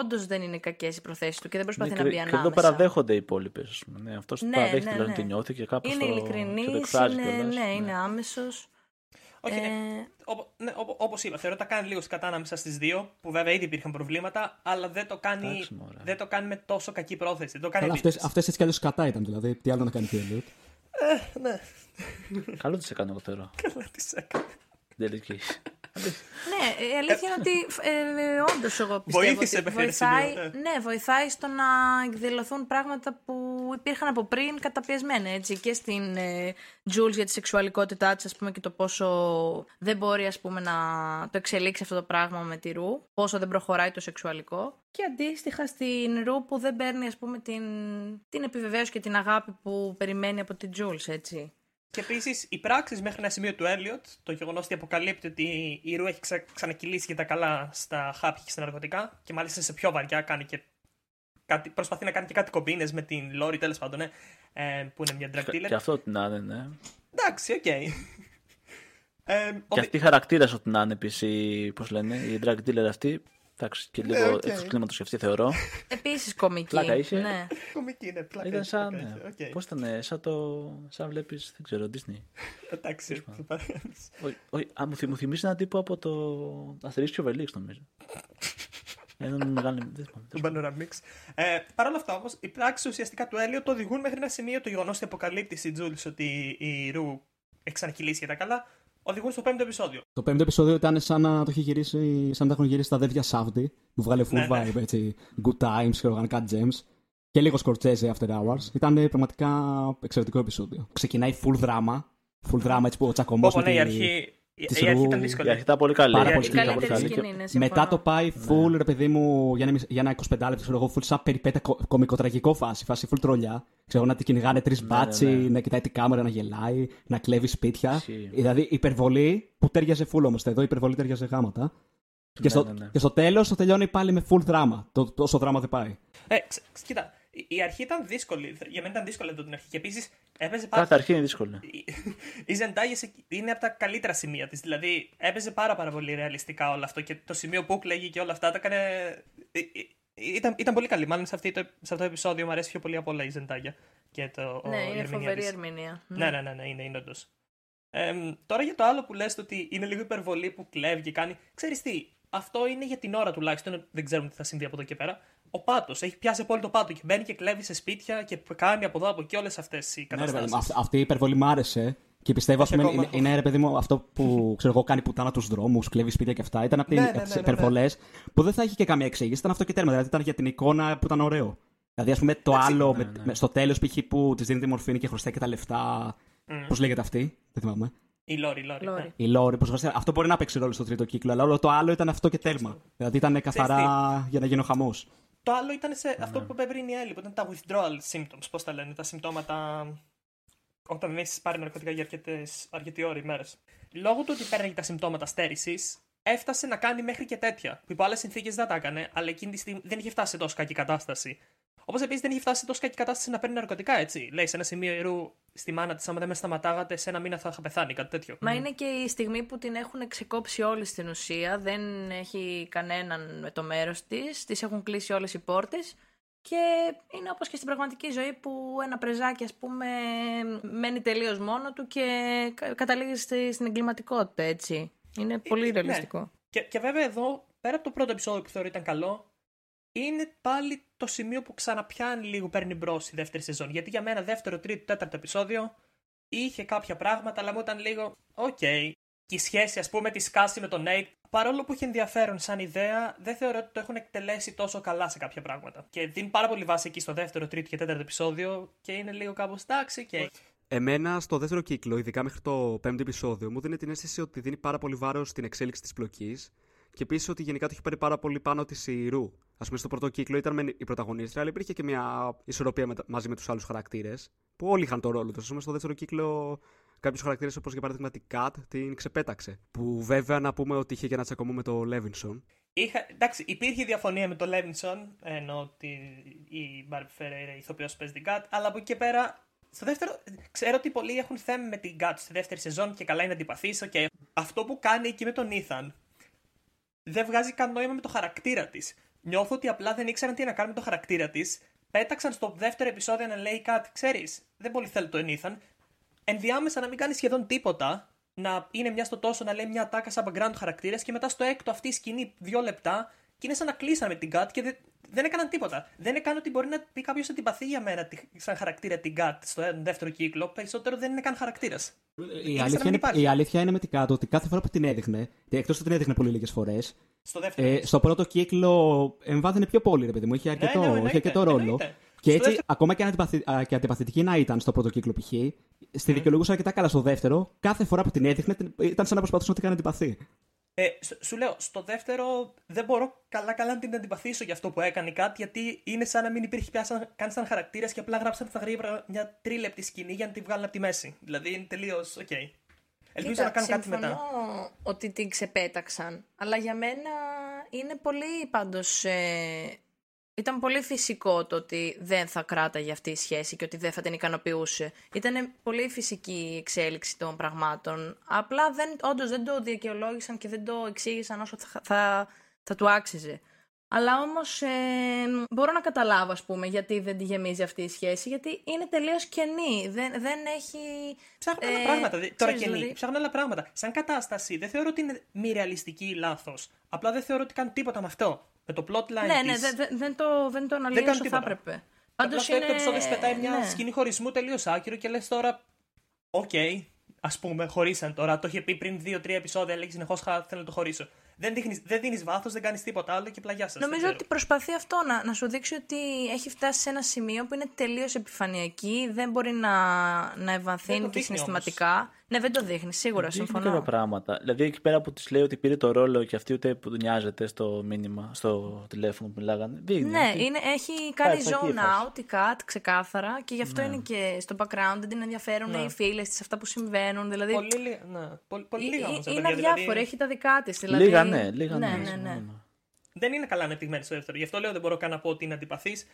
όντως δεν είναι κακές οι προθέσεις του και δεν προσπαθεί Ναι, να και, μπει και ανάμεσα. εδώ παραδέχονται οι υπόλοιπες. Ναι, αυτός Ναι, παραδέχεται ναι, δηλαδή ναι. τι νιώθει και κάπως Είναι το, ειλικρινής, και το εκφράζει είναι, κιόλας. ναι, είναι άμεσος. Όχι, ναι. Ε, Όπω ναι, όπως είπα, θεωρώ ότι τα κάνει λίγο σκατά ανάμεσα στις δύο, που βέβαια ήδη υπήρχαν προβλήματα, αλλά δεν το κάνει, Εντάξει, μωρέ. δεν το κάνει με τόσο κακή πρόθεση. Δεν το κάνει Αλλά επίτηδες. αυτές, αυτές έτσι κι αλλιώς κατά ήταν δηλαδή. Τι άλλο να κάνει και ο Elliot. Ναι, Καλό τις έκανε, εγώ θεωρώ. καλά τις έκανε. Την τελική. Ναι, η αλήθεια είναι ότι ε, όντως εγώ πιστεύω Βοήθησε ότι μέχρι ένα βοηθάει, σημείο, ναι. ναι, βοηθάει στο να εκδηλωθούν πράγματα που υπήρχαν από πριν καταπιεσμένα, έτσι, και στην ε, Jules για τη σεξουαλικότητά της, ας πούμε, και το πόσο δεν μπορεί, ας πούμε, να το εξελίξει αυτό το πράγμα με τη Ρου, πόσο δεν προχωράει το σεξουαλικό. Και αντίστοιχα στην Ρου που δεν παίρνει, ας πούμε, την, την επιβεβαίωση και την αγάπη που περιμένει από την Jules, έτσι. Και επίσης οι πράξεις μέχρι ένα σημείο του Έλιοτ, το γεγονός ότι αποκαλύπτει ότι η Ρου έχει ξα... ξανακυλήσει και τα καλά στα χάπια και στα ναρκωτικά, και μάλιστα σε πιο βαριά κάνει και. Κάτι... Προσπαθεί να κάνει και κάτι κομπίνες με την Λόρι, τέλος πάντων, ναι, ε, που είναι μια drug Και, dealer. και αυτό ό,τι να είναι, ναι. Εντάξει, οκ. Ε, ο Και Βι- αυτή η χαρακτήρα ό,τι να είναι επίσης, πώς λένε, η drug dealer αυτή. Εντάξει, και λίγο Ναι, οκ. εκτό κλίματο και αυτή θεωρώ. Επίσης κομική. Πλάκα είχε. Ναι. Κομική είναι, πλάκα. Ήταν έχει, σαν. πλάκα Ναι. έχει, οκ. Πώς ήταν, σαν το. σαν βλέπεις, δεν ξέρω, Disney. Εντάξει, το παρέμβεις. Όχι, όχι, α, μου, θυ- μου θυμίζει έναν τύπο από το Αστερίσκιο Βελίξ, νομίζω. Έναν μεγάλο. δεν θυμάμαι. Τον Panorama Mix. Ε, Παρ' όλα αυτά όμως, οι πράξει ουσιαστικά του Έλιο το οδηγούν μέχρι ένα σημείο το γεγονός ότι αποκαλύπτει η Τζούλης ότι η Ρου έχει ξανακυλήσει για τα καλά, οδηγούν στο πέμπτο επεισόδιο. Το πέμπτο επεισόδιο ήταν σαν να το έχει γυρίσει, σαν να τα έχουν γυρίσει τα αδέρφια Σάουτι, που βγάλε full Ναι, ναι. vibe, έτσι. Good times και οργανικά gems. Και λίγο Scorsese After Hours. Ήταν ε, πραγματικά εξαιρετικό επεισόδιο. Ξεκινάει full δράμα. Full δράμα, έτσι που ο τσακωμός. Όπω ναι, η αρχή, η, της η αρχή Ρου- ήταν Η δύσκολη. αρχή ήταν πολύ καλή. Πάρα Η πολύ Η σκηνή, Ήταν καλύτερη πολύ καλή. σκηνή, ναι, συμφωνώ. Μετά το πάει full, ρε παιδί μου, για ένα, μισ- για ένα 25 λεπτό, ξέρω εγώ, full σαν περιπέτεια κο- κομικοτραγικό φάση. Φάση full τρολιά. Ξέρω να την κυνηγάνε τρεις μπάτσι, ναι, ναι. να κοιτάει την κάμερα, να γελάει, να κλέβει σπίτια. Ισχύει. Δηλαδή υπερβολή που τέριαζε full όμως. Εδώ η υπερβολή τέριαζε γάματα. Και, στο, ναι, ναι. και στο τέλος το τελειώνει πάλι με full δράμα. Το, τόσο δράμα δεν πάει. Ε, ξ- ξ- κοίτα, η- η αρχή ήταν δύσκολη. Για μένα ήταν δύσκολη εδώ την αρχή. Και επίσης έπαιζε πάρα Κάθε αρχή είναι δύσκολη. η- η Ζεντάγια είναι από τα καλύτερα σημεία της. Δηλαδή έπαιζε πάρα, πάρα πολύ ρεαλιστικά όλο αυτό και το σημείο που κλαίγει και όλα αυτά τα έκανε. ε, ε, Ήταν, ήταν πολύ καλή. Μάλλον σε, αυτή το, σε αυτό το επεισόδιο μου αρέσει πιο πολύ από όλα η Ζεντάγια. Και το, ο- Ναι, η είναι ερμηνεία φοβερή της. ερμηνεία. Ναι, ναι, ναι, ναι, είναι, είναι όντως. Ε, τώρα για το άλλο που λες το ότι είναι λίγο υπερβολή που κλέβει και κάνει. Ξέρεις τι, αυτό είναι για την ώρα τουλάχιστον. Δεν ξέρουμε τι θα συμβεί από εδώ και πέρα. Ο πάτος έχει πιάσει απόλυτο πάτο και μπαίνει και κλέβει σε σπίτια και κάνει από εδώ από εκεί όλες αυτές οι Ναι, ρε, παιδί καταστάσεις. μου, αυ- αυτή η υπερβολή μ' άρεσε. Και πιστεύω, ας Όχι πούμε, ακόμα. είναι, είναι ρε παιδί μου αυτό που ξέρω εγώ κάνει πουτάνα τους δρόμους, κλέβει σπίτια και αυτά. Ήταν από Ναι, τις ναι, ναι, ναι, ναι. υπερβολές που δεν θα είχε και καμία εξήγηση. Ήταν αυτό και τέρμα. Δηλαδή ήταν για την εικόνα που ήταν ωραίο. Δηλαδή, ας πούμε, το Έτσι, άλλο ναι, με, ναι. με- στο τέλος π.χ. που της δίνει τη μορφήνη και χρωστάει και τα λεφτά. Mm. Πώς λέγεται αυτή, δεν θυμάμαι. Η Λόρι, η Λόρι. Λόρι. ναι. Η Λόρι, που χρωστάει. Αυτό μπορεί να παίξει ρόλο στο τρίτο κύκλο, αλλά όλο το άλλο ήταν αυτό και τέρμα. Δηλαδή ήταν καθαρά για να γίνει ο χαμός. Το άλλο ήταν σε Ναι. αυτό που είπε πριν η Έλλη, που ήταν τα withdrawal symptoms. Πώς τα λένε, τα συμπτώματα όταν δεν έχεις πάρει ναρκωτικά για αρκετές, αρκετή ώρα ημέρε. Λόγω του ότι παίρνει τα συμπτώματα στέρησης, έφτασε να κάνει μέχρι και τέτοια. Που υπό άλλες συνθήκες δεν τα έκανε, αλλά εκείνη τη στιγμή δεν είχε φτάσει σε τόσο κακή κατάσταση. Όπως επίσης δεν είχε φτάσει σε τόσο κακή κατάσταση να παίρνει ναρκωτικά, έτσι. Λέει σε ένα σημείο ιερού στη μάνα της, άμα δεν με σταματάγατε, σε ένα μήνα θα είχα πεθάνει, κάτι τέτοιο. Μα είναι και η στιγμή που την έχουν ξεκόψει όλοι στην ουσία. Δεν έχει κανέναν με το μέρος της. Της έχουν κλείσει όλες οι πόρτες. Και είναι όπως και στην πραγματική ζωή που ένα πρεζάκι ας πούμε μένει τελείως μόνο του και κα- καταλήγει στη- στην εγκληματικότητα έτσι. Είναι πολύ ναι. ρεαλιστικό. Και, και βέβαια εδώ, πέρα από το πρώτο επεισόδιο που θεωρώ ήταν καλό, είναι πάλι το σημείο που ξαναπιάνει λίγο, παίρνει μπρος η δεύτερη σεζόν. Γιατί για μένα, δεύτερο, τρίτο, τέταρτο επεισόδιο είχε κάποια πράγματα, αλλά μου ήταν λίγο, οκ. Και η σχέση, ας πούμε, της Κάση με τον Nate παρόλο που έχει ενδιαφέρον σαν ιδέα, δεν θεωρώ ότι το έχουν εκτελέσει τόσο καλά σε κάποια πράγματα. Και δίνει πάρα πολύ βάση εκεί στο δεύτερο, τρίτο και τέταρτο επεισόδιο και είναι λίγο κάπως εντάξει και. Εμένα στο δεύτερο κύκλο, ειδικά μέχρι το πέμπτο επεισόδιο, μου δίνει την αίσθηση ότι δίνει πάρα πολύ βάρος στην εξέλιξη της πλοκής και επίσης ότι γενικά το έχει πάρει πάρα πολύ πάνω της Ρου. Α πούμε, στο πρώτο κύκλο ήταν με η πρωταγωνίστρια, αλλά υπήρχε και μια ισορροπία με, μαζί με τους άλλους χαρακτήρες, που όλοι είχαν το ρόλο τους. Α πούμε, στο δεύτερο κύκλο, κάποιους χαρακτήρες, όπως για παράδειγμα την Κατ, την ξεπέταξε. Που βέβαια να πούμε ότι είχε και ένα τσακωμό με το Λέβινσον. Είχα, εντάξει, υπήρχε διαφωνία με το Λέβινσον, ενώ ότι η Μπάρμπι Φεραίρα ηθοποιός παίζει την Κατ, αλλά από εκεί και πέρα στο δεύτερο, ξέρω ότι πολλοί έχουν θέμα με την Γκάτ στη δεύτερη σεζόν και καλά είναι αντιπαθήσω και αυτό που κάνει εκεί με τον Ήθαν δεν βγάζει καν νόημα με το χαρακτήρα της. Νιώθω ότι απλά δεν ήξεραν τι να κάνουν με το χαρακτήρα της. Πέταξαν στο δεύτερο επεισόδιο να λέει κάτι, ξέρεις, δεν πολύ θέλει το Ήθαν. Ενδιάμεσα να μην κάνεις σχεδόν τίποτα, να είναι μια στο τόσο να λέει μια τάκα σαν background χαρακτήρας και μετά στο έκτο αυτή η σκηνή δύο λεπτά και είναι σαν να κλείσαν με την Γκάτ και δεν, δεν έκαναν τίποτα. Δεν έκαναν ότι μπορεί να πει κάποιος αντιπαθεί για μένα σαν χαρακτήρα την Γκάτ στο δεύτερο κύκλο. Περισσότερο δεν είναι καν χαρακτήρα. Η, αλήθεια είναι, η αλήθεια είναι με την Γκάτ ότι κάθε φορά που την έδειχνε, εκτός ότι την έδειχνε πολύ λίγες φορές, στο, ε, στο πρώτο κύκλο εμβάθυνε πιο πολύ, ρε παιδί μου. Είχε ναι, αρκετό, ναι, ναι, είχε αρκετό ρόλο. Εννοείται. Και έτσι, δεύτερο... ακόμα και, αντιπαθη... και αντιπαθητική να ήταν στο πρώτο κύκλο π.χ., στη δικαιολογούσα αρκετά καλά στο δεύτερο, κάθε φορά που την έδειχνε ήταν σαν να προσπαθούσε να την κάνει αντιπαθή. Ε, σου λέω, στο δεύτερο δεν μπορώ καλά-καλά να την αντιπαθήσω για αυτό που έκανε κάτι, γιατί είναι σαν να μην υπήρχε πια σαν, καν σαν χαρακτήρας και απλά γράψαν στα γρήγορα μια τρίλεπτη σκηνή για να τη βγάλουν από τη μέση. Δηλαδή είναι τελείως OK. Okay. Ελπίζω να κάνουν κάτι μετά. ότι την ξεπέταξαν, αλλά για μένα είναι πολύ πάντως ε, ήταν πολύ φυσικό το ότι δεν θα κράταγε αυτή η σχέση και ότι δεν θα την ικανοποιούσε. Ήταν πολύ φυσική η εξέλιξη των πραγμάτων. Απλά δεν, όντως δεν το δικαιολόγησαν και δεν το εξήγησαν όσο θα, θα, θα του άξιζε. Αλλά όμως ε, μπορώ να καταλάβω, ας πούμε, γιατί δεν τη γεμίζει αυτή η σχέση. Γιατί είναι τελείως κενή. Δεν, δεν έχει. Ψάχνουν άλλα ε, πράγματα. Τώρα κενή. Δηλαδή... Ψάχνουν άλλα πράγματα. Σαν κατάσταση δεν θεωρώ ότι είναι μη ρεαλιστική ή λάθος. Απλά δεν θεωρώ ότι κάνουν τίποτα με αυτό. Με το plotline. Ναι, ναι, δεν, δεν, το, δεν το αναλύει όσο θα έπρεπε. Πάντως είναι... το επεισόδιο πετάει μια ναι. σκηνή χωρισμού τελείως άκυρο και λες τώρα. OK, okay, ας πούμε, χωρίσαν τώρα. Το είχε πει πριν δύο-τρία επεισόδια, λέει συνεχώς θέλω να το χωρίσω δεν, δείχνεις, δεν δίνεις βάθος, δεν κάνεις τίποτα άλλο και πλαγιά σας. Νομίζω ότι προσπαθεί αυτό να, να σου δείξει ότι έχει φτάσει σε ένα σημείο που είναι τελείως επιφανειακή, δεν μπορεί να, να ευαθύνει και συναισθηματικά. Όμως. Ναι, δεν το δείχνεις, σίγουρα, δείχνει συμφωνώ. Είναι πράγματα. Δηλαδή εκεί πέρα που της λέει ότι πήρε το ρόλο και αυτή ούτε που νοιάζεται στο μήνυμα, στο τηλέφωνο που μιλάγανε. Δείχνει. Ναι, είναι, έχει κάνει zone out η Kat ξεκάθαρα και γι' αυτό ναι. είναι και στο background. Δεν την ενδιαφέρουν ναι. οι φίλες της, αυτά που συμβαίνουν. Δηλαδή... Πολύ, ναι. πολύ, πολύ λίγα όμως. Είναι αδιάφορη, δηλαδή... έχει τα δικά της. Δηλαδή... Λίγα, ναι, λίγα ναι, ναι, ναι, ναι. Δεν είναι καλά ανεπτυγμένη στο δεύτερο. Γι' αυτό λέω δεν μπορώ καν να πω ότι είναι αντιπαθής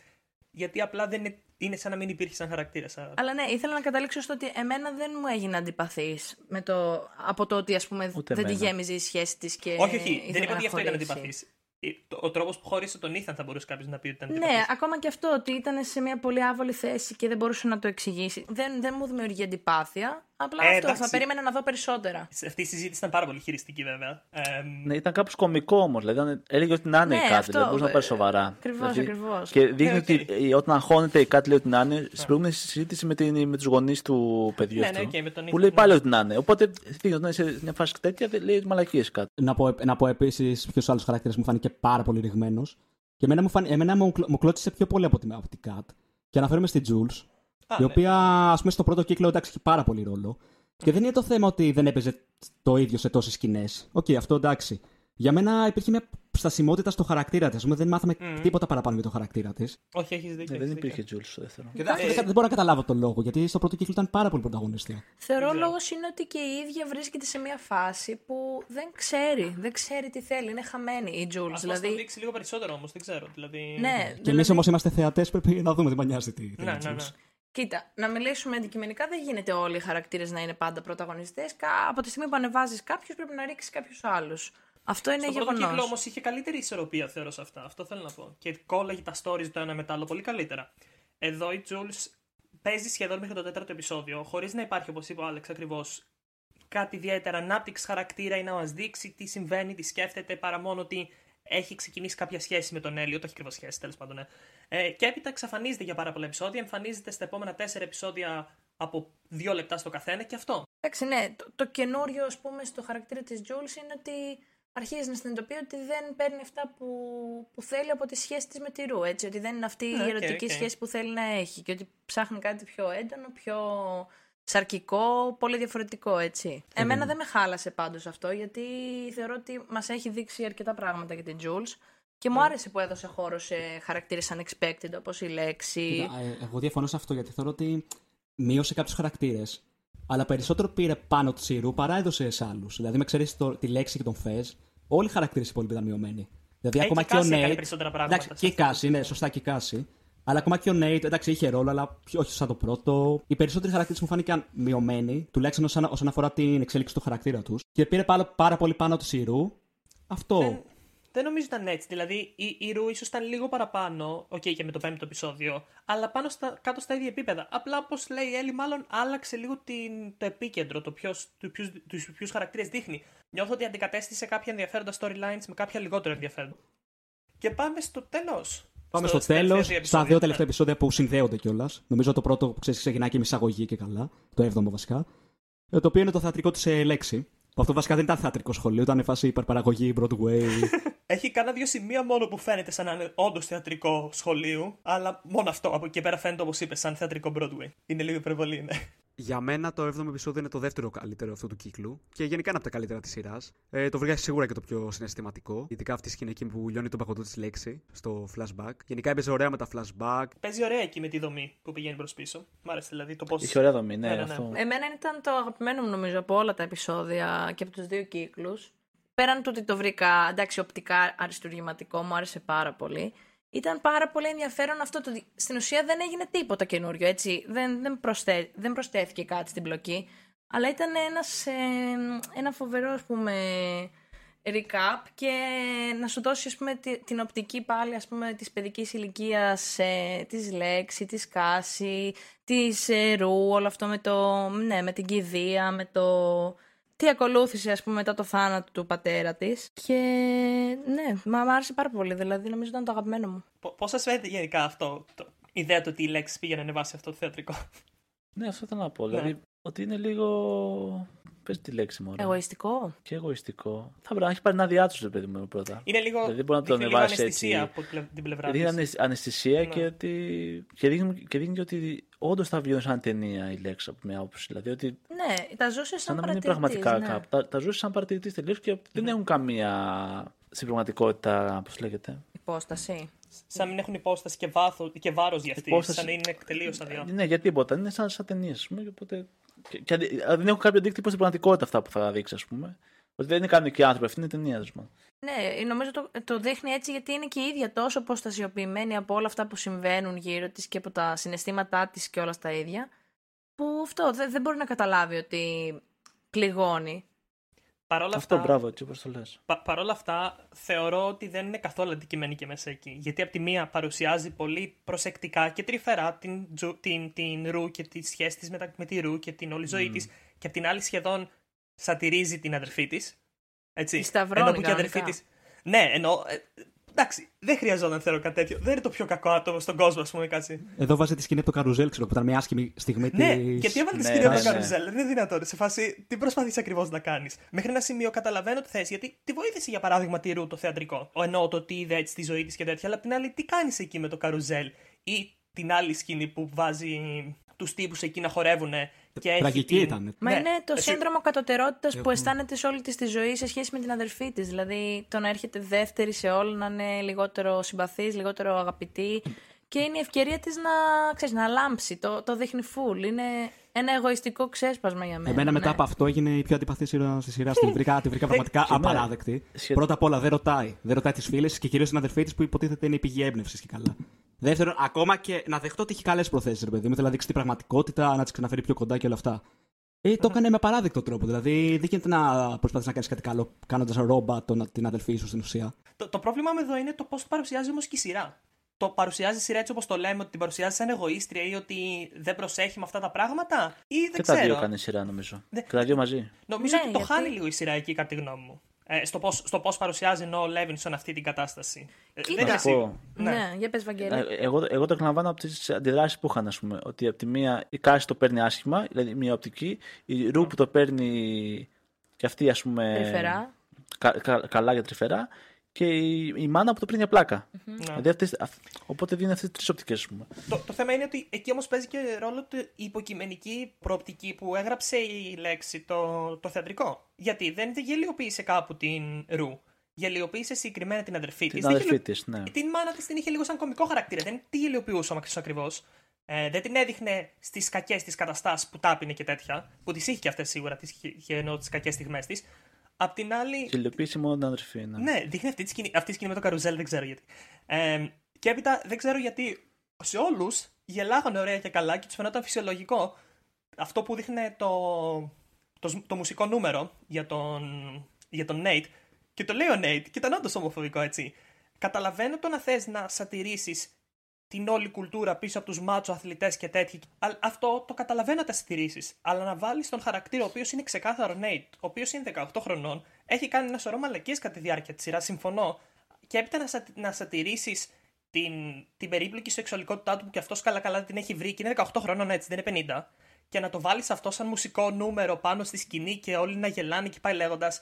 γιατί απλά δεν είναι, είναι σαν να μην υπήρχε σαν χαρακτήρα. Αλλά ναι, ήθελα να καταλήξω στο ότι εμένα δεν μου έγινε αντιπαθής από το ότι ας πούμε, δεν τη γέμιζε η σχέση της και. Όχι, όχι, δεν είπα ότι γι' αυτό ήταν αντιπαθής. Ο τρόπος που χώρισε τον Ήθαν θα μπορούσε κάποιος να πει ότι ήταν Ναι, ακόμα και αυτό ότι ήταν σε μια πολύ άβολη θέση και δεν μπορούσε να το εξηγήσει. Δεν, δεν μου δημιουργεί αντιπάθεια. Απλά ε, αυτό. Εντάξει. Θα περίμενα να δω περισσότερα. Αυτή η συζήτηση ήταν πάρα πολύ χειριστική, βέβαια. Ε, ναι, ήταν κάπως κωμικό όμως. Δηλαδή, έλεγε ότι να είναι ναι, η Κάτ, δεν μπορούσε να πάρει σοβαρά. Ακριβώς, δηλαδή, ακριβώς. Και δείχνει okay. ότι ε, όταν αγχώνεται η Κάτ, λέει ότι να είναι, στην προηγούμενη συζήτηση με, με τους γονείς του παιδιού. Ναι, ναι, okay, με τον που λέει πάλι ότι να είναι. Οπότε, δείχνει ότι είναι σε μια φάση τέτοια, λέει ότι μαλακίες κάτι. Να πω, να πω επίσης ποιος άλλος χαρακτήρας μου φάνηκε πάρα πολύ ρηγμένος. Και εμένα μου, φάνηκε, εμένα μου, μου κλώτησε πιο πολύ από την, από την Κάτ. Και αναφέρομαι στην Jules, η ναι. οποία, ας πούμε, στο πρώτο κύκλο εντάξει, έχει πάρα πολύ ρόλο. Και δεν είναι το θέμα ότι δεν έπαιζε το ίδιο σε τόσες σκηνές. OK, okay, αυτό εντάξει. Για μένα υπήρχε μια στασιμότητα στο χαρακτήρα της. Δεν μάθαμε mm. τίποτα παραπάνω για το χαρακτήρα της. Όχι, έχεις δίκιο. Ναι, δεν υπήρχε Τζούλς στο δεύτερο. Και ε, δεν μπορώ να καταλάβω τον λόγο, γιατί στο πρώτο κύκλο ήταν πάρα πολύ πρωταγωνιστή. Θεωρώ λόγος είναι ότι και η ίδια βρίσκεται σε μια φάση που δεν ξέρει. Δεν ξέρει τι θέλει. Είναι χαμένη η Τζούλς. Δηλαδή... Θα το δείξει λίγο περισσότερο όμως, δεν ξέρω. Δηλαδή... Ναι, και δηλαδή... εμεί όμως είμαστε θεατές, πρέπει να δούμε, δεν μα τι. Ναι, ναι, ναι. Κοίτα, να μιλήσουμε αντικειμενικά δεν γίνεται όλοι οι χαρακτήρες να είναι πάντα πρωταγωνιστές. Από τη στιγμή που ανεβάζεις κάποιους, πρέπει να ρίξεις κάποιους άλλους. Αυτό είναι γεγονό. Στο πρώτο όμως είχε καλύτερη ισορροπία, θεωρώ σε αυτά. Αυτό θέλω να πω. Και κόλλαγε τα stories το ένα μετά άλλο πολύ καλύτερα. Εδώ η Jules παίζει σχεδόν μέχρι το τέταρτο επεισόδιο, χωρίς να υπάρχει, όπως είπε ο Άλεξ ακριβώς, κάτι ιδιαίτερα ανάπτυξης χαρακτήρα ή να μας δείξει τι συμβαίνει, τι σκέφτεται, παρά μόνο ότι έχει ξεκινήσει κάποια σχέση με τον Έλιοτ, όχι ακριβώς σχέση τέλος πάντων. Ναι. Ε, και έπειτα εξαφανίζεται για πάρα πολλά επεισόδια, εμφανίζεται στα επόμενα τέσσερα επεισόδια από δύο λεπτά στο καθένα και αυτό. Εντάξει, ναι. Το, το καινούριο, ας πούμε, στο χαρακτήρα της Jules είναι ότι αρχίζει να συνειδητοποιεί ότι δεν παίρνει αυτά που, που θέλει από τη σχέση της με τη Ρου, έτσι, ότι δεν είναι αυτή η Ναι, οκ, ερωτική οκ. σχέση που θέλει να έχει και ότι ψάχνει κάτι πιο έντονο, πιο σαρκικό, πολύ διαφορετικό, έτσι. Εμένα δεν με χάλασε πάντως αυτό, γιατί θεωρώ ότι μας έχει δείξει αρκετά πράγματα για την Jules και Ναι. μου άρεσε που έδωσε χώρο σε χαρακτήρες unexpected, όπως η Λέξι. Κοίτα, ε, εγώ διαφωνώ σε αυτό γιατί θεωρώ ότι μείωσε κάποιους χαρακτήρες. Αλλά περισσότερο πήρε πάνω της η Ρου παρά έδωσε σε άλλους. Δηλαδή, με εξαίρεση τη Λέξι και τον Φεζ, όλοι οι χαρακτήρες οι υπόλοιποι ήταν μειωμένοι. Δηλαδή, Ε, ακόμα και και ο η Κάση έκανε Νέιτ. περισσότερα πράγματα Εντάξει, σε και η αυτό. Κάση, ναι, σωστά και η Κάση. Αλλά ακόμα και ο Νέιτ, εντάξει, είχε ρόλο, αλλά πιο- όχι σαν το πρώτο. Οι περισσότεροι χαρακτήρες μου φάνηκαν μειωμένοι, τουλάχιστον όσον, όσον αφορά την εξέλιξη του χαρακτήρα τους. Και πήρε πάρα, πάρα πολύ πάνω της η Ρου. Αυτό. Δεν, δεν νομίζω ήταν έτσι. Δηλαδή, η, η Ρου ίσως ήταν λίγο παραπάνω, οκ, και με το πέμπτο επεισόδιο, αλλά πάνω στα, κάτω στα ίδια επίπεδα. Απλά, όπως λέει η Έλλη, μάλλον άλλαξε λίγο την, το επίκεντρο, το ποιος, του ποιους χαρακτήρες δείχνει. Νιώθω ότι αντικατέστησε κάποια ενδιαφέροντα storylines με κάποια λιγότερο ενδιαφέροντα. Και πάμε στο τέλος. Πάμε στο, τέλος, στα δύο τελευταία επεισόδια που συνδέονται κιόλας. Νομίζω το πρώτο που ξέρεις ξεκινάει και με εισαγωγή και καλά. Το έβδομο βασικά. Ε, Το οποίο είναι το θεατρικό της λέξη. Που αυτό βασικά δεν ήταν θεατρικό σχολείο, ήταν φάση υπερπαραγωγή, Broadway. Έχει κάνα δύο σημεία μόνο που φαίνεται σαν να είναι όντως θεατρικό σχολείου, αλλά μόνο αυτό. Από εκεί και πέρα φαίνεται όπως είπες, σαν θεατρικό Broadway. Είναι λίγο υπερβολή, ναι. Για μένα το 7ο επεισόδιο είναι το δεύτερο καλύτερο αυτού του κύκλου και γενικά είναι από τα καλύτερα της σειράς. Ε, το βρήκα σίγουρα και το πιο συναισθηματικό. Ειδικά αυτή η σκηνή εκεί που λιώνει τον παγωτό της λέξη στο flashback. Γενικά έπαιζε ωραία με τα flashback. Παίζει ωραία εκεί με τη δομή που πηγαίνει προς πίσω. Μ' άρεσε δηλαδή το πώ. Είχε ωραία δομή, ναι, Ναι, ναι, ναι. αυτό. Εμένα ήταν το αγαπημένο μου νομίζω από όλα τα επεισόδια και από τους δύο κύκλους. Πέραν του ότι το βρήκα εντάξει οπτικά αριστουργηματικό, μου άρεσε πάρα πολύ. Ήταν πάρα πολύ ενδιαφέρον αυτό το ότι στην ουσία δεν έγινε τίποτα καινούριο, έτσι. Δεν, δεν, προσθέ, δεν προσθέθηκε κάτι στην πλοκή. Αλλά ήταν ένας, ε, ένα φοβερό, ας πούμε, recap και να σου δώσει ας πούμε, τη- την οπτική πάλι ας πούμε, της παιδικής ηλικίας, ε, της λέξη, της κάση, της ε, ρου, όλο αυτό με, το, ναι, με την κηδεία, με το τι ακολούθησε ας πούμε μετά το θάνατο του πατέρα της και ναι, μα μ' άρεσε πάρα πολύ, δηλαδή νομίζω ήταν το αγαπημένο μου. Πώς σας φαίνεται γενικά αυτό, το, η ιδέα του ότι οι λέξει πήγαιναν βάσει αυτό το θεατρικό; Ναι, αυτό ήθελα να πω. Ναι. Δηλαδή ότι είναι λίγο. Πες τη λέξη μου. Εγωιστικό. Και εγωιστικό. Θα πρέπει να έχει πάρει ένα διάτρου, ρε παιδί μου, πρώτα. Είναι λίγο. Δηλαδή, μπορεί να το δείχνει λίγο ανεβάσει αναισθησία έτσι. από πλε- την πλευρά Δηλαδή της. είναι αναισθησία Ναι. και, ότι... και, δείχνει, και δείχνει και ότι όντως θα βγει σαν ταινία η λέξη από μια άποψη. Δηλαδή ότι Ναι, τα ζούσε σαν, σαν να μην είναι παρατηρητής, πραγματικά ναι. κάπου. Τα, τα ζούσε σαν παρατηρητής τελείως και δεν έχουν καμία στην πραγματικότητα, πώς λέγεται. Υπόσταση. Σαν να μην έχουν υπόσταση και, βάθος, και βάρος για αυτή. Υπόσταση. Σαν να είναι τελείως αδειό. Ναι, για τίποτα. Είναι σαν, σαν ταινίες, ας πούμε. και Οπότε... Και, και, αντι- δεν έχουν κάποιο αντίκτυπο στην πραγματικότητα αυτά που θα δείξει, ας πούμε. Ότι δεν είναι κανονικοί άνθρωποι, αυτή είναι ταινία, ας πούμε. Ναι, νομίζω το, το δείχνει έτσι γιατί είναι και η ίδια τόσο αποστασιοποιημένη από όλα αυτά που συμβαίνουν γύρω της και από τα συναισθήματά της και όλα στα ίδια, που αυτό δεν, δεν μπορεί να καταλάβει ότι πληγώνει. Παρ' όλα Αυτό, αυτά, μπράβο, έτσι όπως το λες. πα, παρ' όλα αυτά, θεωρώ ότι δεν είναι καθόλου αντικειμενική μέσα εκεί. Γιατί από τη μία παρουσιάζει πολύ προσεκτικά και τρυφερά την, Τζου- την, την Ρου και τη σχέση της με, τα- με τη Ρου και την όλη ζωή της και απ' την άλλη σχεδόν σατυρίζει την αδερφή της. Έτσι. Τη σταυρώνει Ενώ που και η αδερφή κανονικά. της... Ναι, ενώ... ε, εντάξει, δεν χρειαζόταν θέλω κάτι τέτοιο. Δεν είναι το πιο κακό άτομο στον κόσμο, ας πούμε, κάτι. Εδώ βάζει τη σκηνή από το καρουζέλ, ξέρω που ήταν μια άσχημη στιγμή Ναι, της... γιατί έβαλε τη Ναι, σκηνή από το ναι, ναι. καρουζέλ. Δεν είναι δυνατόν. Σε φάση, τι προσπαθείς ακριβώς να κάνεις; Μέχρι ένα σημείο καταλαβαίνω τη θέση, γιατί τη βοήθησε για παράδειγμα τη Ρου το θεατρικό. Ο εννοώ το ότι είδε έτσι τη ζωή της και τέτοια, αλλά απ' την άλλη, τι κάνεις εκεί με το καρουζέλ; Ή την άλλη σκηνή που βάζει τους τύπους εκεί να χορεύουν και έχει. Τραγική την... ήταν. Μα Ναι, είναι το εσύ- σύνδρομο κατωτερότητας που αισθάνεται σε όλη της τη ζωή σε σχέση με την αδερφή της. Δηλαδή το να έρχεται δεύτερη σε όλο, να είναι λιγότερο συμπαθής, λιγότερο αγαπητή. Και είναι η ευκαιρία της να, ξέρεις, να λάμψει. Το, το δείχνει full. Είναι ένα εγωιστικό ξέσπασμα για μένα. Εμένα μετά ναι. από αυτό έγινε η πιο αντιπαθή σειρά στη σειρά. Την βρήκα, τη βρήκα πραγματικά και εμένα. απαράδεκτη. Σχε- Πρώτα απ' όλα δεν ρωτάει. Δεν ρωτάει τις φίλες και κυρίως την αδερφή της που υποτίθεται είναι η πηγή έμπνευσης και καλά. Δεύτερον, ακόμα και να δεχτώ ότι έχει καλές προθέσεις, ρε παιδί μου. Δηλαδή να δείξει την πραγματικότητα, να τις ξαναφέρει πιο κοντά και όλα αυτά. Ε, το έκανε με απαράδεκτο τρόπο. Δηλαδή δεν γίνεται να προσπαθείς να κάνεις κάτι καλό κάνοντας ρόμπα τον, την αδελφή σου στην ουσία. Το, το πρόβλημα με εδώ είναι το πώς παρουσιάζει όμως και η σειρά. Το παρουσιάζει η σειρά έτσι όπως το λέμε, ότι την παρουσιάζει σαν εγωίστρια ή ότι δεν προσέχει με αυτά τα πράγματα, ή δεν Και ξέρω. τα δύο κάνει σειρά, νομίζω. Ναι. Και τα δύο μαζί. Νομίζω Ναι, ότι το γιατί- χάνει λίγο η σειρά εκεί, κατά τη γνώμη μου. Ε, στο πώς στο πώς παρουσιάζει ενώ ο Λέβινσον αυτή την κατάσταση. Ε, Κοίτα. δεν είμαι Να πω. σίγουρο. Ναι, για πες Βαγγέλη. Ε, Εγώ, εγώ το εκλαμβάνω από τις αντιδράσεις που είχαν, ας πούμε. Ότι από τη μία η Κάση το παίρνει άσχημα, δηλαδή μία οπτική. Η Ρου το παίρνει και αυτή, ας πούμε. Τρυφερά. κα- κα- καλά και τρυφερά και η, η μάνα που το παίρνει για πλάκα. Ναι. Δηλαδή αυτές, αυ- οπότε δίνει αυτές τις τρεις οπτικές, α πούμε. Το, το θέμα είναι ότι εκεί όμως παίζει και ρόλο του, η υποκειμενική προοπτική που έγραψε η Λέξι το, το θεατρικό. Γιατί δεν γελιοποίησε κάπου την Ρου. Γελιοποίησε συγκεκριμένα την αδερφή της. Την αδερφή της, ναι. Την μάνα της την είχε λίγο σαν κομικό χαρακτήρα. Δεν τη γελιοποιούσε όμω ακριβώς. Ε, δεν την έδειχνε στις κακές της καταστάσεις που τάπινε και τέτοια. Που τις είχε και αυτές σίγουρα, τις είχε, είχε ενώ τις κακές στιγμές της. Απ' την άλλη. Γελιοποίησε μόνο την αδερφή. Ναι. Ναι, δείχνει αυτή τη σκηνή, αυτή τη σκηνή με το καρουζέλ, δεν ξέρω γιατί. Ε, και έπειτα δεν ξέρω γιατί σε όλους γελάγανε ωραία και καλά και τους φαινόταν φυσιολογικό αυτό που δείχνει το, το, το μουσικό νούμερο για τον, για τον Nate. Και το λέει ο Nate, και ήταν όντως ομοφοβικό έτσι. Καταλαβαίνω το να θες να σατηρήσει την όλη κουλτούρα πίσω από τους μάτσο αθλητές και τέτοιοι. Α- Αυτό το καταλαβαίνω να τα στηρίσει. Αλλά να βάλεις τον χαρακτήρα, ο οποίος είναι ξεκάθαρο Nate, ο οποίος είναι 18 χρονών, έχει κάνει ένα σωρό μαλακίες κατά τη διάρκεια της σειράς, συμφωνώ. Και έπειτα να, σα, να σατηρήσεις την, την περίπλοκη σεξουαλικότητά του που και αυτός καλά-καλά την έχει βρει και είναι 18 χρονών έτσι, δεν είναι 50. Και να το βάλεις αυτό σαν μουσικό νούμερο πάνω στη σκηνή και όλοι να γελάνε και πάει λέγοντας.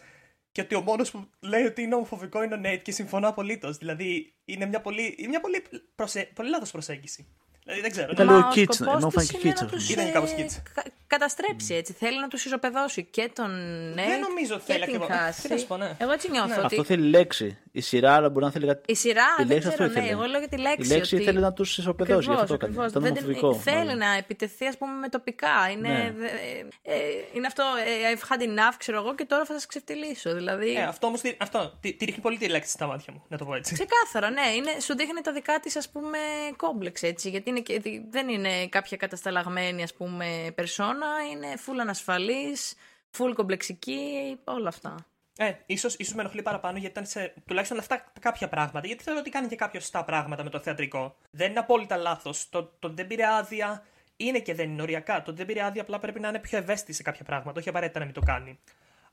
Και ότι ο μόνος που λέει ότι είναι ομοφοβικό είναι ο Νέιτ και συμφωνώ απολύτως. Δηλαδή είναι μια πολύ, είναι μια πολύ, προσε... πολύ λάθος προσέγγιση. Δηλαδή δεν ξέρω. Ήταν ναι. λίγο Μα ο kitsch, σκοπός ενώ της φάνηκε είναι kitsch, να ας πούμε. τους, Ήταν ε, κάπως kitsch. κα- καταστρέψει έτσι. Θέλει να τους ισοπεδώσει και τον Νέιτ Δεν νομίζω ότι θέλει και την ακριβώς. χάση. Τι να σου πω, ναι. Εγώ έτσι νιώθω Ναι. ότι Αυτό θέλει λέξη. Η σειρά, αλλά μπορεί να θέλει κάτι. η σειρά Η δεν λέξη ξέρω, αυτό ναι, ήθελε. εγώ λέω για τη λέξη. Η λέξη ότι... ήθελε να τους ισοπεδώσει, γι' αυτό το έκανε. ακριβώς. Ήταν Δεν- ομοφοβικό. Θέλει μάλλον. να επιτεθεί, ας πούμε, με τοπικά. Είναι, Ναι. δε- ε, ε, είναι αυτό, ε, I've had enough, ξέρω εγώ, και τώρα θα σας ξεφτυλίσω. Δηλαδή. Ε, αυτό όμως αυτό, τη, τη ρίχνει πολύ τη λέξη στα μάτια μου, να το πω έτσι. Ξεκάθαρα, ναι. Είναι, σου δείχνει τα δικά της, ας πούμε, κόμπλεξ έτσι. Γιατί είναι, και- δι- δεν είναι κάποια κατασταλαγμένη, ας πούμε, περσόνα. Είναι full ανασφαλής, full κομπλεξική, όλα αυτά. Ε, ίσως, ίσως με ενοχλεί παραπάνω γιατί ήταν σε τουλάχιστον αυτά τα κάποια πράγματα. Γιατί θεωρώ ότι κάνει και κάποια σωστά πράγματα με το θεατρικό. Δεν είναι απόλυτα λάθος. Το, το δεν πήρε άδεια είναι και δεν είναι οριακά. Το δεν πήρε άδεια απλά πρέπει να είναι πιο ευαίσθητη σε κάποια πράγματα. Όχι απαραίτητα να μην το κάνει.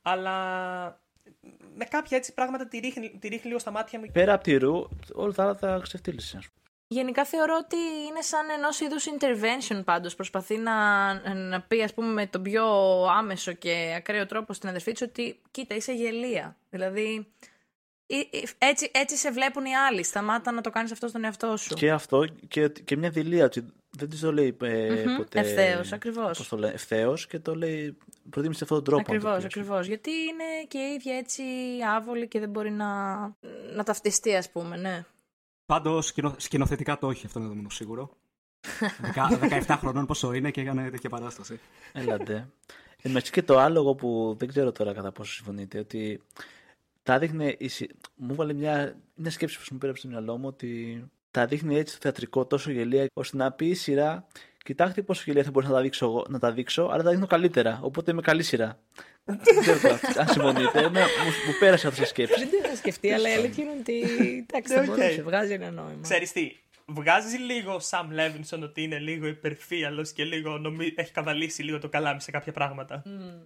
Αλλά με κάποια έτσι πράγματα τη ρίχνει, τη ρίχνει λίγο στα μάτια μου. Πέρα από τη ρου, όλα τα άλλα τα ξεφτύλισε. Ας πούμε. Γενικά θεωρώ ότι είναι σαν ενός είδους intervention πάντως. Προσπαθεί να, να πει, ας πούμε, με τον πιο άμεσο και ακραίο τρόπο στην αδερφή της ότι κοίτα, είσαι γελία. Δηλαδή, ε- ε- έτσι, έτσι σε βλέπουν οι άλλοι. Σταμάτα να το κάνεις αυτό στον εαυτό σου. Και αυτό και, και μια δηλία. ότι Δεν της το λέει ε, Μμμ, ποτέ. ευθέως, ακριβώς. Πώς το λέει, ευθέως και το λέει. Προτίμησε αυτόν τον τρόπο. να το Ακριβώς, πεις, ας πούμε. ακριβώς. Γιατί είναι και η ίδια έτσι άβολη και δεν μπορεί να, να ταυτιστεί, ας πούμε, ναι. Πάντως σκηνοθετικά το έχει αυτό είναι το μόνο σίγουρο. Δεκα- 17 χρονών πόσο είναι και έκανε τέτοια παράσταση. Έλατε. Εν μεταξύ και το άλογο που δεν ξέρω τώρα κατά πόσο συμφωνείτε, ότι τα δείχνει. η συ- Μου 'βαλε μια, μια σκέψη που μου πήρε από το μυαλό μου ότι τα δείχνει έτσι το θεατρικό τόσο γελία, ώστε να πει η σειρά. Κοιτάξτε πόσο γελία θα μπορούσα να τα δείξω εγώ, να τα δείξω, αλλά τα δείχνω καλύτερα. Οπότε είμαι καλή σειρά. δεν ξέρω τώρα, αν συμφωνείτε. Εμένα μου, μου πέρασε αυτή η σκέψη. Δεν την είχα σκεφτεί, αλλά η αλήθεια είναι ότι. Εντάξει, Ναι, θα οκ. μπορούσε, βγάζει ένα νόημα. Ξέρεις τι, βγάζεις λίγο Sam Levinson ότι είναι λίγο υπερφίαλος και λίγο νομί... έχει καβαλήσει λίγο το καλάμι σε κάποια πράγματα.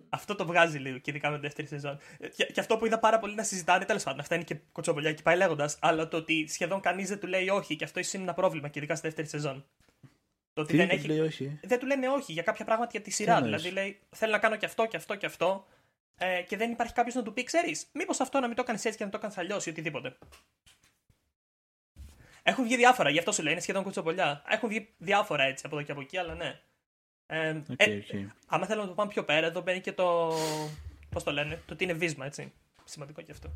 Αυτό το βγάζει λίγο και ειδικά με τη δεύτερη σεζόν. Ε, Και, και αυτό που είδα πάρα πολύ να συζητάνε, τέλος πάντων, αυτά είναι και κοτσοβολιά και πάει λέγοντας, αλλά το ότι σχεδόν κανείς δεν του λέει όχι και αυτό ίσως είναι ένα πρόβλημα και ειδικά στη δεύτερη σεζόν. Το ότι Τι δεν δεν έχει. λέει όχι. Δεν του λένε όχι για κάποια πράγματα για τη σειρά. εννοείς; Δηλαδή λέει θέλω να κάνω και αυτό και αυτό και αυτό. Ε, και δεν υπάρχει κάποιος να του πει, ξέρεις, μήπως αυτό να μην το κάνει έτσι και να το κάνει αλλιώς ή οτιδήποτε. Έχουν βγει διάφορα, γι' αυτό σου λέω, είναι σχεδόν κουτσομπολιά. Έχουν βγει διάφορα έτσι από εδώ και από εκεί, αλλά ναι. Ε, Οκ, ε, οκ. άμα θέλω να το πάμε πιο πέρα, εδώ μπαίνει και το. Πώς το λένε, το ότι είναι βύσμα, έτσι. Σημαντικό και αυτό.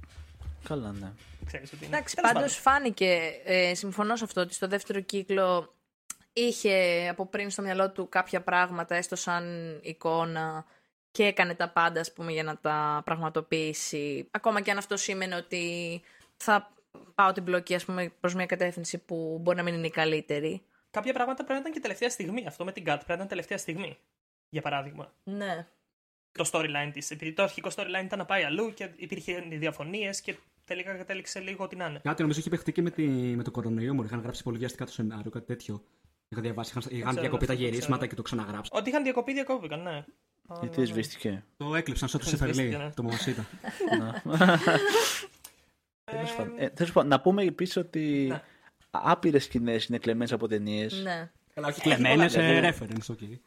Καλά, ναι. Ξέρεις ότι είναι. Εντάξει, Τέλος πάντως πάντων. φάνηκε, ε, συμφωνώ σε αυτό, ότι στο δεύτερο κύκλο είχε από πριν στο μυαλό του κάποια πράγματα, έστω σαν εικόνα, και έκανε τα πάντα, ας πούμε, για να τα πραγματοποιήσει. Ακόμα και αν αυτό σήμαινε ότι θα πάω την πλοκή, ας πούμε, προς μια κατεύθυνση που μπορεί να μην είναι η καλύτερη. Κάποια πράγματα πρέπει να ήταν και τελευταία στιγμή. Αυτό με την Kat πρέπει να ήταν τελευταία στιγμή. Για παράδειγμα. Ναι. το storyline της. Επειδή το αρχικό storyline ήταν να πάει αλλού και υπήρχε διαφωνίες και τελικά κατέληξε λίγο ότι να είναι. Κάτι νομίζω είχε παιχτεί και με, τη, με το κορονοϊό μου. Είχαν γράψει πολύ βιαστικά το σενάριο, κάτι τέτοιο. Είχα διαβάσει, είχαν, είχαν ξέρω, διακοπεί τα αυτό το γυρίσματα ξέρω. και το ξαναγράψει. Ότι είχαν διακοπεί, διακόπηκαν, ναι. Γιατί Αλλά, σβήστηκε. Το έκλειψαν σαν το Δεν σβήστηκε, Σεφερλί, ναι. το Μαμασίτα. Τέλος πάντων. Ε, τέλος πάντων, να πούμε επίσης ότι Ναι. άπειρες σκηνές είναι κλεμμένες από ταινίες. Ναι. Καλά, όχι κλεμμένες, πολλά, reference, οκ.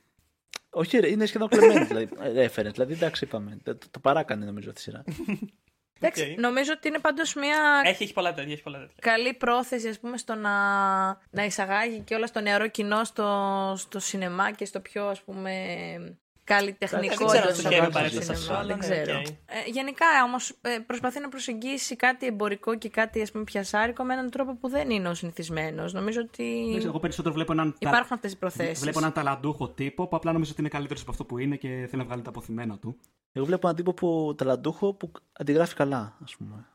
Όχι, ρε, είναι σχεδόν κλεμμένες. δηλαδή, ε, reference. Δηλαδή, εντάξει, είπαμε. Το, το παράκανε νομίζω αυτή η σειρά. Εντάξει, Οκ. νομίζω ότι είναι πάντως μια Έχει, έχει πολλά τέτοια, έχει πολλά τέτοια. καλή πρόθεση ας πούμε στο να, να εισαγάγει και όλα στο νεαρό κοινό στο, στο σινεμά και στο πιο ας πούμε καλλιτεχνικό Δεν ξέρω αν εντός ή εκτός εισαγωγικών αρέσει σε σινεμά, αυτό, δεν αλλά ναι, ξέρω. οκ. Ε, γενικά όμως ε, προσπαθεί να προσεγγίσει κάτι εμπορικό και κάτι ας πούμε πιασάρικο με έναν τρόπο που δεν είναι ο συνηθισμένος. Νομίζω ότι Δεν ξέρω, εγώ περισσότερο βλέπω έναν. τα- υπάρχουν αυτές οι προθέσεις. Βλέπω έναν ταλαντούχο τύπο που απλά νομίζω ότι είναι καλύτερος από αυτό που είναι και θέλει να βγάλει τα αποθυμένα του. Εγώ βλέπω έναν τύπο που ταλαντούχο που αντιγράφει καλά, ας πούμε.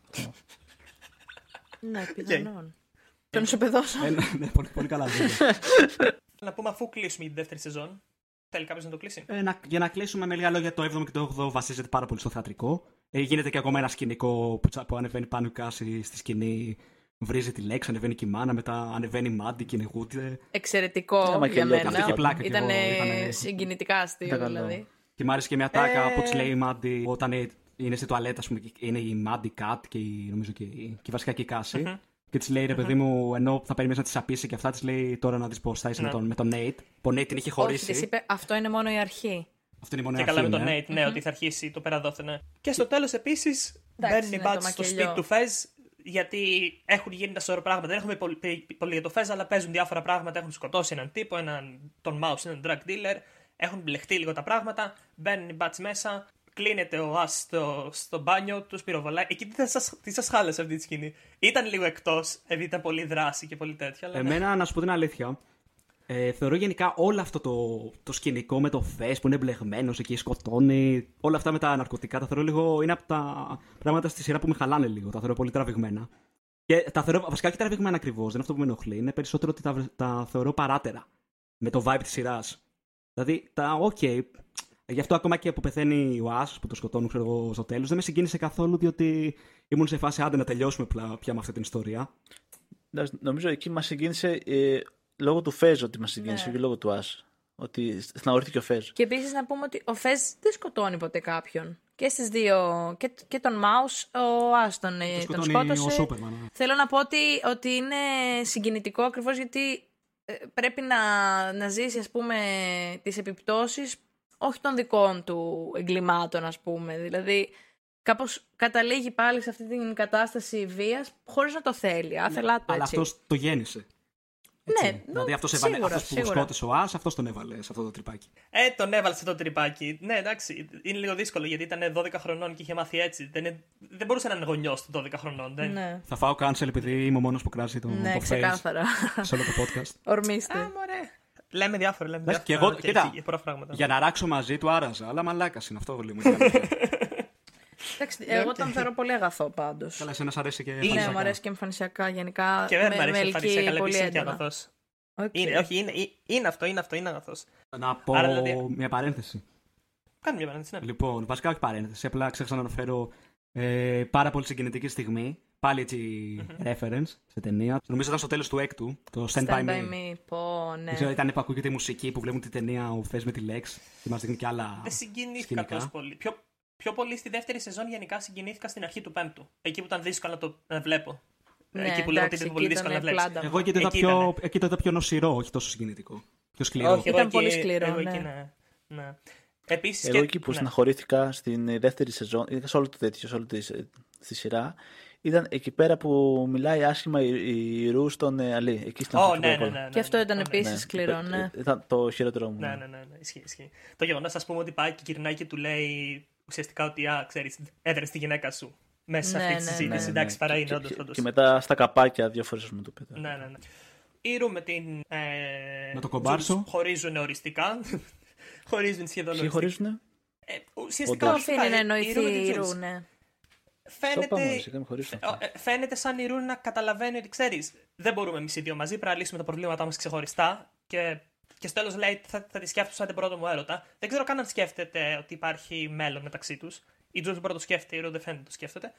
Ναι, πιθανόν. Τον ισοπεδώσω. Ε, ναι, ναι, πολύ, πολύ καλά λόγια. Να πούμε αφού κλείσουμε για τη δεύτερη σεζόν. Θέλει κάποιος να το κλείσει; Ε, να, για να κλείσουμε με λίγα λόγια, το 7ο και το 8ο βασίζεται πάρα πολύ στο θεατρικό. Ε, γίνεται και ακόμα ένα σκηνικό που, τσα- που ανεβαίνει πάνω η κάση στη σκηνή, βρίζει τη λέξη, ανεβαίνει και η μάνα, μετά ανεβαίνει η Μάντι και κυνηγούται. Εξαιρετικό Άμα και για λέω, μένα. αυτή είχε πλάκα κι Ήταν εγώ, ήτανε- συγκινητικά αστείο Ήταν καλό. δηλαδή. Και μ' άρεσε και μια τάκα Ε. που της λέει η Μάντι όταν ε, είναι στη τουαλέτα, ας πούμε, και είναι η Μάντι Κατ και η, νομίζω και, η- και βασικά και η καση Και της λέει ρε παιδί μου, ενώ θα περιμένεις να τη απίσει και αυτά, της λέει τώρα να δεις πώς θα είσαι με, Ναι. τον, με τον Nate. Που ο Nate την είχε Όχι, χωρίσει. της είπε αυτό είναι μόνο η αρχή. Αυτό είναι η Και μονή καλά με τον αρχή, Nate, ναι, ότι θα αρχίσει το περαδόθενε. Και στο τέλος επίσης μπαίνουν οι είναι μπάτσε το στο μακελιό. σπίτι του Φεζ, γιατί έχουν γίνει τα σωρό πράγματα. Δεν έχουμε πολύ, πει πολύ για το Φεζ, αλλά παίζουν διάφορα πράγματα. Έχουν σκοτώσει έναν τύπο, έναν, τον Mouse, έναν drug dealer. Έχουν μπλεχτεί λίγο τα πράγματα. Μπαίνουν οι μπάτσε μέσα. Κλείνεται ο Α στο, στο μπάνιο, του πυροβολάει. Εκεί τι σας τι σας χάλασε αυτή τη σκηνή. Ήταν λίγο εκτός, επειδή ήταν πολύ δράση και πολύ τέτοια. Αλλά ναι. Εμένα, να σου πω την αλήθεια, ε, θεωρώ γενικά όλο αυτό το, το σκηνικό με το Φε που είναι μπλεγμένο εκεί, σκοτώνει. Όλα αυτά με τα ναρκωτικά τα θεωρώ λίγο. είναι από τα πράγματα στη σειρά που με χαλάνε λίγο. Τα θεωρώ πολύ τραβηγμένα. Και τα θεωρώ βασικά και τραβηγμένα ακριβώς. Δεν είναι αυτό που με ενοχλεί. Είναι περισσότερο ότι τα, τα θεωρώ παράτερα με το vibe της σειράς. Δηλαδή, τα OK. Γι' αυτό ακόμα και που πεθαίνει ο Άσ που το σκοτώνουν ξέρω εγώ, στο τέλος, δεν με συγκίνησε καθόλου διότι ήμουν σε φάση άντε να τελειώσουμε πλα- πια με αυτή την ιστορία. Εντάξει, Νομίζω εκεί μας συγκίνησε ε, λόγω του Φέζ ότι μας συγκίνησε Ναι. και λόγω του Άσ. Ότι στεναχωρήθηκε ο Φέζ. Και επίσης να πούμε ότι ο Φεζ δεν σκοτώνει ποτέ κάποιον. Και στις δύο. Και, και τον Mouse, ο Άστον ε, Το τον σκοτώνει σκότωσε. ο Σούπερμαν. ναι. Θέλω να πω ότι, ότι είναι συγκινητικό ακριβώς γιατί ε, πρέπει να, να ζήσει ας πούμε τις επιπτώσεις όχι των δικών του εγκλημάτων ας πούμε. Δηλαδή κάπως καταλήγει πάλι σε αυτή την κατάσταση βίας χωρίς να το θέλει. Άθελά του Αλλά έτσι. αυτός το γέννησε. Ναι, Έτσι. δηλαδή αυτός σίγουρα, αυτός που σίγουρα. σκότωσε ο Άσ, αυτός τον έβαλε σε αυτό το τρυπάκι. Ε, τον έβαλε σε αυτό το τρυπάκι. Ναι, εντάξει, είναι λίγο δύσκολο γιατί ήταν 12 χρονών και είχε μάθει έτσι. Δεν, είναι- δεν μπορούσε να είναι γονιός των 12 χρονών. Δεν... Ναι, Θα φάω cancel επειδή είμαι ο μόνος που κράζει το, ναι το face ξεκάθαρα. σε όλο το podcast. Ορμήστε. Α, μωρέ. Λέμε διάφορα, λέμε Εντάξει, διάφορα. και εγώ- κοίτα, για πολλά πράγματα. Για να ράξω μαζί του άραζα, αλλά μαλάκα είναι αυτό λίγο. την αλήθεια. Εντάξει, εγώ τον θεωρώ πολύ αγαθό πάντως. Καλά, εσένα σ' αρέσει και Ναι, εμφανισιακά. μου αρέσει και εμφανισιακά γενικά. Και δεν με- μου αρέσει με εμφανισιακά, αλλά ελκύει επίσης πολύ είναι και έντονα. αγαθός. Οκ. Είναι, όχι, είναι, ε- είναι αυτό, είναι αυτό, είναι αγαθός. Να πω Άρα, δηλαδή- μια παρένθεση. Κάνει μια παρένθεση, ναι. Λοιπόν, βασικά όχι παρένθεση, απλά ξέχασα να αναφέρω ε, πάρα πολύ συγκινητική στιγμή. Πάλι έτσι reference σε ταινία. Νομίζω ήταν στο τέλος του έκτου, το Stand, Stand By by Me. me. Πω, ναι. Δεν ξέρω, ήταν που ακούγεται η μουσική που βλέπουν την ταινία ο Fez με τη Lexi και μας δείχνει και άλλα. Δεν συγκινήθηκα σκηνικά. τόσο πολύ. Πιο, πιο πολύ στη δεύτερη σεζόν γενικά συγκινήθηκα στην αρχή του πέμπτου. Εκεί που ήταν δύσκολο να το να βλέπω. Ναι, εκεί που λέγω ότι εντάξει, ήταν πολύ εκεί δύσκολο να ήτανε βλέπεις. πλάντα. Εγώ εκεί το είδα Εκεί πιο, ήτανε. εκεί το είδα πιο νοσηρό, όχι τόσο συγκινητικό. Πιο σκληρό. Όχι, εγώ Ήταν εκεί- πολύ σκληρό, Εγώ ναι. εκεί, ναι. ναι. Επίσης Εγώ και- εκεί που ναι. στεναχωρήθηκα στην ε, δεύτερη σεζόν, ειδικά σε όλο το τέτοιο, σε όλη τη, ε, τη σειρά, ήταν εκεί πέρα που μιλάει άσχημα η, η Ρου στον ε, Αλή. Εκεί στην Ω, αρχή του ναι, ναι, Apple. ναι, ναι. Και αυτό ήταν ναι, ναι. επίσης σκληρό, ναι. Ε, Ήταν το χειρότερό μου. Ναι, ναι, ναι, ναι, ισχύει, ισχύει. Το γεγονός, ας πούμε, ότι πάει και γυρνάει και του λέει ουσιαστικά ότι, α, ξέρεις, έδρε τη γυναίκα σου μέσα σε Ναι, αυτή τη ναι, συζήτηση. ναι, ναι. Εντάξει, παρά είναι, Και- όντως. και, όντως. και μετά στα καπάκια δύο φορές μου το πείτε. Ναι, ναι, ναι. Η Ρου με την. Ε, Με το κομπάρσο. Τζουλς χωρίζουν οριστικά. χωρίζουν σχεδόν Ποιοι οριστικά. χωρίζουνε; Ε, ουσιαστικά Όντως. οριστικά, αφήνει να η- η Ρου με εννοηθεί την η Τζουλς. Ρου, ναι. Το πάμε, Φαίνεται, σιγά μην χωρίσουν. ε, ε, φαίνεται σαν η Ρου να καταλαβαίνει ότι ξέρεις, δεν μπορούμε εμείς οι δύο μαζί, πρέπει να λύσουμε τα προβλήματά μας ξεχωριστά. Και, και στο τέλος λέει θα, θα τη σκέφτομαι σαν την πρώτο μου έρωτα. Δεν ξέρω καν αν σκέφτεται ότι υπάρχει μέλλον μεταξύ τους. Η Τζούλ πρώτο σκέφτεται, η Ρου δεν φαίνεται το σκέφτεται.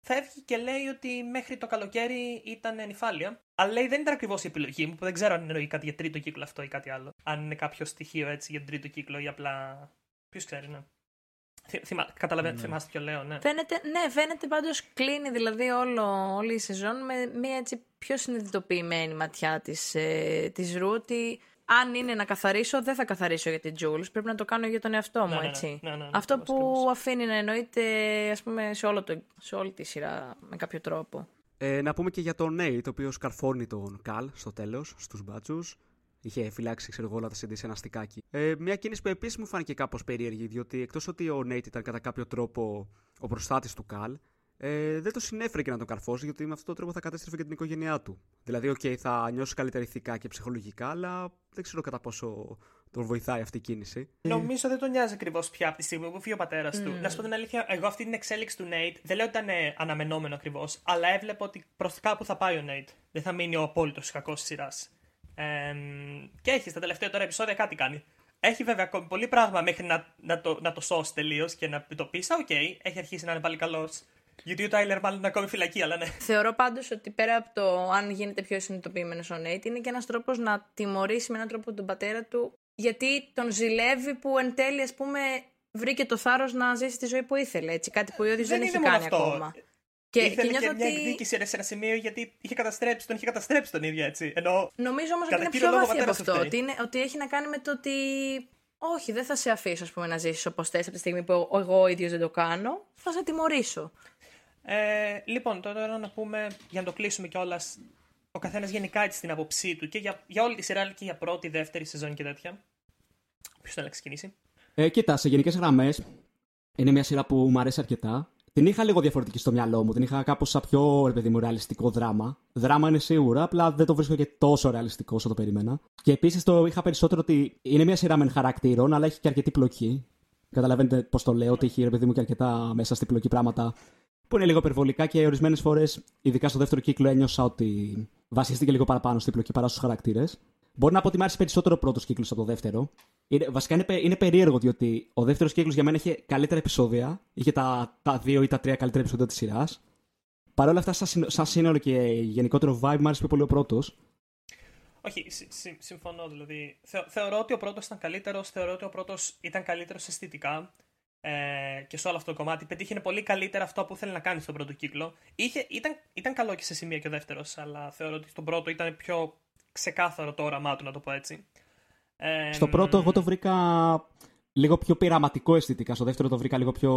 Φεύγει και λέει ότι μέχρι το καλοκαίρι ήταν νυφάλια. Αλλά λέει δεν ήταν ακριβώς η επιλογή μου, που δεν ξέρω αν εννοεί κάτι για τρίτο κύκλο αυτό ή κάτι άλλο. Αν είναι κάποιο στοιχείο έτσι για τον τρίτο κύκλο ή απλά. Ποιος ξέρει, ναι. Θυ- θυμά- Καταλαβαίνετε, Ναι. θυμάστε ποιο λέω, ναι. Φαίνεται, ναι, φαίνεται πάντως κλείνει δηλαδή όλο, όλη η σεζόν με μια έτσι πιο συνειδητοποιημένη ματιά της, ε, της Ρου ότι αν είναι να καθαρίσω, δεν θα καθαρίσω για την Jules. Πρέπει να το κάνω για τον εαυτό μου, Ναι, ναι, ναι. έτσι. Ναι, ναι, ναι, Αυτό ακριβώς, που ακριβώς. αφήνει να εννοείται, ας πούμε, σε, όλο το, σε όλη τη σειρά με κάποιο τρόπο. Ε, να πούμε και για τον Nate, το οποίος καρφώνει τον Cal στο τέλος, στους μπάτσους. Είχε φυλάξει, ξέρω εγώ, όλα τα CD σε ένα στικάκι. Ε, μια κίνηση που επίσης μου φάνηκε κάπως περίεργη, διότι εκτός ότι ο Nate ήταν κατά κάποιο τρόπο ο προστάτης του Cal, ε, δεν τον συνέφερε και να τον καρφώσει, γιατί με αυτόν τον τρόπο θα κατέστρεφε και την οικογένειά του. Δηλαδή, οκ, θα νιώσει καλύτερα ηθικά και ψυχολογικά, αλλά δεν ξέρω κατά πόσο τον βοηθάει αυτή η κίνηση. Νομίζω δεν τον νοιάζει ακριβώς πια από τη στιγμή που φεύγει ο πατέρας του. Να σου πω την αλήθεια, εγώ αυτή την εξέλιξη του Nate δεν λέω ότι ήταν ε, αναμενόμενο ακριβώς, αλλά έβλεπα ότι προς κάπου θα πάει ο Nate. Δεν θα μείνει ο απόλυτος κακός της σειράς. Ε, και όντως στα τελευταία τώρα επεισόδια κάτι κάνει. Έχει βέβαια ακόμη πολύ πράγμα μέχρι να, να, το, να το σώσεις τελείως και να το πεις. Οκ, έχει αρχίσει να είναι πάλι καλός. Γιατί ο Tyler μάλλον είναι ακόμη φυλακή, αλλά ναι. Θεωρώ πάντως ότι πέρα από το αν γίνεται πιο συνειδητοποιημένος ο Nate, είναι και ένας τρόπος να τιμωρήσει με έναν τρόπο τον πατέρα του, γιατί τον ζηλεύει που εν τέλει, ας πούμε, βρήκε το θάρρος να ζήσει τη ζωή που ήθελε. Έτσι, κάτι που ο ίδιο δεν, είναι έχει μόνο κάνει αυτό. ακόμα. Και, Ήθελε και και, νιώθω μια ότι. εκδίκηση σε ένα σημείο γιατί είχε καταστρέψει, τον είχε καταστρέψει τον ίδιο έτσι. Ενώ Νομίζω όμως ότι Κατά είναι κύριο πιο λόγο, βαθύ από πατέρας του αυτό. φταίει. Ότι, είναι, ότι έχει να κάνει με το ότι. Όχι, δεν θα σε αφήσω ας πούμε, να ζήσεις όπως θες από τη στιγμή που εγώ ο ίδιος δεν το κάνω. Θα σε τιμωρήσω. Ε, λοιπόν, τώρα να πούμε, για να το κλείσουμε κιόλας, ο καθένας γενικά έτσι την άποψή του και για, για όλη τη σειρά, αλλά και για πρώτη, δεύτερη σεζόν και τέτοια. Ποιος θέλει να ξεκινήσει; Ε, κοίτα, σε γενικές γραμμές είναι μια σειρά που μου αρέσει αρκετά. Την είχα λίγο διαφορετική στο μυαλό μου. Την είχα κάπως σαν πιο ρε παιδί μου, ρεαλιστικό δράμα. Δράμα είναι σίγουρα, απλά δεν το βρίσκω και τόσο ρεαλιστικό όσο το περίμενα. Και επίσης το είχα περισσότερο ότι είναι μια σειρά με χαρακτήρων, αλλά έχει και αρκετή πλοκή. Καταλαβαίνετε πώς το λέω, ότι έχει ρε παιδί μου και αρκετά μέσα στην πλοκή πράγματα που είναι λίγο υπερβολικά και ορισμένες φορές, ειδικά στο δεύτερο κύκλο, ένιωσα ότι βασίστηκε λίγο παραπάνω στην πλοκή παρά στους χαρακτήρες. Μπορεί να πω ότι μου άρεσε περισσότερο ο πρώτος κύκλος από το δεύτερο. Είναι, βασικά είναι, πε- είναι περίεργο διότι ο δεύτερος κύκλος για μένα είχε καλύτερα επεισόδια. Είχε τα, τα δύο ή τα τρία καλύτερα επεισόδια της σειράς. Παρ' όλα αυτά, σαν, συνο- σαν σύνολο και γενικότερο vibe, μου άρεσε πιο πολύ ο πρώτος. Όχι, συ- συ- συμφωνώ δηλαδή. Θεω- θεωρώ ότι ο πρώτος ήταν καλύτερος, θεωρώ ότι ο πρώτος ήταν καλύτερος αισθητικά ε, και σε όλο αυτό το κομμάτι. Πετύχαινε πολύ καλύτερα αυτό που ήθελε να κάνει στον πρώτο κύκλο. Είχε, ήταν, ήταν καλό και σε σημεία και ο δεύτερος, αλλά θεωρώ ότι στον πρώτο ήταν πιο ξεκάθαρο το όραμά του, να το πω έτσι. Ε, Στο πρώτο, εγώ το βρήκα λίγο πιο πειραματικό αισθητικά. Στο δεύτερο το βρήκα λίγο πιο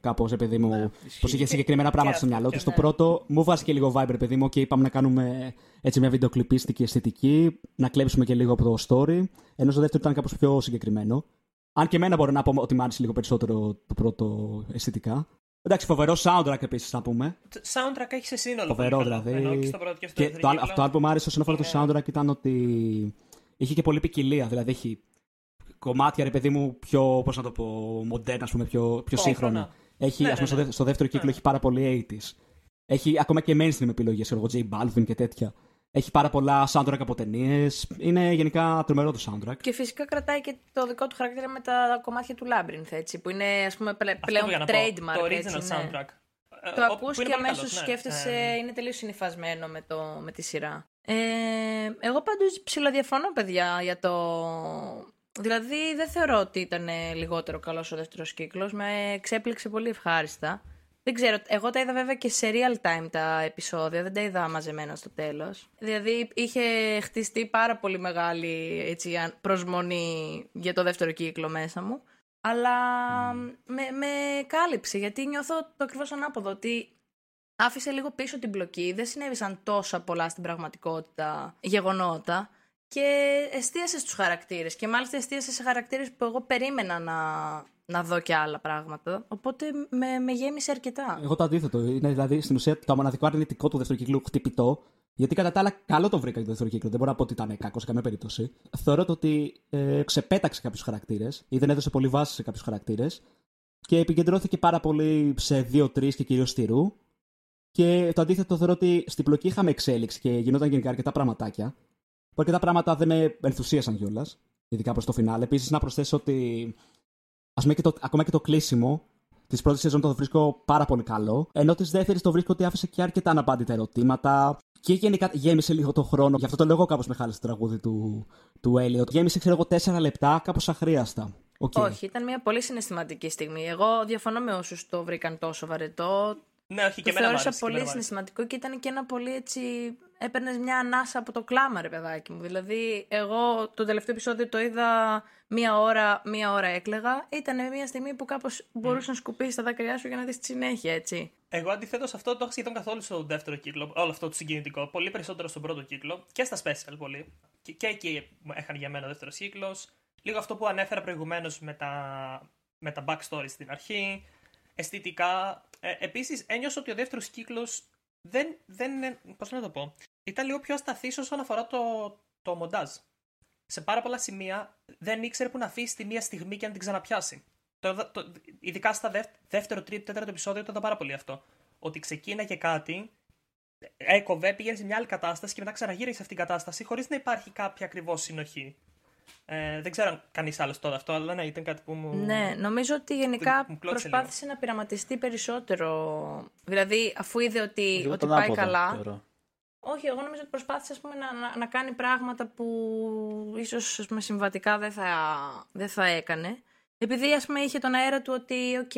κάπως, ρε παιδί μου, Ναι, πως είχε συγκεκριμένα πράγματα και στο αυτό, μυαλό και του. Στο ναι. πρώτο μου βάζει και λίγο vibe, ρε παιδί μου, και είπαμε να κάνουμε έτσι μια βιντεοκλειπίστικη αισθητική, να κλέψουμε και λίγο από το story. Ενώ στο δεύτερο ήταν κάπως πιο συγκεκριμένο. Αν και εμένα μπορώ να πω ότι μ' άρεσε λίγο περισσότερο το πρώτο αισθητικά. Εντάξει, φοβερό soundtrack επίσης να πούμε. Το soundtrack έχει σε σύνολο. Φοβερό πολύ καλό. δηλαδή. Ενώ και στο πρώτο και στο Και δεύτερο το, άλλο- κύκλο. αυτό που μου άρεσε όσον αφορά το είναι- soundtrack ήταν ότι είχε και πολλή ποικιλία. Δηλαδή έχει κομμάτια, ρε παιδί μου, πιο, πώς να το πω, μοντέρνα, ας πούμε, πιο, πιο Πόφρονα. σύγχρονα. Έχει, Ναι, ας πούμε, ναι, στο, ναι. δε- στο δεύτερο κύκλο Ναι. έχει πάρα πολύ 80s. Έχει ακόμα και mainstream επιλογές, ξέρω εγώ, J Balvin και τέτοια. Έχει πάρα πολλά soundtrack από ταινίες. Είναι γενικά τρομερό το soundtrack. Και φυσικά κρατάει και το δικό του χαρακτήρα με τα κομμάτια του Labyrinth, έτσι, που είναι ας πούμε πλε- Αυτό πλέον πήγα να πω, trademark. Το original έτσι, ναι. soundtrack. Ε, Το ο- ακούς που είναι και πολύ αμέσως καλός, ναι. σκέφτεσαι, Ε, είναι τελείως συνυφασμένο με, το, με τη σειρά. Ε, εγώ πάντως ψηλοδιαφωνώ, παιδιά, για το... Δηλαδή δεν θεωρώ ότι ήταν λιγότερο καλός ο δεύτερος κύκλος, με εξέπληξε πολύ ευχάριστα. Δεν ξέρω, εγώ τα είδα βέβαια και σε real time τα επεισόδια, δεν τα είδα μαζεμένα στο τέλος. Δηλαδή είχε χτιστεί πάρα πολύ μεγάλη έτσι, αν- προσμονή για το δεύτερο κύκλο μέσα μου. Αλλά με, με κάλυψε, γιατί νιώθω το ακριβώς ανάποδο, ότι άφησε λίγο πίσω την μπλοκή, δεν συνέβησαν τόσα πολλά στην πραγματικότητα γεγονότα και εστίασε στους χαρακτήρες και μάλιστα εστίασε σε χαρακτήρες που εγώ περίμενα να, να δω και άλλα πράγματα, οπότε με, με γέμισε αρκετά. Εγώ το αντίθετο. Είναι δηλαδή στην ουσία το μοναδικό αρνητικό του δεύτερου κύκλου χτυπητό. Γιατί κατά τα άλλα, καλό το βρήκα για το δεύτερο κύκλο. Δεν μπορώ να πω ότι ήταν κακό σε καμία περίπτωση. Θεωρώ το ότι ε, ξεπέταξε κάποιους χαρακτήρες ή δεν έδωσε πολύ βάση σε κάποιους χαρακτήρες και επικεντρώθηκε πάρα πολύ σε δύο-τρει και κυρίως στη Ρου. Και το αντίθετο θεωρώ ότι στην πλοκή είχαμε εξέλιξη και γινόταν γενικά αρκετά πραγματάκια. Που αρκετά πράγματα δεν με ενθουσίασαν κιόλας, ειδικά προς το φινάλ. Επίσης, να προσθέσω ότι ας πούμε, και το, ακόμα και το κλείσιμο της πρώτης σεζόν το βρίσκω πάρα πολύ καλό. Ενώ της δεύτερης το βρίσκω ότι άφησε και αρκετά αναπάντητα ερωτήματα. Και γενικά γέμισε λίγο το χρόνο. Γι' αυτό το λόγο κάπως με χάλασε το τραγούδι του, του Elliot. Γέμισε, ξέρω εγώ, τέσσερα λεπτά κάπως αχρείαστα. Οκ. Όχι, ήταν μια πολύ συναισθηματική στιγμή. Εγώ διαφωνώ με όσους το βρήκαν τόσο βαρετό. Ναι, όχι, και το εμένα μου θεώρησα άρεσε, και πολύ εμένα μου άρεσε. συναισθηματικό και ήταν και ένα πολύ έτσι. Έπαιρνες μια ανάσα από το κλάμα, ρε παιδάκι μου. Δηλαδή, εγώ το τελευταίο επεισόδιο το είδα μία ώρα, μία ώρα έκλεγα. Ήταν μια στιγμή που κάπως μπορούσες να σκουπίσεις τα δάκρυά σου για να δεις τη συνέχεια, έτσι. Εγώ αντιθέτως αυτό δεν το έχω σχεδόν καθόλου στο δεύτερο κύκλο. Όλο αυτό το συγκινητικό. Πολύ περισσότερο στον πρώτο κύκλο και στα special πολύ. Και, και εκεί έχανε για μένα ο δεύτερος κύκλος. Λίγο αυτό που ανέφερα προηγουμένως με τα, με τα backstory στην αρχή. Αισθητικά. Ε, Επίσης ένιωσα ότι ο δεύτερος κύκλος δεν. δεν Πώς να το πω. Ήταν λίγο πιο ασταθής όσον αφορά το, το μοντάζ. Σε πάρα πολλά σημεία δεν ήξερε που να αφήσει τη μία στιγμή και να την ξαναπιάσει. Το, το, ειδικά στα δεύ, δεύτερο, τρίτο, τέταρτο επεισόδιο ήταν πάρα πολύ αυτό. Ότι ξεκίναγε κάτι, έκοβε, πήγαινε σε μια άλλη κατάσταση και μετά ξαναγύρισε σε αυτήν την κατάσταση χωρίς να υπάρχει κάποια ακριβώς συνοχή. Ε, δεν ξέρω αν κανείς άλλος το αυτό, αλλά ναι, ήταν κάτι που μου. Ναι, νομίζω ότι γενικά μου κλώτσαγε προσπάθησε να πειραματιστεί περισσότερο. Δηλαδή, αφού είδε ότι, Λίγο ότι τον πάει ανάποδα, καλά. θεωρώ. Όχι, εγώ νομίζω ότι προσπάθησε ας πούμε, να, να, να κάνει πράγματα που ίσως ας πούμε, συμβατικά δεν θα, δεν θα έκανε. Επειδή ας πούμε, είχε τον αέρα του ότι οκ,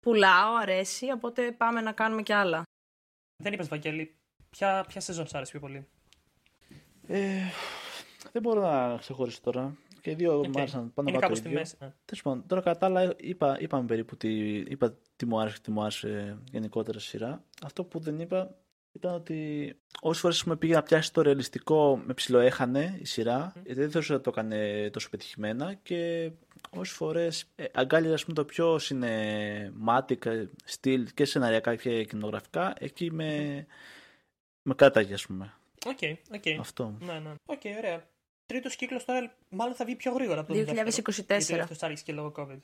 πουλάω, αρέσει, οπότε πάμε να κάνουμε κι άλλα. Δεν είπες, Βαγγέλη, ποια, ποια σεζόν σου άρεσε πιο πολύ; Ε, δεν μπορώ να ξεχωρίσω τώρα. Και οι δύο Οκ. μου άρεσαν πάνω Είναι από κάπου το στη ίδιο. μέση. ναι. Τέλος πάντων, τώρα κατά τα άλλα είπα, είπαμε περίπου τι, είπα τι μου άρεσε και τι μου άρεσε γενικότερα στη σειρά. Αυτό που δεν είπα ήταν ότι όσες φορές πήγε να πιάσει το ρεαλιστικό με ψιλοέχανε η σειρά, γιατί δεν θεωρούσα ότι το έκανε τόσο πετυχημένα και όσες φορές ε, αγκάλιαζε ας πούμε, το πιο cinematic ε, στυλ και σεναριακά και κινηματογραφικά, εκεί με, με κέρδαγε, ας πούμε. Οκ, οκ. Αυτό. Ναι, ναι. Οκ, ωραία. Τρίτος κύκλος τώρα μάλλον θα βγει πιο γρήγορα από το 2024. δεύτερο. Γιατί το άργησε και λόγω COVID.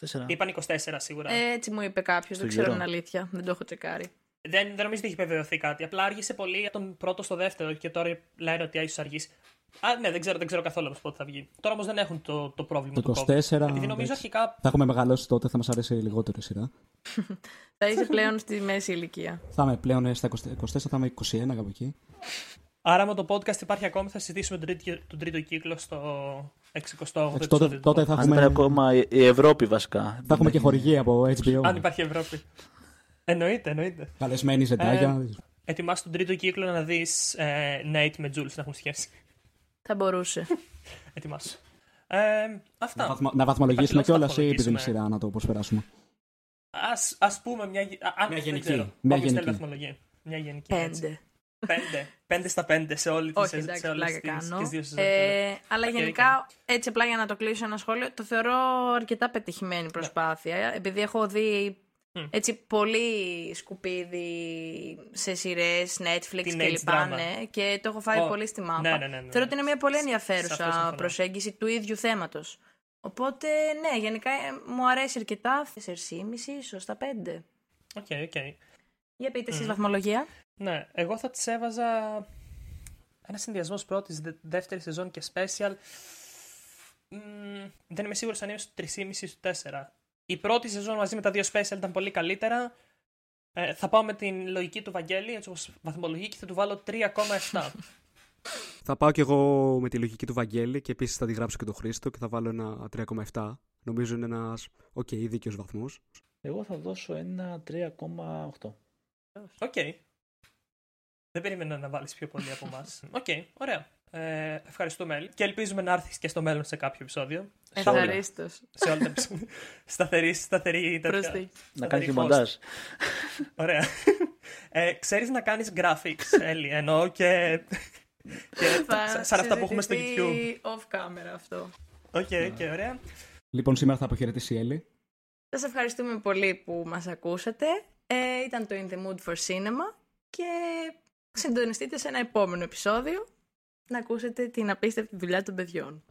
24. Είπαν 24 σίγουρα. Ε, έτσι μου είπε κάποιος, δεν Στον ξέρω αν καιρό. είναι αλήθεια. Δεν το έχω τσεκάρει. Δεν, δεν νομίζω ότι έχει επιβεβαιωθεί κάτι. Απλά άργησε πολύ από τον πρώτο στο δεύτερο και τώρα λένε ότι ίσως αργήσει. Α, ναι, δεν ξέρω, δεν ξέρω καθόλου όμως πότε θα βγει. Τώρα όμως δεν έχουν το, το πρόβλημα Το του 24, COVID. Επειδή νομίζω εντάξει. αρχικά. Θα έχουμε μεγαλώσει τότε, θα μας αρέσει λιγότερο η σειρά. θα είσαι πλέον στη μέση ηλικία. Θα είμαι πλέον ε, στα 24, θα είμαι 21 κάπου εκεί. Άρα με το podcast υπάρχει ακόμη, θα συζητήσουμε τον τρίτο, τον τρίτο κύκλο στο 68ο Εντάξει, τότε, επεισόδιο. τότε του θα Αν έχουμε, ήταν ακόμα η η Ευρώπη βασικά. θα έχουμε και χορηγία από HBO. podcast. Αν υπάρχει Ευρώπη. Εννοείται, εννοείται. Καλεσμένοι ζεντάγια. Ετοιμάσου τον τρίτο κύκλο να δεις ε, Nate με Jules να έχουν σχέση. Θα μπορούσε. Ετοιμάσου. Ε, αυτά. να, βαθμα, να βαθμολογήσουμε Υπάρχει λόγος να κιόλας ή επειδή είναι βαθμολογήσουμε. σειρά να το προσπεράσουμε. Ας, ας πούμε μια, γε- α, αν, Μια δεν γενική. ξέρω. Μια Όποιος θέλει γενική. βαθμολογία. Μια γενική. έτσι. Πέντε. Πέντε. Πέντε στα πέντε σε όλη τη Όχι, σε, εντάξει, σε όλες πλάκα τις, κάνω. τις δύο σεζόν. Ε, αλλά Οκ, γενικά, έτσι απλά για να το κλείσω ένα σχόλιο, το θεωρώ αρκετά πετυχημένη προσπάθεια. Επειδή έχω δει Μμ. έτσι πολύ σκουπίδι σε σειρές, Netflix Teenage και λοιπά, drama. ναι, και το έχω φάει Ω, πολύ στη μάπα. ναι, ναι, ναι, ναι. Θεωρώ ότι είναι μια πολύ Σε αυτό ενδιαφέρουσα συμφωνώ. προσέγγιση του ίδιου θέματος. Οπότε, ναι, γενικά ε, μου αρέσει αρκετά. 4,5 ίσως στα 5. Οκ, οκ. Για πείτε εσείς Μμ. βαθμολογία. Ναι, εγώ θα της έβαζα ένα συνδυασμός πρώτης, δεύτερη σεζόν και special. Μ, δεν είμαι σίγουρος αν είναι στο 3,5 ή στο 4. Η πρώτη σεζόν μαζί με τα δύο special ήταν πολύ καλύτερα. Ε, θα πάω με την λογική του Βαγγέλη, έτσι όπως βαθμολογεί, και θα του βάλω 3,7. Θα πάω κι εγώ με τη λογική του Βαγγέλη και επίσης θα αντιγράψω και τον Χρήστο και θα βάλω ένα 3,7. Νομίζω είναι ένας οκ, δίκαιος βαθμός. Εγώ θα δώσω ένα 3,8. Οκ. Δεν περίμενα να βάλεις πιο πολύ από εμάς. Οκ, ωραία. Ε, ευχαριστούμε, Έλλη. Και ελπίζουμε να έρθεις και στο μέλλον σε κάποιο επεισόδιο. Σε όλα. Ευχαρίστως. σε όλα τα επεισόδια. σταθερή, σταθερή. τέτοια. Προσθήκη. Να κάνει και host. μοντάζ. Ωραία. Ε, ξέρεις να κάνεις graphics, Έλλη, εννοώ και... και σαν- σαν αυτά που έχουμε στο YouTube. Off camera αυτό. Οκ, οκ, ωραία. Λοιπόν, σήμερα θα αποχαιρετήσει η Έλλη. Σας ευχαριστούμε πολύ που μας ακούσατε. Ε, ήταν το In the Mood for Cinema και συντονιστείτε σε ένα επόμενο επεισόδιο να ακούσετε την απίστευτη δουλειά των παιδιών.